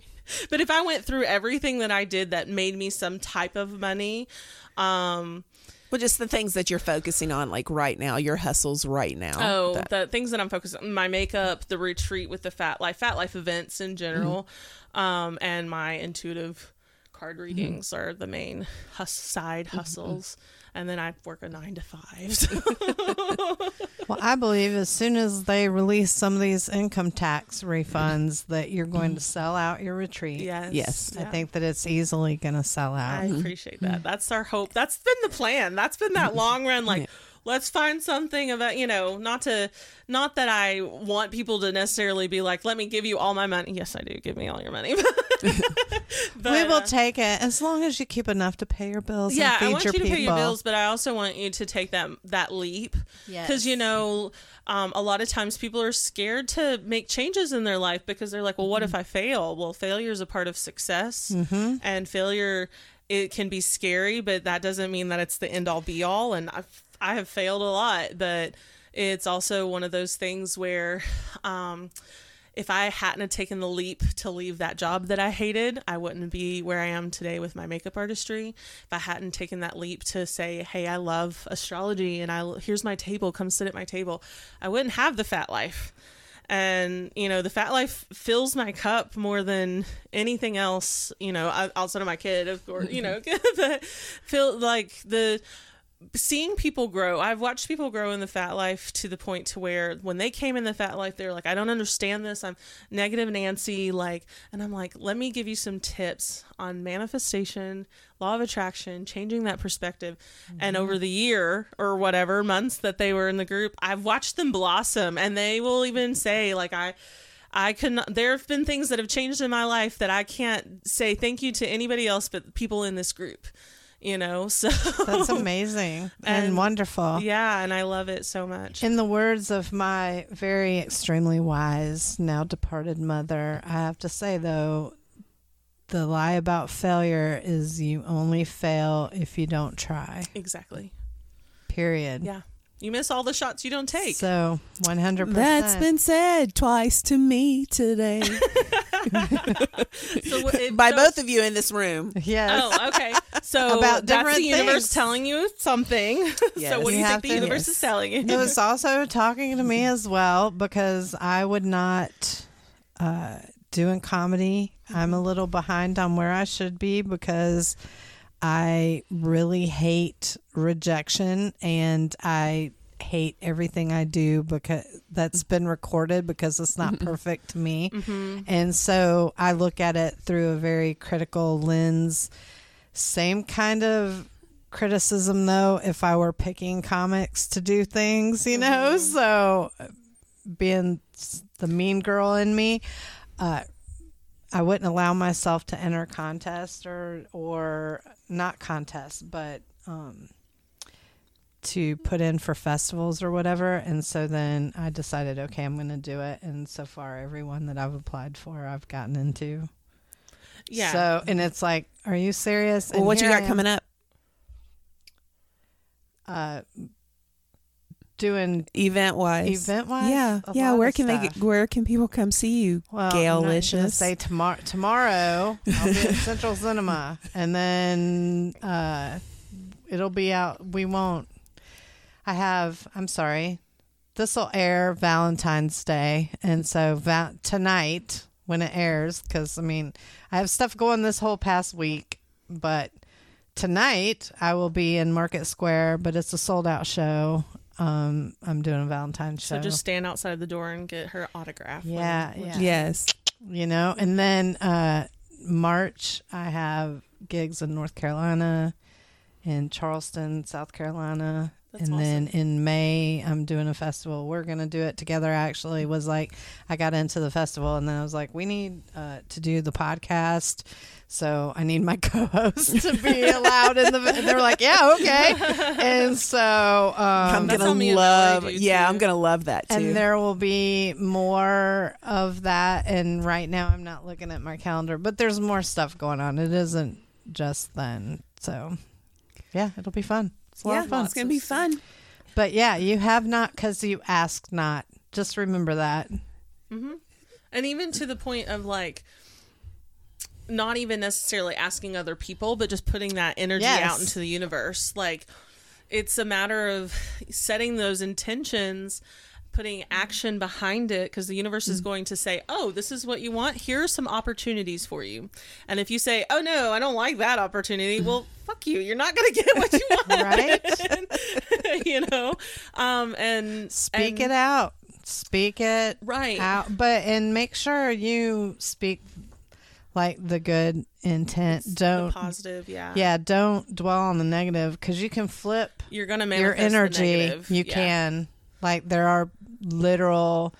But if I went through everything that I did that made me some type of money, um, Well, just the things that you're focusing on, like right now, your hustles right now. oh, That- the things that I'm focused on, my makeup, the retreat with the Phat Life, Phat Life events in general, Mm-hmm. Um, and my intuitive card mm-hmm. readings are the main hus- side mm-hmm. hustles, and then I work a nine to five. so- [LAUGHS] Well, I [LAUGHS] believe as soon as they release some of these income tax refunds, that you're going to mm-hmm. sell out your retreat. yes, Yes. I yeah. think that it's easily going to sell out. I appreciate that. That's our hope. That's been the plan. That's been that long run. Like, Yeah. Let's find something about you know, not to, not that I want people to necessarily be like, let me give you all my money. Yes, I do. Give me all your money. [LAUGHS] but, we will uh, take it as long as you keep enough to pay your bills. yeah, and feed I want your you to people. pay your bills, but I also want you to take that that leap because you know, um, a lot of times people are scared to make changes in their life because they're like, well, what if I fail? Well, failure is a part of success, Mm-hmm. and failure it can be scary, but that doesn't mean that it's the end all be all. And I've I have failed a lot, but it's also one of those things where. Um, if I hadn't have taken the leap to leave that job that I hated, I wouldn't be where I am today with my makeup artistry. If I hadn't taken that leap to say, "Hey, I love astrology and I here's my table, come sit at my table," I wouldn't have the phat life. And you know, the phat life fills my cup more than anything else. You know, outside of my kid, of course. You know, [LAUGHS] but feel like the seeing people grow i've watched people grow in the phat life to the point to where when they came in the phat life they're like i don't understand this. I'm negative nancy like and i'm like let me give you some tips on manifestation law of attraction changing that perspective. And over mm-hmm. the year or whatever months that they were in the group i've watched them blossom and they will even say like i I could not, there have been things that have changed in my life that I can't say thank you to anybody else but people in this group, you know? [LAUGHS] So That's amazing [LAUGHS] and, And- wonderful. Yeah, and I love it so much. In the words of my very extremely wise, now departed mother, I have to say though, the lie about failure is you only fail if you don't try. Exactly. Period. Yeah. You miss all the shots you don't take. So 100%. That's been said twice to me today [LAUGHS] So it- [LAUGHS] by so- both of you in this room. Yes. Oh, okay. So [LAUGHS] About that's different the universe things. telling you something. Yes. so what do You you think the to- universe yes. is telling you? it was also talking to me as well because I would not uh, doing comedy. I'm a little behind on where I should be because I really hate rejection and I hate everything I do because that's been recorded because it's not mm-hmm. perfect to me. Mm-hmm. And so I look at it through a very critical lens. Same kind of criticism though if I were picking comics to do things, you know. Mm-hmm. So being the mean girl in me, uh, I wouldn't allow myself to enter contest or or not contests, but um, to put in for festivals or whatever. And so then I decided, okay, I'm going to do it. And so far, everyone that I've applied for, I've gotten into. yeah. So and it's like, are you serious? Well, what you got coming up? Uh, doing Event wise. event wise. Yeah, yeah. Where can they get, where can people come see you? Well, Gailicious. say tomorrow. Tomorrow I'll be at Central Cinema, [LAUGHS] and then uh, it'll be out. We won't. I have. I'm sorry. This will air Valentine's Day, and so va- tonight when it airs, because I mean I have stuff going this whole past week, but tonight I will be in Market Square, but it's a sold out show. Um, I'm doing a Valentine's show. so just stand outside the door and get her autograph. Yeah, when yeah. Yes. you know and then uh march i have gigs in north carolina in charleston south carolina That's and then in may i'm doing a festival we're gonna do it together actually was like i got into the festival and then i was like we need uh, to do the podcast so i need my [LAUGHS] co-host to be allowed in the And they're like yeah okay and so I'm um, gonna how me and love. Yeah, too. I'm gonna love that too. and there will be more of that. And right now, I'm not looking at my calendar, but there's more stuff going on. It isn't just then. So, yeah, it'll be fun. It's a lot yeah, of fun. it's gonna be fun. But yeah, you have not because you asked not. Just remember that. Mm-hmm. And even to the point of like not even necessarily asking other people, but just putting that energy Yes. out into the universe. Like it's a matter of setting those intentions putting action behind it because the universe is going to say, "Oh, this is what you want. Here are some opportunities for you." And if you say, "Oh no, I don't like that opportunity," well, [LAUGHS] fuck you. You're not going to get what you [LAUGHS] want, Right? [LAUGHS] you know. Um, and Speak and- it out. Speak it Right. out. But and make sure you speak like the good intent. the don't positive. Yeah, yeah, don't dwell on the negative because you can flip You're gonna your manifest the energy. negative. You Yeah. can. Like there are literal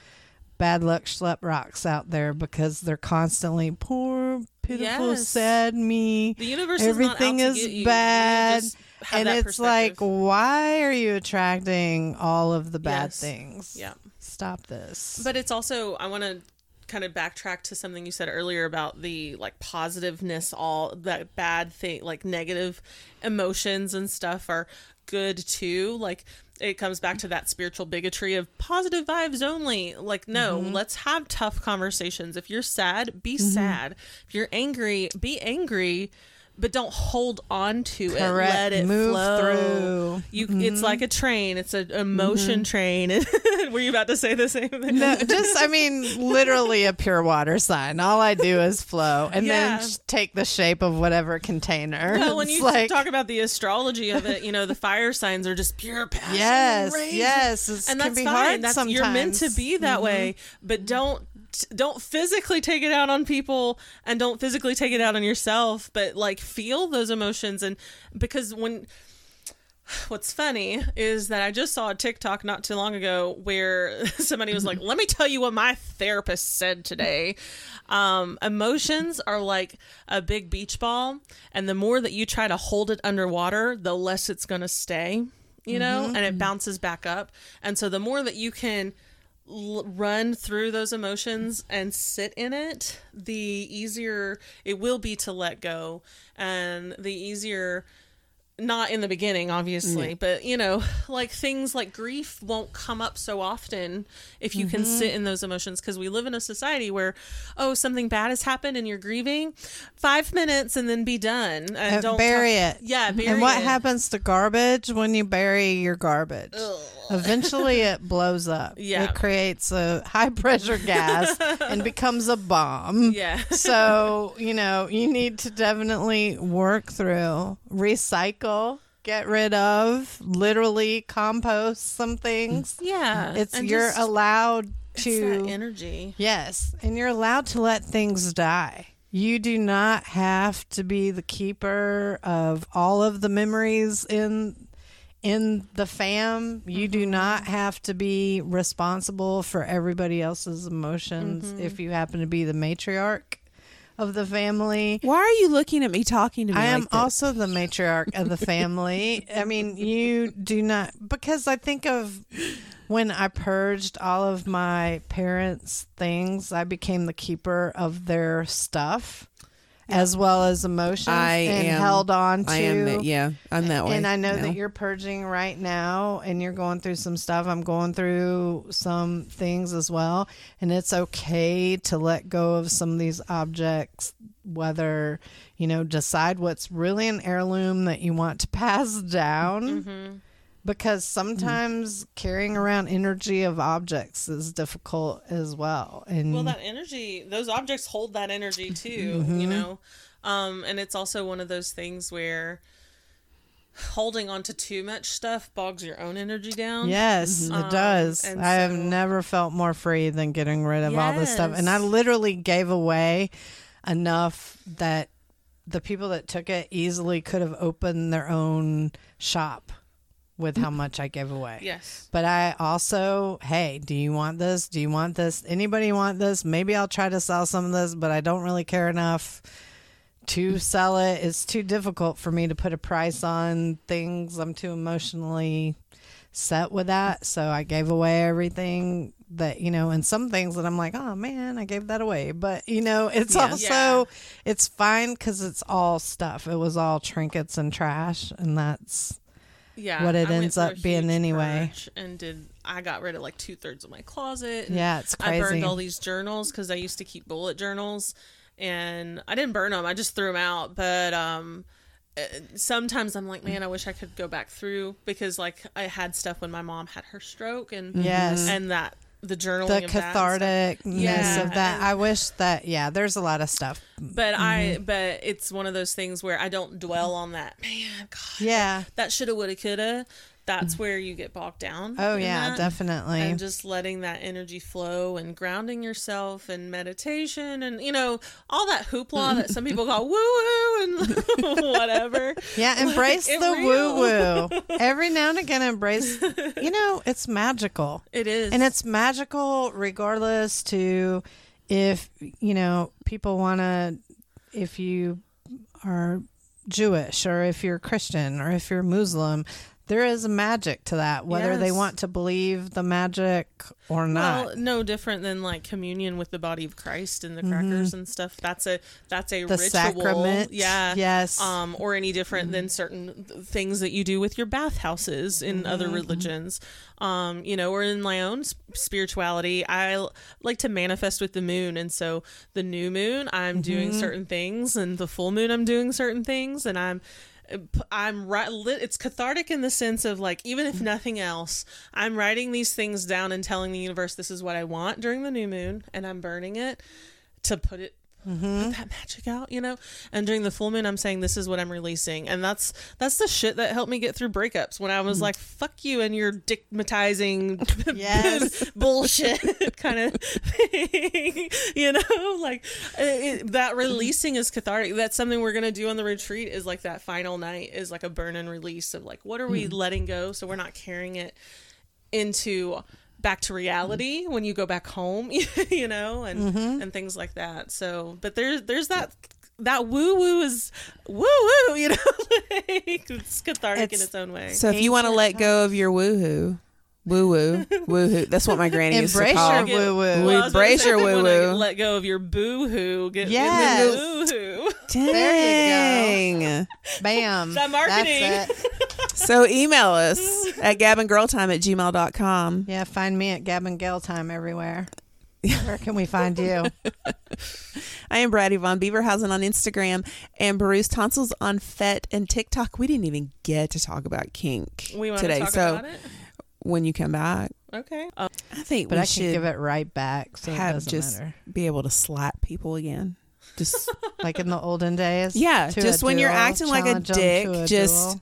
bad luck Schleprocks out there because they're constantly poor, pitiful, Yes. sad me. The universe Everything is, not out is to get you. You bad. and it's like, why are you attracting all of the bad Yes. things? yeah. Stop this. But it's also I want to kind of backtrack to something you said earlier about the like positiveness all that bad thing like negative emotions and stuff are good too like it comes back to that spiritual bigotry of positive vibes only. Like no mm-hmm. let's have tough conversations. If you're sad be mm-hmm. sad. If you're angry be angry but don't hold on to it Correct. let it Move flow through. you it's mm-hmm. like a train it's an emotion mm-hmm. train [LAUGHS] were you about to say the same thing no, just I mean, literally a pure water sign. All I do is flow, and Yeah. then take the shape of whatever container. Well, when [LAUGHS] It's you like, talk about the astrology of it, you know, the fire signs are just pure passion. yes, and yes, it And can that's be fine. hard That's sometimes. you're meant to be that mm-hmm. way, but don't don't physically take it out on people and don't physically take it out on yourself, but like feel those emotions and because when [SIGHS] What's funny is that I just saw a TikTok not too long ago where [LAUGHS] somebody was like, [LAUGHS] "Let me tell you what my therapist said today. Um, emotions are like a big beach ball, and the more that you try to hold it underwater, the less it's going to stay. You know, and it bounces back up. And so the more that you can l- run through those emotions and sit in it, the easier it will be to let go, and the easier not in the beginning obviously but you know [LAUGHS] like things like grief won't come up so often if you can sit in those emotions because we live in a society where oh something bad has happened and you're grieving five minutes and then be done and Uh, don't bury talk- it. yeah bury and what it. happens to garbage when you bury your garbage? Eventually, it [LAUGHS] blows up. Yeah. it creates a high [LAUGHS] pressure gas and becomes a bomb. yeah so you know you need to definitely work through recycle get rid of literally compost some things. Yeah it's you're just- allowed to energy. Yes and you're allowed to let things die. You do not have to be the keeper of all of the memories in in the fam. You do mm-hmm. not have to be responsible for everybody else's emotions mm-hmm. if you happen to be the matriarch of the family Why are you looking at me talking to me? I am like also the matriarch of the family. I mean, you do not because I think of when I purged all of my parents' things, I became the keeper of their stuff as well as emotions I and am- held on to I am that. Yeah, I'm that way. and I know now. that you're purging right now and you're going through some stuff. I'm going through some things as well. And it's okay to let go of some of these objects, whether, you know, decide what's really an heirloom that you want to pass down. Mm-hmm. Because sometimes carrying around energy of objects is difficult as well. And well that energy those objects hold that energy too Mm-hmm. you know um and it's also one of those things where holding on to too much stuff bogs your own energy down Yes, Um, it does. and I have never felt more free than getting rid of all this stuff. And I literally gave away enough that the people that took it easily could have opened their own shop with how much I gave away. yes But I also, hey, do you want this? Do you want this? Anybody want this? Maybe I'll try to sell some of this, but I don't really care enough to sell it. It's too difficult for me to put a price on things. I'm too emotionally set with that. So I gave away everything that, you know, and some things that I'm like, oh man, I gave that away. But, you know, it's Yeah. also, Yeah. it's fine because it's all stuff. It was all trinkets and trash. And that's, yeah what it I ends up being anyway. and did i got rid of like two-thirds of my closet and yeah, it's crazy. I burned all these journals because I used to keep bullet journals, and I didn't burn them. I just threw them out. But um, sometimes I'm like, man, I wish I could go back through because like I had stuff when my mom had her stroke and Yes. and that the journaling the of catharticness Yeah, of that. I wish that yeah, there's a lot of stuff. But I mm-hmm. but it's one of those things where I don't dwell on that. Man, God, Yeah. that shoulda, woulda, coulda. That's mm. where you get bogged down. Oh yeah, that. definitely. and just letting that energy flow and grounding yourself and meditation and you know all that hoopla mm-hmm. that some people call woo woo and [LAUGHS] whatever. yeah, embrace It the woo woo. [LAUGHS] Every now and again embrace you know, it's magical. It is, And it's magical regardless to if you know, people wanna if you are Jewish or if you're Christian or if you're Muslim, there is magic to that, whether they want to believe the magic or not. well, no different than like communion with the body of Christ and the crackers and stuff. That's a that's a Mm-hmm. the ritual, sacrament. yeah, Yes. um, or any different than certain things that you do with your bathhouses in other Mm-hmm. religions. Um, you know, or in my own spirituality, I like to manifest with the moon, and so the new moon, I'm doing Mm-hmm. certain things, and the full moon, I'm doing certain things, and I'm. I'm right. It's cathartic in the sense of like, even if nothing else, I'm writing these things down and telling the universe this is what I want during the new moon, and I'm burning it to put it put that magic out, you know. And during the full moon, I'm saying this is what I'm releasing, and that's that's the shit that helped me get through breakups when I was mm. like, "Fuck you" and your dickmatizing [LAUGHS] Yes. [LAUGHS] bullshit [LAUGHS] kind of thing, you know. Like it, that releasing is cathartic. That's something we're gonna do on the retreat. Is like that final night is like a burn and release of like what are we mm. letting go, so we're not carrying it into back to reality when you go back home [LAUGHS] you know and mm-hmm. and things like that. So but there's there's that that woo woo is woo woo you know [LAUGHS] like, it's cathartic in It's- its own way. So if you want to let go of your woohoo, woo hoo, woo hoo. that's what my granny used to Embrace call. your Get- woo-woo. well, I was gonna Embrace say, your if you woo-woo. let go of your boo hoo get Yes. in the woo hoo Dang. Bam. That marketing. That's it. [LAUGHS] so email us at gabandgirltime at gmail.com. Yeah, find me at Gab Gale Time everywhere. [LAUGHS] Where can we find you? I am Brady Von Beaverhausen on Instagram and Bruce Tonsils on FET and TikTok. We didn't even get to talk about kink we want today. talk so about it when you come back, okay uh, I think But we I should can give it right back, so it have doesn't just matter. be able to slap people again. Just [LAUGHS] Like in the olden days. Yeah, just a when you're acting like a dick, a just- duel.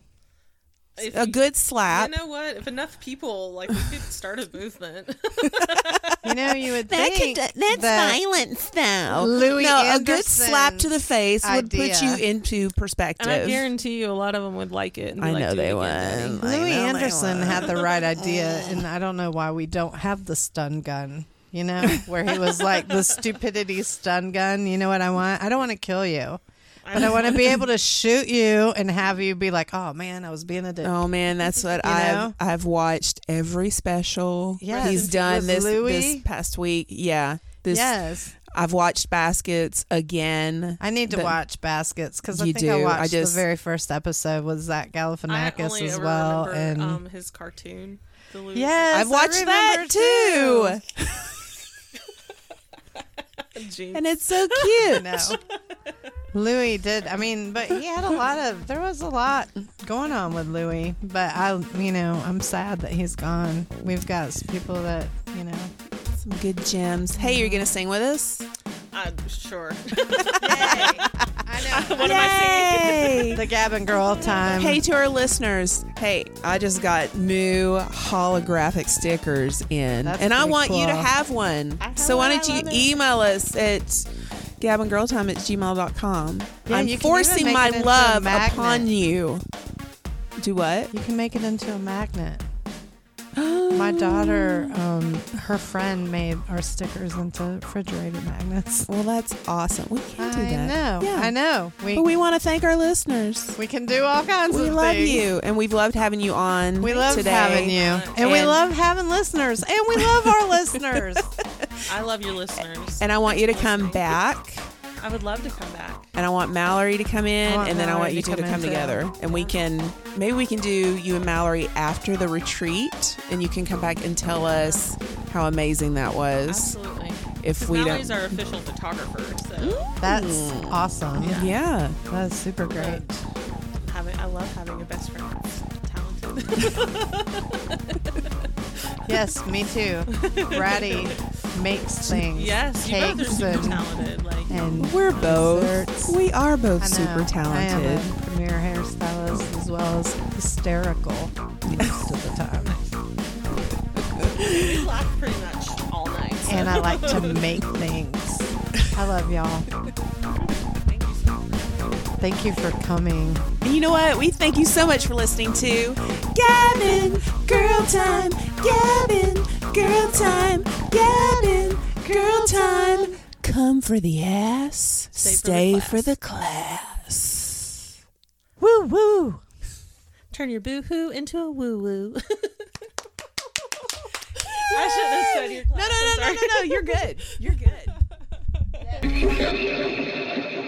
If a you- good slap. you know what if enough people like we could start a movement [LAUGHS] You know, you would think that's that violence, though. Louie no, a good slap to the Anderson's face would put you into perspective. And I guarantee you, a lot of them would like it. And I like, know "Do they it would. again, Daddy." I Louie know they Anderson had the right [LAUGHS] idea, and I don't know why we don't have the stun gun. You know, where he was like the stupidity stun gun. You know what I want? I don't want to kill you, but I want to be able to shoot you and have you be like, "Oh man, I was being a dick." Oh man, that's [LAUGHS] what You I've know? I've watched every special Yes. he's done this Louie? this past week. Yeah, this yes, I've watched Baskets again. I need to The- watch Baskets because I You think I do. I watched just- the very first episode with Zach I Galifianakis only as ever well, remember and um, his cartoon. The Louie yes, I've watched I that remember too, Gene. [LAUGHS] and it's so cute. [LAUGHS] No. Louie did. I mean, but he had a lot of. There was a lot going on with Louie. But I, you know, I'm sad that he's gone. We've got s- people that, you know. Some good gems. Hey, you're gonna sing with us? Uh, sure. [LAUGHS] I know. what am I saying? The Gab and girl time. Hey to our listeners. Hey, I just got new holographic stickers in. That's and I pretty want you to have one. I So why don't you it. email us at gabandgirltime at gmail.com. Yeah, I'm forcing my it into a love upon you. Do what? You can make it into a magnet. [GASPS] My daughter, um, her friend made our stickers into refrigerator magnets. Well, that's awesome. We can do I that. know. Yeah. I know. We But we want to thank our listeners. we can do all kinds of things. We of love things. you, and we've loved having you on. We love today. having you, and, we And- love having listeners, and we love our listeners. [LAUGHS] I love your listeners. And I want you to come back. I would love to come back. and I want Mallory to come in, I want and then I want you to two to come come in, too. together, and we can maybe we can do you and Mallory after the retreat, and you can come back and tell us how amazing that was. Absolutely. If we Mallory's don't, our official photographer. So That's mm. awesome. yeah. That's super great. having I love having a best friend that's talented. [LAUGHS] Yes, me too. Ratty makes things. yes, you both are cakes super and, talented. Like, and We're both. desserts. We are both I know. super talented. I am a premier hairstylist as well as hysterical most of the time. we laugh pretty much all night. so- And I like to [LAUGHS] make things. I love y'all. Thank you for coming. And you know what? We thank you so much for listening to Gab and Girl Time. Gab and Girl Time. Gab and Girl Time. Come for the ass. Stay for the class. Woo woo. Turn your boo-hoo into a woo-woo. [LAUGHS] I shouldn't have said your class. No, no, no, no, no, no. You're good. You're good. [LAUGHS]